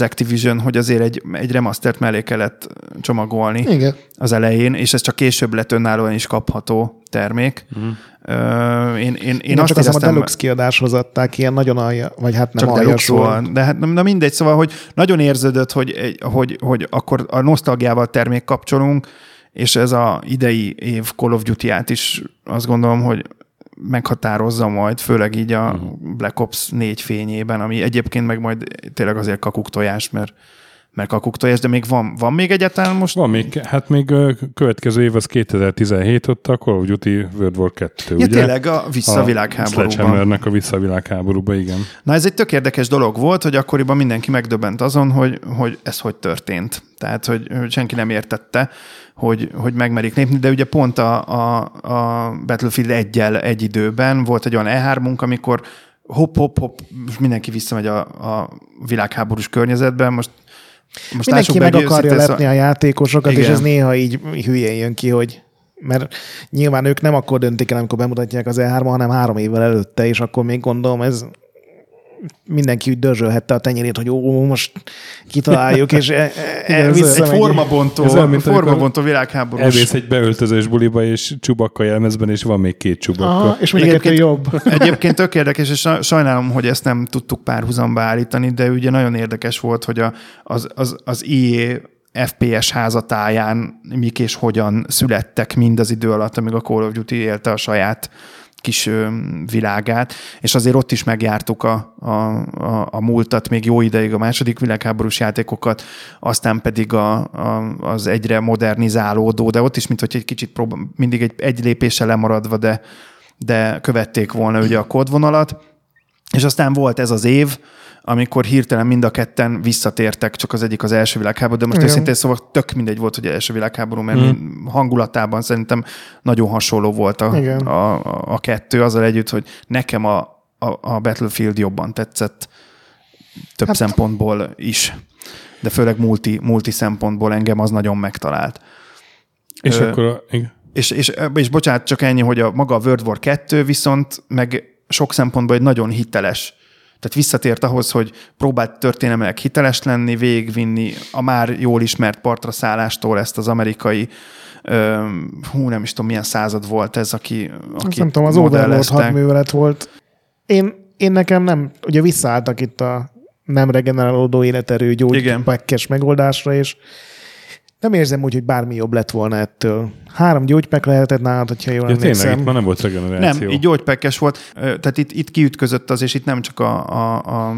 az Activision, hogy azért egy, egy remastert mellé kellett csomagolni Igen. az elején, és ez csak később lett önállóan is kapható termék. Mm. Ö, én, én, én Én azt csak hiszem, a Deluxe kiadáshoz adták ilyen nagyon alja, vagy hát nem csak deluxe volt. De hát nem, na mindegy, szóval, hogy nagyon érződött, hogy, hogy, hogy akkor a nosztalgiával termék kapcsolunk, és ez a idei év Call of Duty-át is azt gondolom, hogy meghatározza majd, főleg így a Mhm. Black Ops 4 fényében, ami egyébként meg majd tényleg azért kakuktojás, mert, mert kakuktojás, de még van, van még egyáltalán most? Van még, hát még következő év az 2017, ott a Call of Duty World War 2, Ja, ugye? tényleg a vissza a a vissza a világháborúba, igen. Na ez egy tök érdekes dolog volt, hogy akkoriban mindenki megdöbbent azon, hogy, hogy ez hogy történt. Tehát, hogy, hogy senki nem értette, hogy, hogy megmerik lépni, de ugye pont a, a, a Battlefield egyel egy időben volt egy olyan E3-unk, amikor hopp, hopp, hopp, most mindenki visszamegy a, a világháborús környezetben, most most Mindenki meg akarja lepni a játékosokat, és Igen. ez néha így hülyén jön ki, hogy mert nyilván ők nem akkor döntik el, amikor bemutatják az E3, hanem három évvel előtte, és akkor még gondolom ez mindenki úgy dörzsölhette a tenyérét, hogy ó, most kitaláljuk, és <laughs> e, e, Ez visszamegy. egy formabontó, Ez olyan, formabontó világháborús. Elvész egy beöltözős buliba, és csubakka jelmezben, és van még két csubakka. Aha, és kettő Egyébként- jobb. <laughs> Egyébként tök érdekes, és sa- sajnálom, hogy ezt nem tudtuk párhuzamba állítani, de ugye nagyon érdekes volt, hogy a, az, az, az EA FPS házatáján mik és hogyan születtek mind az idő alatt, amíg a Call of Duty élte a saját kis világát, és azért ott is megjártuk a, a, a, a múltat még jó ideig, a második világháborús játékokat, aztán pedig a, a, az egyre modernizálódó, de ott is, mint hogy egy kicsit próbál, mindig egy, egy lépéssel lemaradva, de, de követték volna ugye a kódvonalat, és aztán volt ez az év, amikor hirtelen mind a ketten visszatértek, csak az egyik az első világháború, de most Igen. őszintén szóval tök mindegy volt, hogy első világháború, mert mm. hangulatában szerintem nagyon hasonló volt a, Igen. a, a, a kettő, azzal együtt, hogy nekem a, a, a Battlefield jobban tetszett több hát, szempontból is, de főleg multi, multi szempontból engem az nagyon megtalált. És Ö, akkor a, igen. És, és, és bocsánat, csak ennyi, hogy a maga a World War 2 viszont meg sok szempontból egy nagyon hiteles. Tehát visszatért ahhoz, hogy próbált történelmileg hiteles lenni, végigvinni a már jól ismert partra szállástól ezt az amerikai, ö, hú, nem is tudom, milyen század volt ez, aki, aki nem tudom, az Overlord hadművelet volt. Én, én nekem nem, ugye visszaálltak itt a nem regenerálódó életerő gyógypakkes megoldásra, és nem érzem úgy, hogy bármi jobb lett volna ettől. Három gyógypek lehetett nálad, hogyha jól Ja, tényleg, emlékszem. itt már nem volt regeneráció. Nem, így gyógypekkes volt. Tehát itt, itt kiütközött az, és itt nem csak a, a, a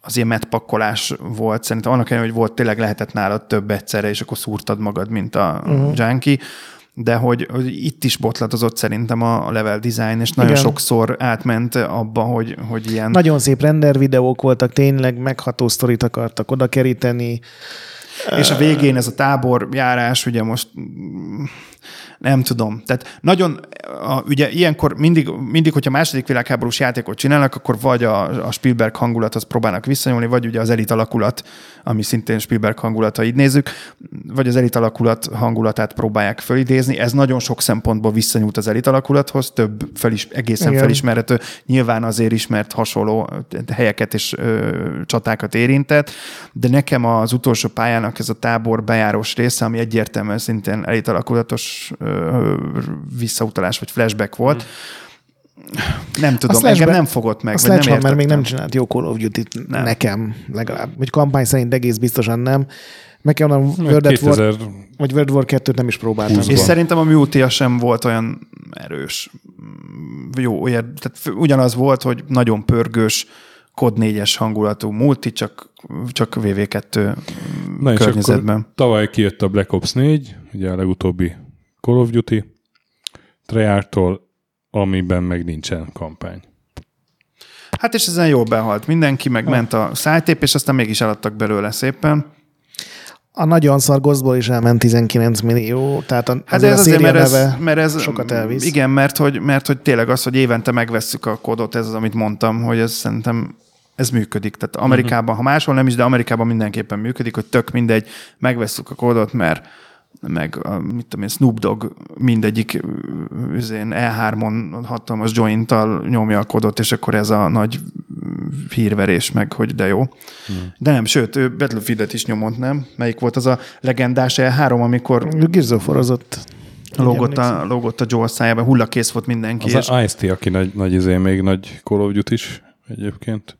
az ilyen metpakkolás volt. Szerintem annak ellenére, hogy volt, tényleg lehetett nálad több egyszerre, és akkor szúrtad magad, mint a uh-huh. junkie, de hogy, hogy itt is botlatozott szerintem a level design, és nagyon Igen. sokszor átment abba, hogy, hogy ilyen... Nagyon szép render videók voltak, tényleg megható sztorit akartak oda keríteni. És a végén ez a táborjárás, ugye most nem tudom. Tehát nagyon, a, ugye ilyenkor mindig, mindig, hogyha második világháborús játékot csinálnak, akkor vagy a, a Spielberg hangulathoz próbálnak visszanyúlni, vagy ugye az elit alakulat, ami szintén Spielberg hangulata, így nézzük, vagy az elit alakulat hangulatát próbálják fölidézni. Ez nagyon sok szempontból visszanyúlt az elit alakulathoz, több felis, egészen Igen. felismerhető, nyilván azért ismert hasonló helyeket és ö, csatákat érintett, de nekem az utolsó pályának ez a tábor bejárós része, ami egyértelműen szintén elitalakulatos ö, visszautalás vagy flashback volt, nem tudom, engem nem fogott meg. A vagy nem Sledgehammer még nem csinált jó Call of Duty-t Nem. nekem legalább. Vagy kampány szerint egész biztosan nem. Meg kell mondanom, World at War, 2000 vagy World War 2-t nem is próbáltam. Húsz. És Van. szerintem a Mutia sem volt olyan erős. Jó, olyan, tehát ugyanaz volt, hogy nagyon pörgős, kod 4-es hangulatú multi, csak, csak VV2 Na és környezetben. akkor tavaly kijött a Black Ops 4, ugye a legutóbbi Call of Duty, Treyarch-tól, amiben meg nincsen kampány. Hát és ezen jól behalt mindenki, Ah. meg ment a szájtép, és aztán mégis eladtak belőle szépen. A nagyon szar Ghostból is elment 19 millió, tehát a, Hát azért ez a azért, mert ez, mert ez sokat elvisz. Igen, mert hogy, mert hogy tényleg az, hogy évente megvesszük a kódot, ez az, amit mondtam, hogy ez szerintem ez működik. Tehát Amerikában, Mhm. ha máshol nem is, de Amerikában mindenképpen működik, hogy tök mindegy, megvesszük a kódot, mert meg a, mit tudom én, Snoop Dogg mindegyik üzén E3-on hatalmas jointtal nyomja a kódot, és akkor ez a nagy hírverés meg, hogy de jó. Hmm. De nem, sőt, ő Battlefield-et is nyomott, nem? Melyik volt az a legendás E3, amikor Girzóforozott. lógott a, lógott a Joel szájában, hullakész volt mindenki. Az és... a Ice-T, aki nagy, nagy izé, még nagy Call of Duty is egyébként.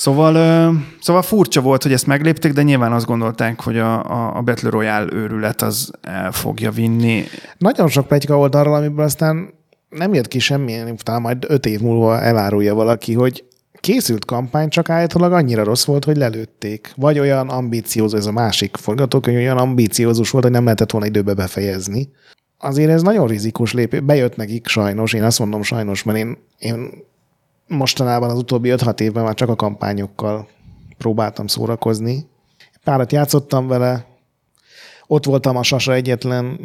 Szóval, szóval furcsa volt, hogy ezt meglépték, de nyilván azt gondolták, hogy a, a, a Battle Royale őrület az el fogja vinni. Nagyon sok plegyka volt arról, amiből aztán nem jött ki semmilyen, talán majd öt év múlva elárulja valaki, hogy készült kampány, csak állítólag annyira rossz volt, hogy lelőtték. Vagy olyan ambíciózus, ez a másik forgatókönyv, olyan ambíciózus volt, hogy nem lehetett volna időbe befejezni. Azért ez nagyon rizikós lépés. Bejött nekik sajnos, én azt mondom sajnos, mert én, én mostanában az utóbbi 5-6 évben már csak a kampányokkal próbáltam szórakozni. Párat játszottam vele, ott voltam a Sasa egyetlen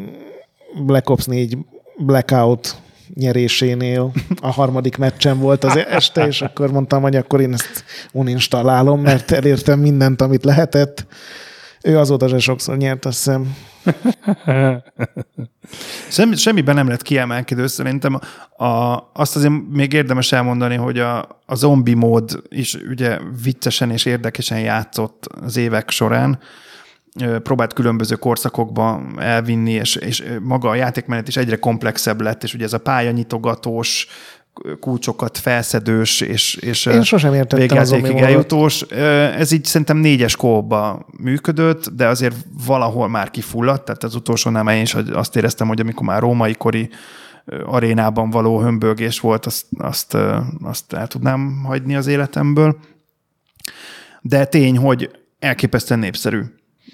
Black Ops 4 Blackout nyerésénél. A harmadik meccsen volt az este, és akkor mondtam, hogy akkor én ezt uninstallálom, mert elértem mindent, amit lehetett. Ő azóta se sokszor nyert, azt hiszem. <laughs> Semmi, semmiben nem lett kiemelkedő, szerintem a, azt azért még érdemes elmondani, hogy a, a zombi mód is ugye viccesen és érdekesen játszott az évek során, próbált különböző korszakokba elvinni, és, és maga a játékmenet is egyre komplexebb lett, és ugye ez a pályanyitogatós, kulcsokat felszedős, és, és Én sosem értettem az eljutós. Ez így szerintem négyes kóba működött, de azért valahol már kifulladt, tehát az utolsó nem én is azt éreztem, hogy amikor már római kori arénában való hömbölgés volt, azt, azt, azt el tudnám hagyni az életemből. De tény, hogy elképesztően népszerű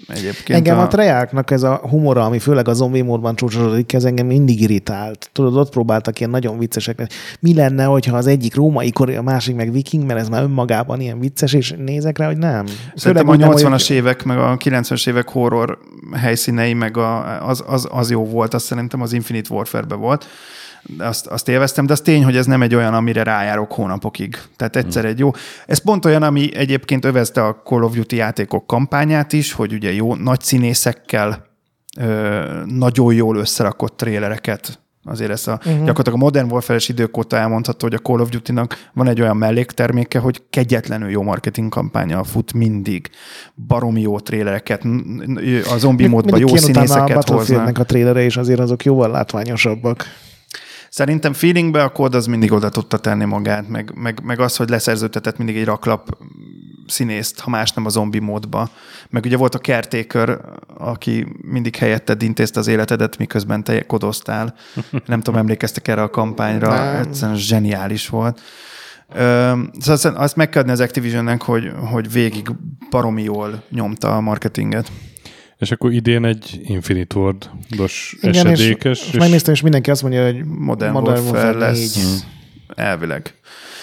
Egyébként engem a, a Treyarchnak ez a humora, ami főleg a zombi módban csúcsosodik, ez engem mindig irritált. Tudod, ott próbáltak ilyen nagyon viccesek. Mi lenne, hogyha az egyik római kori, a másik meg viking, mert ez már önmagában ilyen vicces, és nézek rá, hogy nem. Szerintem a 80-as hogy... évek, meg a 90-es évek horror helyszínei, meg a, az, az, az, jó volt, azt szerintem az Infinite Warfare-be volt azt, azt élveztem, de az tény, hogy ez nem egy olyan, amire rájárok hónapokig. Tehát egyszer egy jó. Ez pont olyan, ami egyébként övezte a Call of Duty játékok kampányát is, hogy ugye jó nagy színészekkel ö, nagyon jól összerakott trélereket Azért ez a, uh-huh. gyakorlatilag a Modern Warfare-es idők óta elmondható, hogy a Call of Duty-nak van egy olyan mellékterméke, hogy kegyetlenül jó marketing kampánya fut mindig. Baromi jó trélereket, a zombi módban jó színészeket hoznak. a trélere, és azért azok jóval látványosabbak. Szerintem feelingbe a kód az mindig oda tudta tenni magát, meg, meg, meg az, hogy leszerződtetett mindig egy raklap színészt, ha más nem a zombi módba. Meg ugye volt a caretaker, aki mindig helyetted intézte az életedet, miközben te kodoztál. <laughs> Nem tudom, emlékeztek erre a kampányra, egyszerűen zseniális volt. Ö, szóval azt meg kell az Activisionnek, hogy, hogy végig baromi jól nyomta a marketinget. És akkor idén egy Infinite Ward-os esedékes. És, és, és megnéztem, és mindenki azt mondja, hogy Modern, Modern Warfare lesz. Hmm. Elvileg.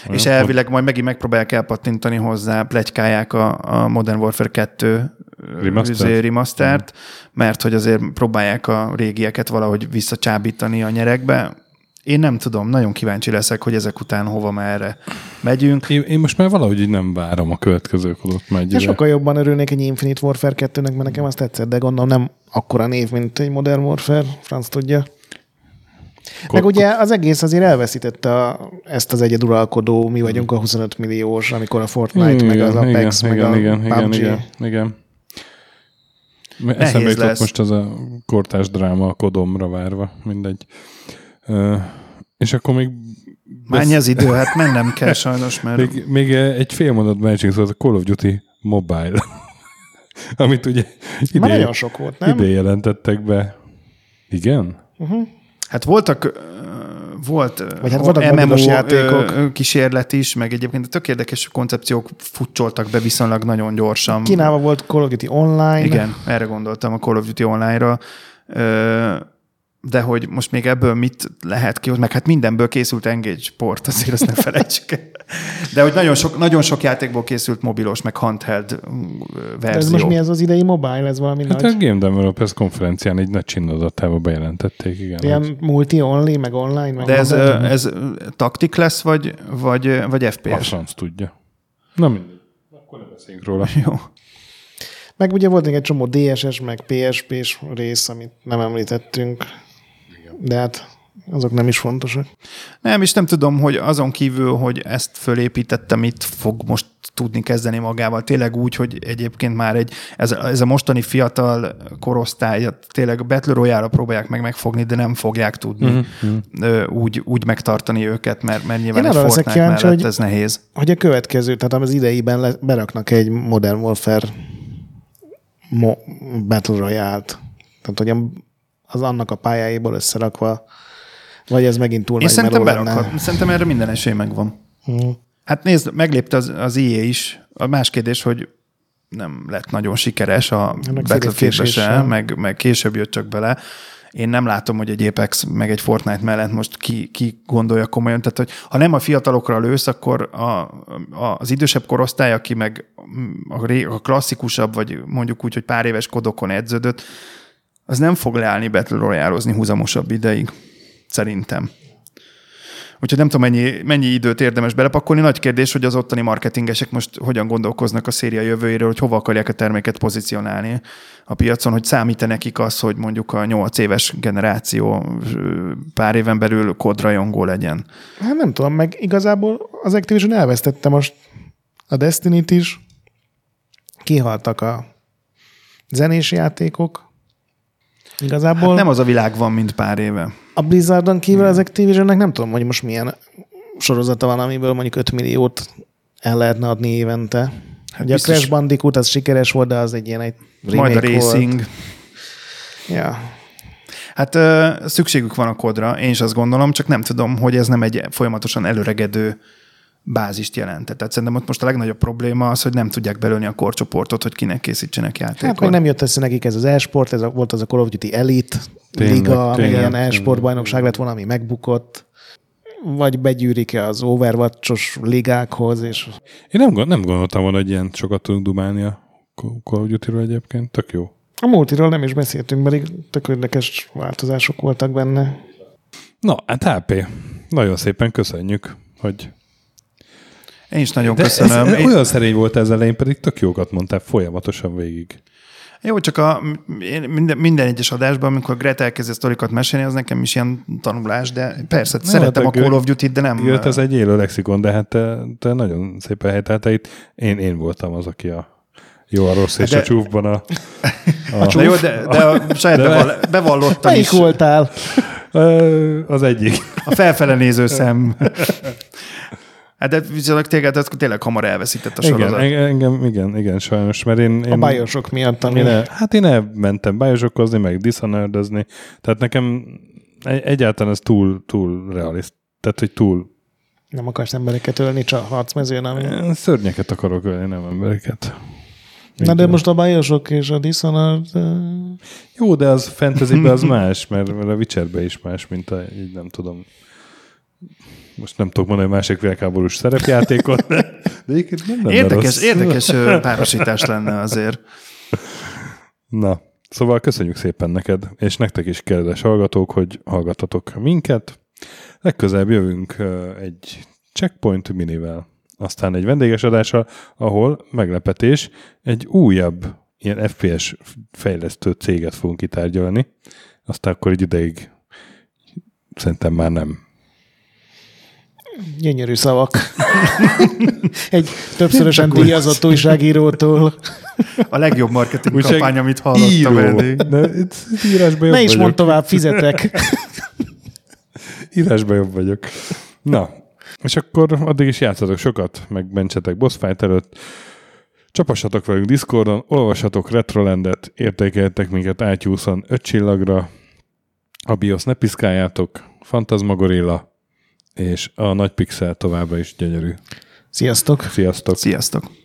Hmm. És elvileg majd megint megpróbálják elpattintani hozzá, plegykálják a, a Modern Warfare 2 Remastered? remastert, hmm. mert hogy azért próbálják a régieket valahogy visszacsábítani a nyerekbe én nem tudom, nagyon kíváncsi leszek, hogy ezek után hova merre megyünk. Én, én most már valahogy így nem várom a következők ott megy. De sokkal jobban örülnék egy Infinite Warfare 2-nek, mert nekem azt tetszett, de gondolom nem akkora név, mint egy Modern Warfare, franc tudja. Ko- Meg ugye az egész azért elveszítette a, ezt az egyeduralkodó, mi vagyunk a 25 milliós, amikor a Fortnite, igen, meg az Apex, igen, meg igen, a igen, PUBG. Igen, igen, igen. Eszembe jutott most az a kortás dráma a kodomra várva, mindegy. Uh, és akkor még... Mennyi az idő? Hát mennem kell sajnos, mert... Még, még egy fél mondatban szóval a Call of Duty Mobile, <laughs> amit ugye ide, nagyon sok volt, nem? ide jelentettek be. Igen? Uh-huh. Hát voltak volt Vagy hát voltak MMO játékok. kísérlet is, meg egyébként tök érdekes koncepciók futcsoltak be viszonylag nagyon gyorsan. Kínálva volt Call of Duty Online. Igen, erre gondoltam a Call of Duty Online-ra de hogy most még ebből mit lehet ki, meg hát mindenből készült Engage port, azért azt nem <laughs> felejtsük el. De hogy nagyon sok, nagyon sok játékból készült mobilos, meg handheld verzió. De ez most mi ez az idei mobile? Ez valami hát nagy... a Game Developers konferencián egy nagy csinnozatával bejelentették, igen. Ilyen multi-only, meg online? Meg De ez, ez taktik lesz, vagy, vagy, vagy FPS? A franc tudja. Na mindegy. Akkor nem beszéljünk róla. <laughs> Jó. Meg ugye volt még egy csomó DSS, meg PSP-s rész, amit nem említettünk de hát azok nem is fontosak. Nem, és nem tudom, hogy azon kívül, hogy ezt fölépítette, mit fog most tudni kezdeni magával. Tényleg úgy, hogy egyébként már egy, ez, ez a mostani fiatal korosztály, tényleg Battle royale próbálják meg megfogni, de nem fogják tudni uh-huh. úgy, úgy megtartani őket, mert, mert nyilván Én egy Fortnite kíváncsi, mellett hogy, ez nehéz. Hogy a következő, tehát az ideiben le, beraknak egy Modern Warfare mo- Battle Royale-t. Tehát, hogy az annak a pályáiból összerakva, vagy ez megint túl Én nagy szerintem berakhat. Szerintem erre minden esély megvan. Uh-huh. Hát nézd, meglépte az, az IE is. A más kérdés, hogy nem lett nagyon sikeres a Battlefield se, meg, meg később jött csak bele. Én nem látom, hogy egy Apex meg egy Fortnite mellett most ki, ki gondolja komolyan. Tehát, hogy ha nem a fiatalokra lősz, akkor a, a, az idősebb korosztály, aki meg a, a klasszikusabb, vagy mondjuk úgy, hogy pár éves kodokon edződött, az nem fog leállni Battle royale húzamosabb ideig. Szerintem. Úgyhogy nem tudom, mennyi, mennyi időt érdemes belepakolni. Nagy kérdés, hogy az ottani marketingesek most hogyan gondolkoznak a széria jövőjéről, hogy hova akarják a terméket pozícionálni a piacon, hogy számít nekik az, hogy mondjuk a nyolc éves generáció pár éven belül kodrajongó legyen. Hát nem tudom, meg igazából az Activision elvesztette most a Destiny-t is, kihaltak a zenés játékok, Igazából... Hát nem az a világ van, mint pár éve. A Blizzardon kívül hmm. az Activisionnek nem tudom, hogy most milyen sorozata van, amiből mondjuk 5 milliót el lehetne adni évente. Hát Ugye biztos... a Crash Bandicoot az sikeres volt, de az egy ilyen egy Majd a racing. Volt. Ja. Hát ö, szükségük van a kodra, én is azt gondolom, csak nem tudom, hogy ez nem egy folyamatosan előregedő bázist jelentett. Tehát szerintem ott most a legnagyobb probléma az, hogy nem tudják belőni a korcsoportot, hogy kinek készítsenek játékot. Hát meg nem jött össze nekik ez az e-sport, ez a, volt az a Call of Duty Elite tényleg, liga, ami ilyen e-sport bajnokság lett volna, ami megbukott vagy begyűrik-e az Overwatch-os ligákhoz. És... Én nem, nem gondoltam volna, hogy ilyen sokat tudunk dumálni a Call of Duty-ről egyébként. Tök jó. A multiról nem is beszéltünk, pedig tök érdekes változások voltak benne. Na, hát HP. Nagyon szépen köszönjük, hogy én is nagyon De köszönöm. Ez, ez olyan szerény volt ez elején, pedig tök jókat mondtál folyamatosan végig. Jó, csak a, minden, minden egyes adásban, amikor Greta elkezd sztorikat mesélni, az nekem is ilyen tanulás, de persze, ne, szeretem hát a, a Call of Duty-t, de nem... Jött, ez egy élő lexikon, de hát te, te nagyon szépen helytáltál itt. Én, én voltam az, aki a jó, a rossz és de, a csúfban a... <laughs> a, a csúf, jó, de, de a saját <laughs> de, bevall, bevallottam Melyik is. voltál? Az egyik. A felfele néző szem. <laughs> Hát de viszont téged az tényleg hamar elveszített a sorozat. Igen, engem, igen, igen, sajnos, mert én... én a bajosok miatt, ami... Én el, hát én elmentem bajosokozni, meg dishonored tehát nekem egyáltalán ez túl, túl realist, tehát hogy túl... Nem akarsz embereket ölni csak harcmezőn, ami... Szörnyeket akarok ölni, nem embereket. Na de most a bajosok és a Dishonored... Jó, de az fantasy az más, mert, mert a Witcherbe is más, mint a, így nem tudom, most nem tudok mondani másik világháborús szerepjátékot, de, de nem lenne érdekes, rossz. érdekes párosítás lenne azért. Na, szóval köszönjük szépen neked, és nektek is kedves hallgatók, hogy hallgatatok minket. Legközelebb jövünk egy checkpoint minivel, aztán egy vendéges adással, ahol meglepetés, egy újabb ilyen FPS fejlesztő céget fogunk kitárgyalni, aztán akkor egy ideig szerintem már nem Gyönyörű szavak. <laughs> Egy többszörösen díjazott újságírótól. A legjobb marketing Újság kampány, amit hallottam író. eddig. Ne, írásban jobb ne is mond tovább, fizetek. <laughs> írásban jobb vagyok. Na, és akkor addig is játszatok sokat, meg mentsetek boss fight előtt. Csapassatok velünk Discordon, olvassatok Retrolandet, értékeljetek minket átyúszan 5 csillagra, a BIOS ne piszkáljátok, Fantasmagorilla, és a nagy pixel továbbra is gyönyörű. Sziasztok! Sziasztok! Sziasztok!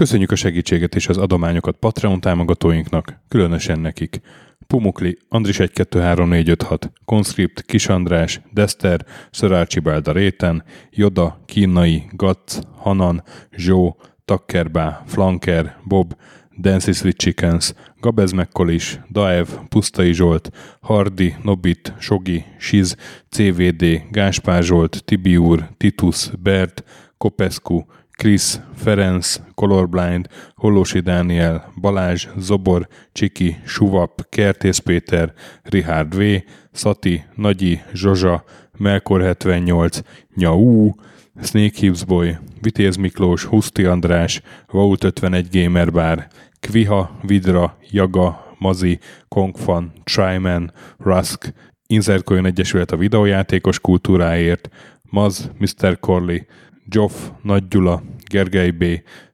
Köszönjük a segítséget és az adományokat Patreon támogatóinknak, különösen nekik. Pumukli, Andris 123456, Conscript, Kis András, Dester, Sir Archibald a Réten, Joda, Kínai, Gatz, Hanan, Zsó, Takkerbá, Flanker, Bob, Dancy Sweet Chickens, Gabez Mekkolis, Daev, Pusztai Zsolt, Hardi, Nobit, Sogi, Siz, CVD, Gáspár Zsolt, Tibiur, Titus, Bert, Kopescu, Krisz, Ferenc, Colorblind, Hollósi Dániel, Balázs, Zobor, Csiki, Suvap, Kertész Péter, Richard V, Szati, Nagyi, Zsozsa, Melkor 78, Nyau, Snake Hips Boy, Vitéz Miklós, Huszti András, Vault 51 Gamer Bar, Kviha, Vidra, Jaga, Mazi, Kongfan, Tryman, Rusk, Inzertcoin Egyesület a videójátékos kultúráért, Maz, Mr. Corley, Joff, Nagy Gyula, Gergely B.,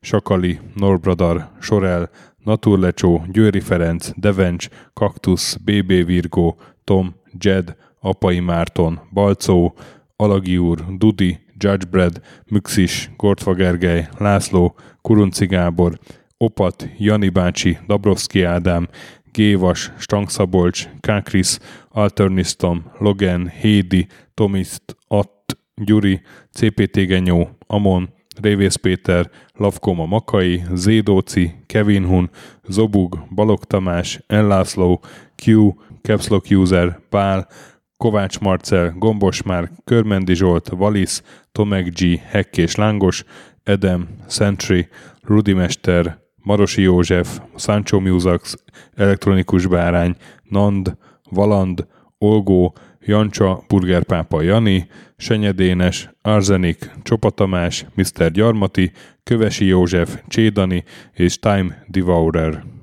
Sakali, Norbradar, Sorel, Naturlecsó, Győri Ferenc, Devencs, Kaktusz, BB Virgó, Tom, Jed, Apai Márton, Balcó, Alagi úr, Dudi, Judgebred, Müxis, Gortfa Gergely, László, Kurunci Gábor, Opat, Jani bácsi, Dabrowski Ádám, Gévas, Stangszabolcs, Kákris, Alternisztom, Logan, Hédi, Tomiszt, Att, Gyuri, CPT Genyó, Amon, Révész Péter, Lavkoma Makai, Zédóci, Kevin Hun, Zobug, Balog Tamás, Enlászló, Q, Capslock User, Pál, Kovács Marcel, Gombos Már, Körmendi Zsolt, Valisz, Tomek G, Hekkés Lángos, Edem, Sentry, Rudimester, Marosi József, Sancho Musax, Elektronikus Bárány, Nand, Valand, Olgó, Jancsa, Burgerpápa Jani, Senyedénes, Arzenik, Csopa Tamás, Mr. Gyarmati, Kövesi József, Csédani és Time Devourer.